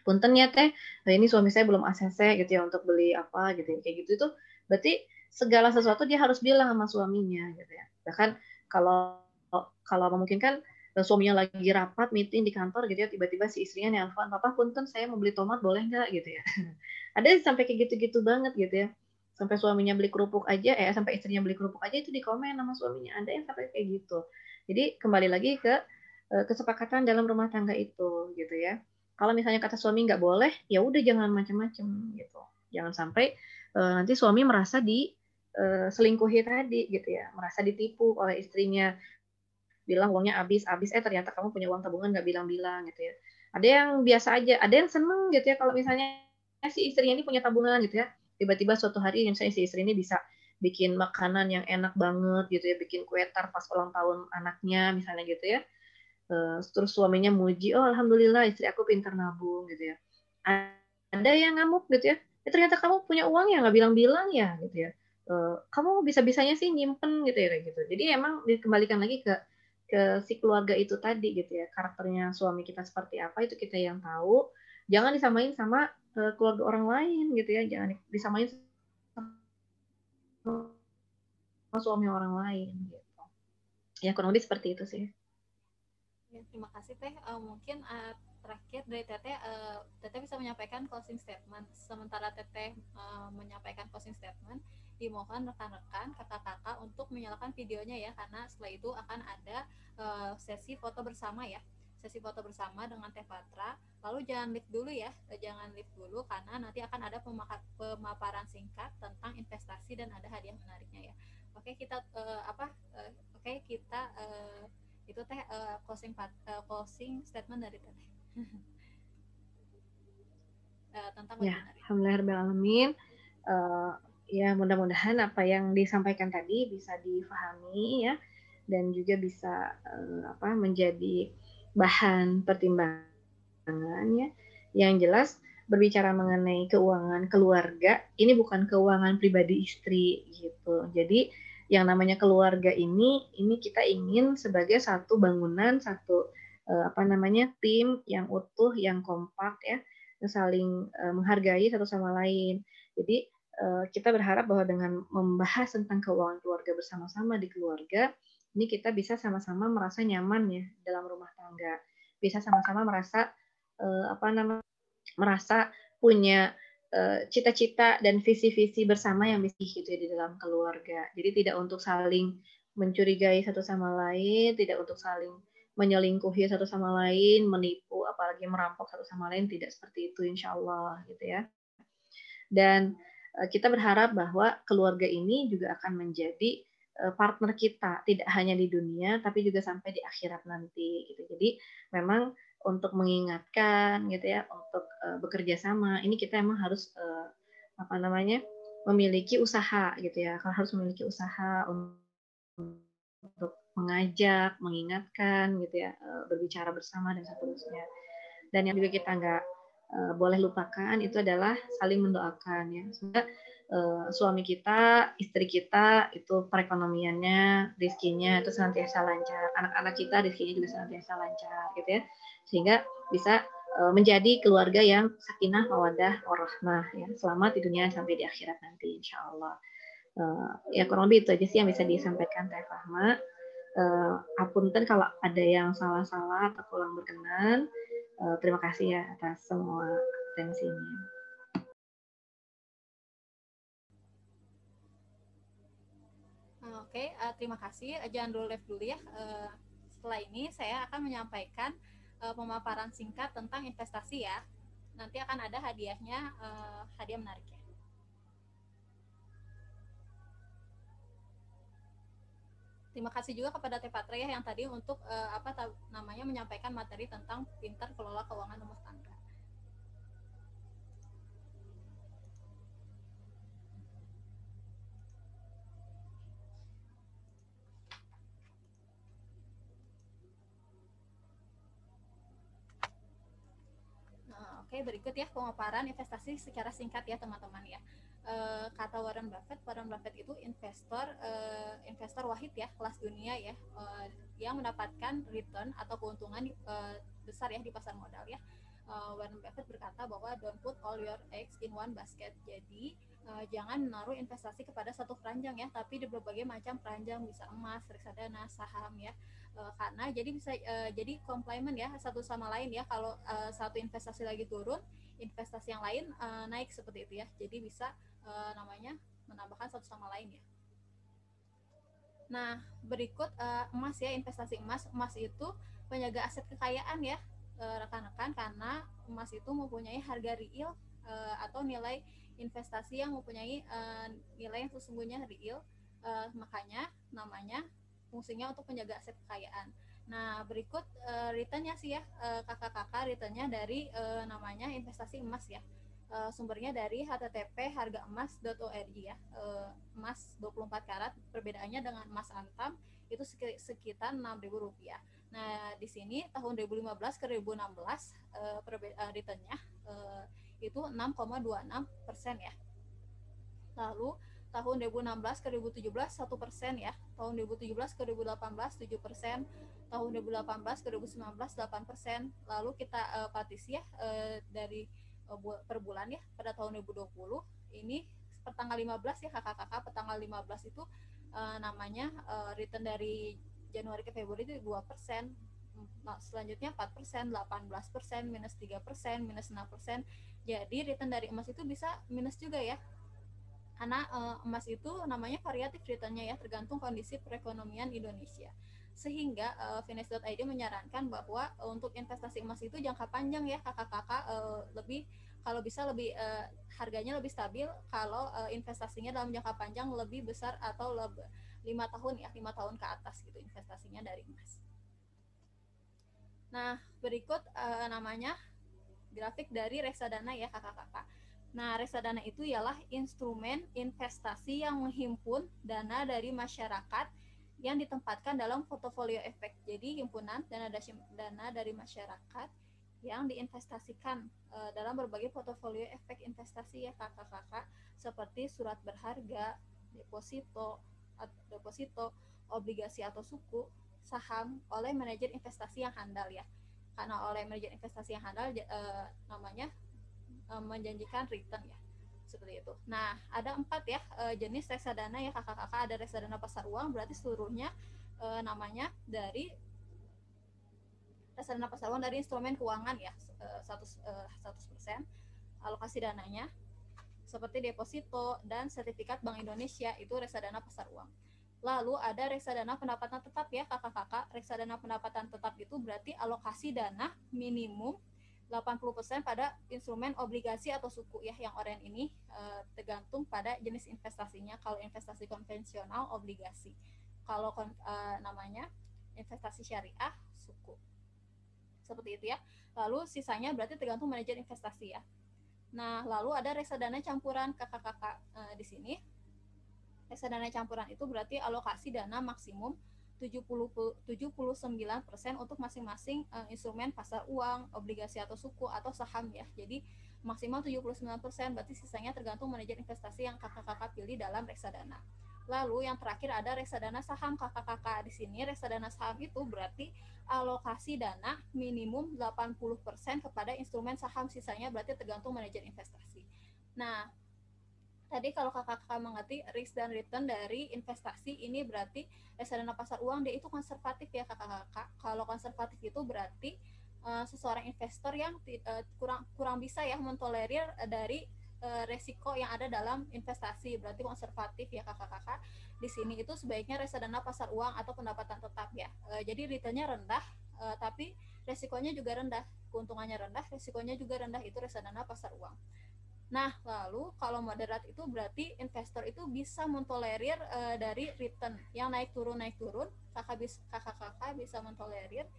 Speaker 2: Punten ya teh, nah ini suami saya belum ACC gitu ya untuk beli apa gitu ya. Kayak gitu itu berarti segala sesuatu dia harus bilang sama suaminya gitu ya. Bahkan kalau kalau memungkinkan eh, suaminya lagi rapat meeting di kantor gitu ya tiba-tiba si istrinya nelpon papa punten saya mau beli tomat boleh nggak? gitu ya. [LAUGHS] Ada sampai kayak gitu-gitu banget gitu ya. Sampai suaminya beli kerupuk aja eh sampai istrinya beli kerupuk aja itu di komen sama suaminya. Ada yang sampai kayak gitu. Jadi kembali lagi ke uh, kesepakatan dalam rumah tangga itu gitu ya. Kalau misalnya kata suami nggak boleh ya udah jangan macam-macam gitu. Jangan sampai uh, nanti suami merasa di uh, selingkuhi tadi gitu ya merasa ditipu oleh istrinya. Bilang uangnya habis habis. Eh ternyata kamu punya uang tabungan nggak bilang-bilang gitu ya. Ada yang biasa aja ada yang seneng gitu ya kalau misalnya si istrinya ini punya tabungan gitu ya. Tiba-tiba suatu hari misalnya si istri ini bisa bikin makanan yang enak banget gitu ya bikin kue tar pas ulang tahun anaknya misalnya gitu ya. Uh, terus suaminya muji oh alhamdulillah istri aku pintar nabung gitu ya. Ada yang ngamuk gitu ya, ya ternyata kamu punya uang ya nggak bilang-bilang ya gitu ya uh, kamu bisa-bisanya sih nyimpen gitu ya gitu. Jadi emang dikembalikan lagi ke ke si keluarga itu tadi gitu ya. Karakternya suami kita seperti apa itu kita yang tahu. Jangan disamain sama uh, keluarga orang lain gitu ya. Jangan disamain sama suami orang lain gitu. Ya kurang lebih seperti itu sih.
Speaker 1: Ya, terima kasih teh. Uh, mungkin uh, terakhir dari teteh uh, teteh bisa menyampaikan closing statement. Sementara teteh uh, menyampaikan closing statement dimohon rekan-rekan kakak-kakak untuk menyalakan videonya ya karena setelah itu akan ada uh, sesi foto bersama ya sesi foto bersama dengan Teh Patra. Lalu jangan live dulu ya, eh, jangan live dulu karena nanti akan ada pemaparan singkat tentang investasi dan ada hadiah menariknya ya. Oke kita uh, apa? Uh, Oke kita uh, itu teh uh, closing uh, closing statement dari Teh.
Speaker 2: uh, [LAUGHS] tentang ya, Alhamdulillah Uh, ya mudah-mudahan apa yang disampaikan tadi bisa difahami ya dan juga bisa uh, apa menjadi bahan pertimbangan ya. Yang jelas berbicara mengenai keuangan keluarga, ini bukan keuangan pribadi istri gitu. Jadi yang namanya keluarga ini ini kita ingin sebagai satu bangunan, satu eh, apa namanya tim yang utuh, yang kompak ya, saling eh, menghargai satu sama lain. Jadi kita berharap bahwa dengan membahas tentang keuangan keluarga bersama-sama di keluarga, ini kita bisa sama-sama merasa nyaman ya dalam rumah tangga. Bisa sama-sama merasa uh, apa namanya merasa punya eh, cita-cita dan visi-visi bersama yang bisa gitu ya di dalam keluarga. Jadi tidak untuk saling mencurigai satu sama lain tidak untuk saling menyelingkuhi satu sama lain menipu apa apalagi merampok satu sama lain tidak seperti itu insya Allah gitu ya. Dan kita berharap bahwa keluarga ini juga akan menjadi uh, partner kita tidak hanya di dunia tapi juga sampai di akhirat nanti gitu jadi memang untuk mengingatkan gitu ya untuk uh, bekerja sama ini kita emang harus apa namanya memiliki usaha gitu ya harus memiliki usaha untuk mengajak, mengingatkan gitu ya, eh, berbicara bersama dan seterusnya. Dan yang juga kita nggak uh, boleh lupakan itu adalah saling mendoakan ya. Semoga uh, suami kita, istri kita itu perekonomiannya, rizkinya itu senantiasa lancar. Anak-anak kita rizkinya juga senantiasa lancar gitu ya. Sehingga bisa uh, menjadi keluarga yang sakinah, mawadah, warahmah ya. Selamat di dunia sampai di akhirat nanti insya Allah. Uh, ya kurang lebih itu aja sih yang bisa disampaikan Teh Fahma uh, apunten kalau ada yang salah-salah atau kurang berkenan. Uh, terima kasih ya atas semua atensinya.
Speaker 1: Oke, okay, uh, terima kasih. Jangan dulu live dulu ya. Uh, setelah ini saya akan menyampaikan uh, pemaparan singkat tentang investasi ya. Nanti akan ada hadiahnya, uh, hadiah menarik terima kasih juga kepada Tepatra ya yang tadi untuk uh, apa namanya menyampaikan materi tentang pintar kelola keuangan rumah tangga. Nah, oke, berikut ya pemaparan investasi secara singkat ya teman-teman ya. Eh, kata Warren Buffett, Warren Buffett itu investor uh, investor wahid ya kelas dunia ya uh, yang mendapatkan return atau keuntungan uh, besar ya di pasar modal ya. Uh, Warren Buffett berkata bahwa don't put all your eggs in one basket. Jadi uh, jangan menaruh investasi kepada satu keranjang ya, tapi di berbagai macam keranjang bisa emas, reksadana, saham ya. Uh, karena jadi bisa uh, jadi komplement ya satu sama lain ya. Kalau uh, satu investasi lagi turun, investasi yang lain uh, naik seperti itu ya. Jadi bisa uh, namanya menambahkan satu sama lain ya. Nah, berikut uh, emas ya, investasi emas. Emas itu penjaga aset kekayaan ya, eh, rekan-rekan, karena emas itu mempunyai harga real uh, atau nilai investasi yang mempunyai uh, nilai yang sesungguhnya real. Uh, makanya namanya fungsinya untuk menjaga aset kekayaan. Nah, berikut uh, returnnya sih ya, kakak-kakak uh, returnnya dari uh, namanya investasi emas ya uh, sumbernya dari http harga emas.org ya. Uh, emas 24 karat perbedaannya dengan emas antam itu sekitar Rp6.000. Nah, di sini tahun 2015 ke 2016 uh, uh, returnnya uh, itu 6,26 persen ya. Lalu tahun 2016 ke 2017 1 persen ya. Tahun 2017 ke 2018 7 persen. Tahun 2018 ke 2019 8 persen. Lalu kita uh, partisi ya uh, dari per bulan ya pada tahun 2020 ini pertanggal 15 ya kakak-kakak pertanggal 15 itu uh, namanya uh, return dari Januari ke Februari itu 2 persen nah, selanjutnya 4 persen 18 persen minus 3 persen minus 6 persen. Jadi return dari emas itu bisa minus juga ya. Karena uh, emas itu namanya variatif returnnya ya tergantung kondisi perekonomian Indonesia sehingga uh, Finance.id menyarankan bahwa uh, untuk investasi emas itu jangka panjang ya kakak-kakak uh, lebih kalau bisa lebih uh, harganya lebih stabil kalau uh, investasinya dalam jangka panjang lebih besar atau lebih lima tahun ya lima tahun ke atas gitu investasinya dari emas. Nah berikut uh, namanya grafik dari reksadana ya kakak-kakak. Nah, reksadana itu ialah instrumen investasi yang menghimpun dana dari masyarakat yang ditempatkan dalam portofolio efek. Jadi himpunan dana dana dari masyarakat yang diinvestasikan uh, dalam berbagai portofolio efek investasi ya kakak-kakak seperti surat berharga, deposito, deposito, obligasi atau suku, saham oleh manajer investasi yang handal ya. Karena oleh manajer investasi yang handal uh, namanya uh, menjanjikan return ya seperti itu. Nah, ada empat ya e, jenis reksadana ya kakak-kakak. Ada reksadana pasar uang, berarti seluruhnya e, namanya dari reksadana pasar uang dari instrumen keuangan ya, satu persen alokasi dananya seperti deposito dan sertifikat Bank Indonesia itu reksadana pasar uang. Lalu ada reksadana pendapatan tetap ya kakak-kakak. Reksadana pendapatan tetap itu berarti alokasi dana minimum 80% pada instrumen obligasi atau suku ya yang oranye ini uh, tergantung pada jenis investasinya. Kalau investasi konvensional obligasi. Kalau uh, namanya investasi syariah suku. Seperti itu ya. Lalu sisanya berarti tergantung manajer investasi ya. Nah, lalu ada reksadana campuran kakak-kakak uh, di sini. Reksadana campuran itu berarti alokasi dana maksimum 70, 79% untuk masing-masing uh, instrumen pasar uang, obligasi atau suku atau saham ya. Jadi maksimal 79% berarti sisanya tergantung manajer investasi yang kakak-kakak pilih dalam reksadana. Lalu yang terakhir ada reksadana saham kakak-kakak di sini reksadana saham itu berarti alokasi dana minimum 80% kepada instrumen saham sisanya berarti tergantung manajer investasi. Nah, tadi kalau kakak-kakak mengerti risk dan return dari investasi ini berarti reksadana pasar uang dia itu konservatif ya kakak-kakak. Kalau konservatif itu berarti uh, seseorang investor yang uh, kurang kurang bisa ya mentolerir uh, dari uh, resiko yang ada dalam investasi. Berarti konservatif ya kakak-kakak. Di sini itu sebaiknya reksadana pasar uang atau pendapatan tetap ya. Jadi returnnya rendah tapi resikonya juga rendah. Keuntungannya rendah, resikonya juga rendah itu reksadana pasar uang. Nah, lalu kalau moderat itu berarti investor itu bisa mentolerir uh, dari return. Yang naik turun naik turun, kakak bisa kakak kakak bisa mentolerir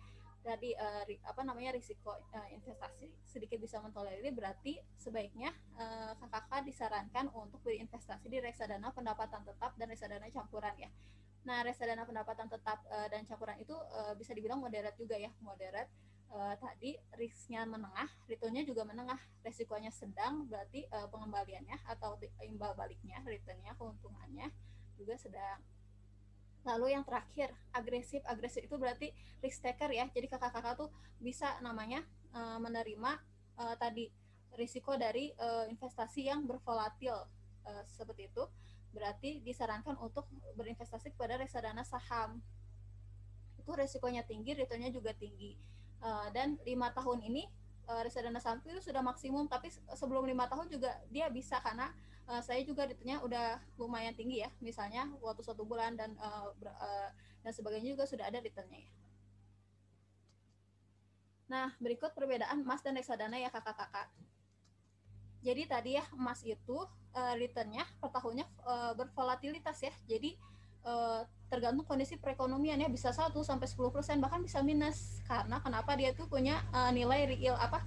Speaker 1: dari uh, apa namanya risiko uh, investasi. Sedikit bisa mentolerir berarti sebaiknya uh, kakak disarankan untuk berinvestasi di reksadana pendapatan tetap dan reksadana campuran ya. Nah, reksadana pendapatan tetap uh, dan campuran itu uh, bisa dibilang moderat juga ya, moderat uh, tadi risknya menengah, returnnya juga menengah, resikonya sedang, berarti uh, pengembaliannya atau imbal baliknya, returnnya, keuntungannya juga sedang. Lalu yang terakhir, agresif. Agresif itu berarti risk taker ya. Jadi kakak-kakak tuh bisa namanya uh, menerima uh, tadi risiko dari uh, investasi yang bervolatil uh, seperti itu. Berarti disarankan untuk berinvestasi kepada reksadana saham. Itu resikonya tinggi, returnnya juga tinggi uh, dan lima tahun ini uh, reksadana saham itu sudah maksimum tapi sebelum lima tahun juga dia bisa karena uh, saya juga ditanya udah lumayan tinggi ya misalnya waktu satu bulan dan uh, uh, dan sebagainya juga sudah ada returnnya ya. Nah berikut perbedaan emas dan reksadana ya kakak-kakak. Jadi tadi ya emas itu uh, returnnya per tahunnya uh, bervolatilitas ya. Jadi uh, tergantung kondisi perekonomian ya bisa 1 sampai 10% bahkan bisa minus karena kenapa dia tuh punya uh, nilai real apa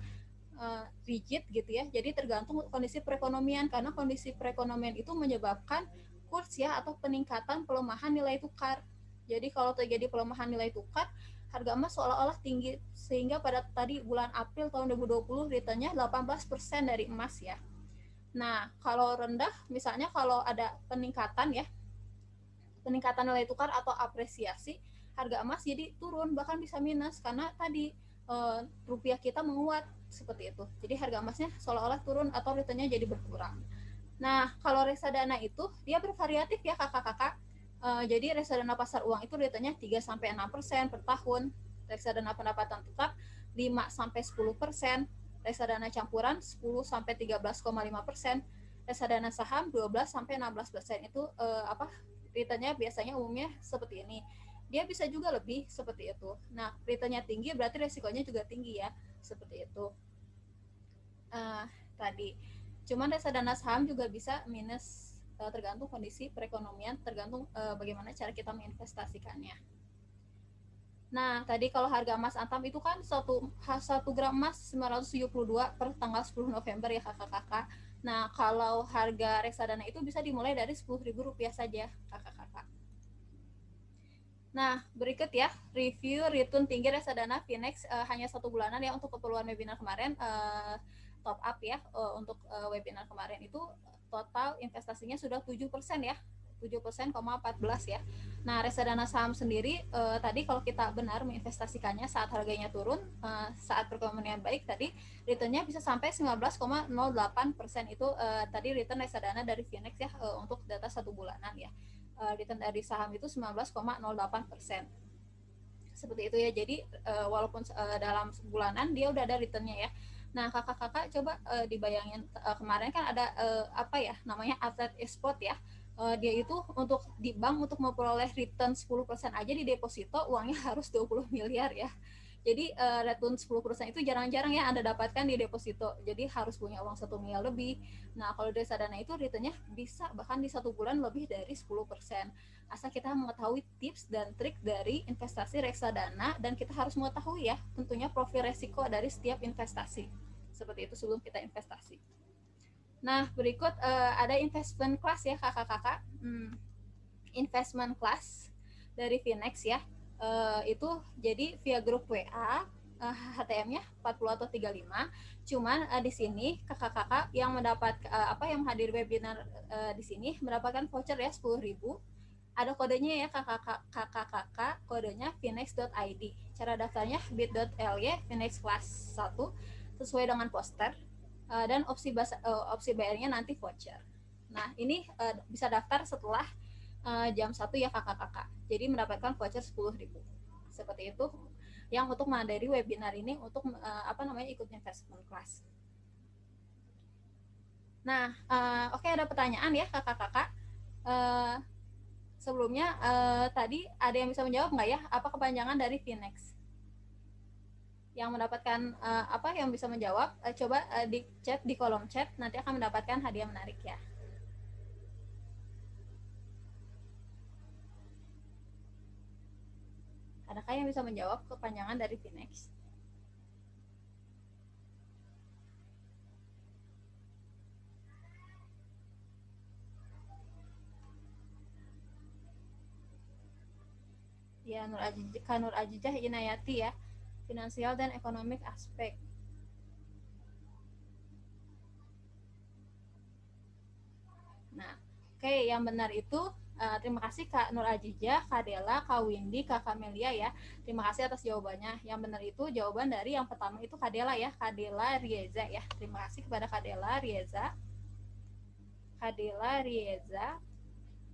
Speaker 1: uh, rigid gitu ya. Jadi tergantung kondisi perekonomian karena kondisi perekonomian itu menyebabkan kurs ya atau peningkatan pelemahan nilai tukar. Jadi kalau terjadi pelemahan nilai tukar, harga emas seolah-olah tinggi sehingga pada tadi bulan April tahun 2020 returnnya 18% dari emas ya. Nah, kalau rendah misalnya kalau ada peningkatan ya peningkatan nilai tukar atau apresiasi harga emas jadi turun bahkan bisa minus karena tadi e, rupiah kita menguat seperti itu. Jadi harga emasnya seolah-olah turun atau returnnya jadi berkurang. Nah, kalau reksadana itu dia bervariatif ya kakak-kakak. E, jadi reksadana pasar uang itu returnnya 3 sampai 6% per tahun. Reksadana pendapatan tetap 5 sampai 10%, reksadana campuran 10 sampai 13,5%, reksadana saham 12 sampai 16% itu e, apa returnnya biasanya umumnya seperti ini. Dia bisa juga lebih seperti itu. Nah, returnnya tinggi berarti resikonya juga tinggi ya, seperti itu. Uh, tadi, cuman reksadana saham juga bisa minus uh, tergantung kondisi perekonomian, tergantung uh, bagaimana cara kita menginvestasikannya. Nah, tadi kalau harga emas antam itu kan satu satu gram emas 972 per tanggal 10 November ya kakak-kakak Nah, kalau harga reksadana itu bisa dimulai dari Rp10.000 saja, kakak-kakak. Nah, berikut ya, review return tinggi reksadana Finex uh, hanya satu bulanan ya untuk keperluan webinar kemarin, uh, top up ya, uh, untuk uh, webinar kemarin itu total investasinya sudah 7% ya, 7,14 ya. Nah, reksadana saham sendiri uh, tadi kalau kita benar menginvestasikannya saat harganya turun, uh, saat perekonomian baik tadi returnnya bisa sampai 19,08 persen itu uh, tadi return reksadana dari Finex ya uh, untuk data satu bulanan ya. Uh, return dari saham itu 19,08 persen. Seperti itu ya. Jadi uh, walaupun uh, dalam bulanan dia udah ada returnnya ya. Nah, kakak-kakak coba uh, dibayangin uh, kemarin kan ada uh, apa ya namanya atlet e-sport ya uh, dia itu untuk di bank untuk memperoleh return 10% aja di deposito uangnya [LAUGHS] harus 20 miliar ya. Jadi uh, return 10% itu jarang-jarang ya Anda dapatkan di deposito. Jadi harus punya uang satu miliar lebih. Nah, kalau dari reksadana itu returnnya bisa bahkan di satu bulan lebih dari 10%. Asal kita mengetahui tips dan trik dari investasi reksadana dan kita harus mengetahui ya tentunya profil resiko dari setiap investasi. Seperti itu sebelum kita investasi. Nah, berikut uh, ada investment class ya kakak-kakak. Hmm, investment class dari Finex ya uh, itu jadi via grup WA uh, eh, HTM-nya 40 atau 35. Cuman uh, di sini kakak-kakak yang mendapat uh, apa yang hadir webinar uh, di sini mendapatkan voucher ya 10.000. Ada kodenya ya kakak-kakak, kodenya finex.id. Cara daftarnya bit.ly finex class 1 sesuai dengan poster uh, dan opsi basa, uh, opsi bayarnya nanti voucher. Nah, ini uh, bisa daftar setelah uh, jam 1 ya kakak-kakak. Jadi mendapatkan voucher 10.000. Seperti itu yang untuk menghadiri webinar ini untuk uh, apa namanya ikut investment class. Nah, uh, oke okay, ada pertanyaan ya kakak-kakak. Uh, sebelumnya uh, tadi ada yang bisa menjawab nggak ya apa kepanjangan dari Finex? Yang mendapatkan uh, apa yang bisa menjawab uh, coba uh, di chat di kolom chat nanti akan mendapatkan hadiah menarik ya. Adakah yang bisa menjawab kepanjangan dari Finex? Ya, Nur Ajijah, Nur Ajijah Inayati ya, finansial dan ekonomik aspek. Nah, oke, okay, yang benar itu Uh, terima kasih Kak Nur Ajijah, Kak Dela, Kak Windy, Kak Kamelia ya. Terima kasih atas jawabannya. Yang benar itu jawaban dari yang pertama itu Kak Dela ya, Kak Dela Rieza ya. Terima kasih kepada Kak Dela Rieza. Kak Dela Rieza.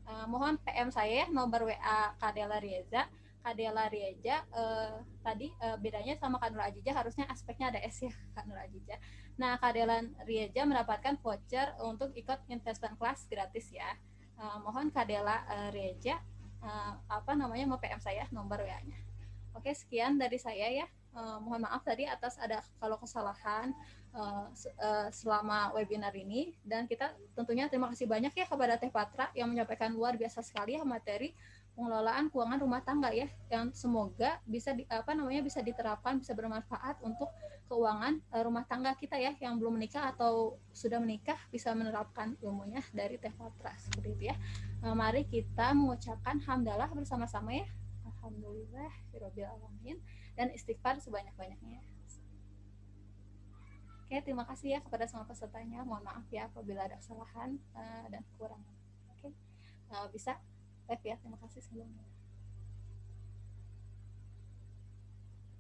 Speaker 1: Uh, mohon PM saya ya, nomor WA Kak Dela Rieza. Kak Dela Rieza uh, tadi uh, bedanya sama Kak Nur Ajijah harusnya aspeknya ada S ya [LAUGHS] Kak Nur Ajijah. Nah, Kak Dela Rieza mendapatkan voucher untuk ikut investment class gratis ya uh, mohon Kadela uh, Reja uh, apa namanya mau PM saya nomor WA-nya. Oke, sekian dari saya ya. Uh, mohon maaf tadi atas ada kalau kesalahan uh, uh, selama webinar ini dan kita tentunya terima kasih banyak ya kepada Teh Patra yang menyampaikan luar biasa sekali ya materi pengelolaan keuangan rumah tangga ya yang semoga bisa di, apa namanya bisa diterapkan bisa bermanfaat untuk keuangan uh, rumah tangga kita ya yang belum menikah atau sudah menikah bisa menerapkan ilmunya dari Teh Patra seperti itu ya. Nah, mari kita mengucapkan hamdalah bersama-sama ya. Alhamdulillah alamin dan istighfar sebanyak-banyaknya. Oke, terima kasih ya kepada semua pesertanya. Mohon maaf ya apabila ada kesalahan uh, dan kekurangan. Oke, bisa live ya terima kasih sebelumnya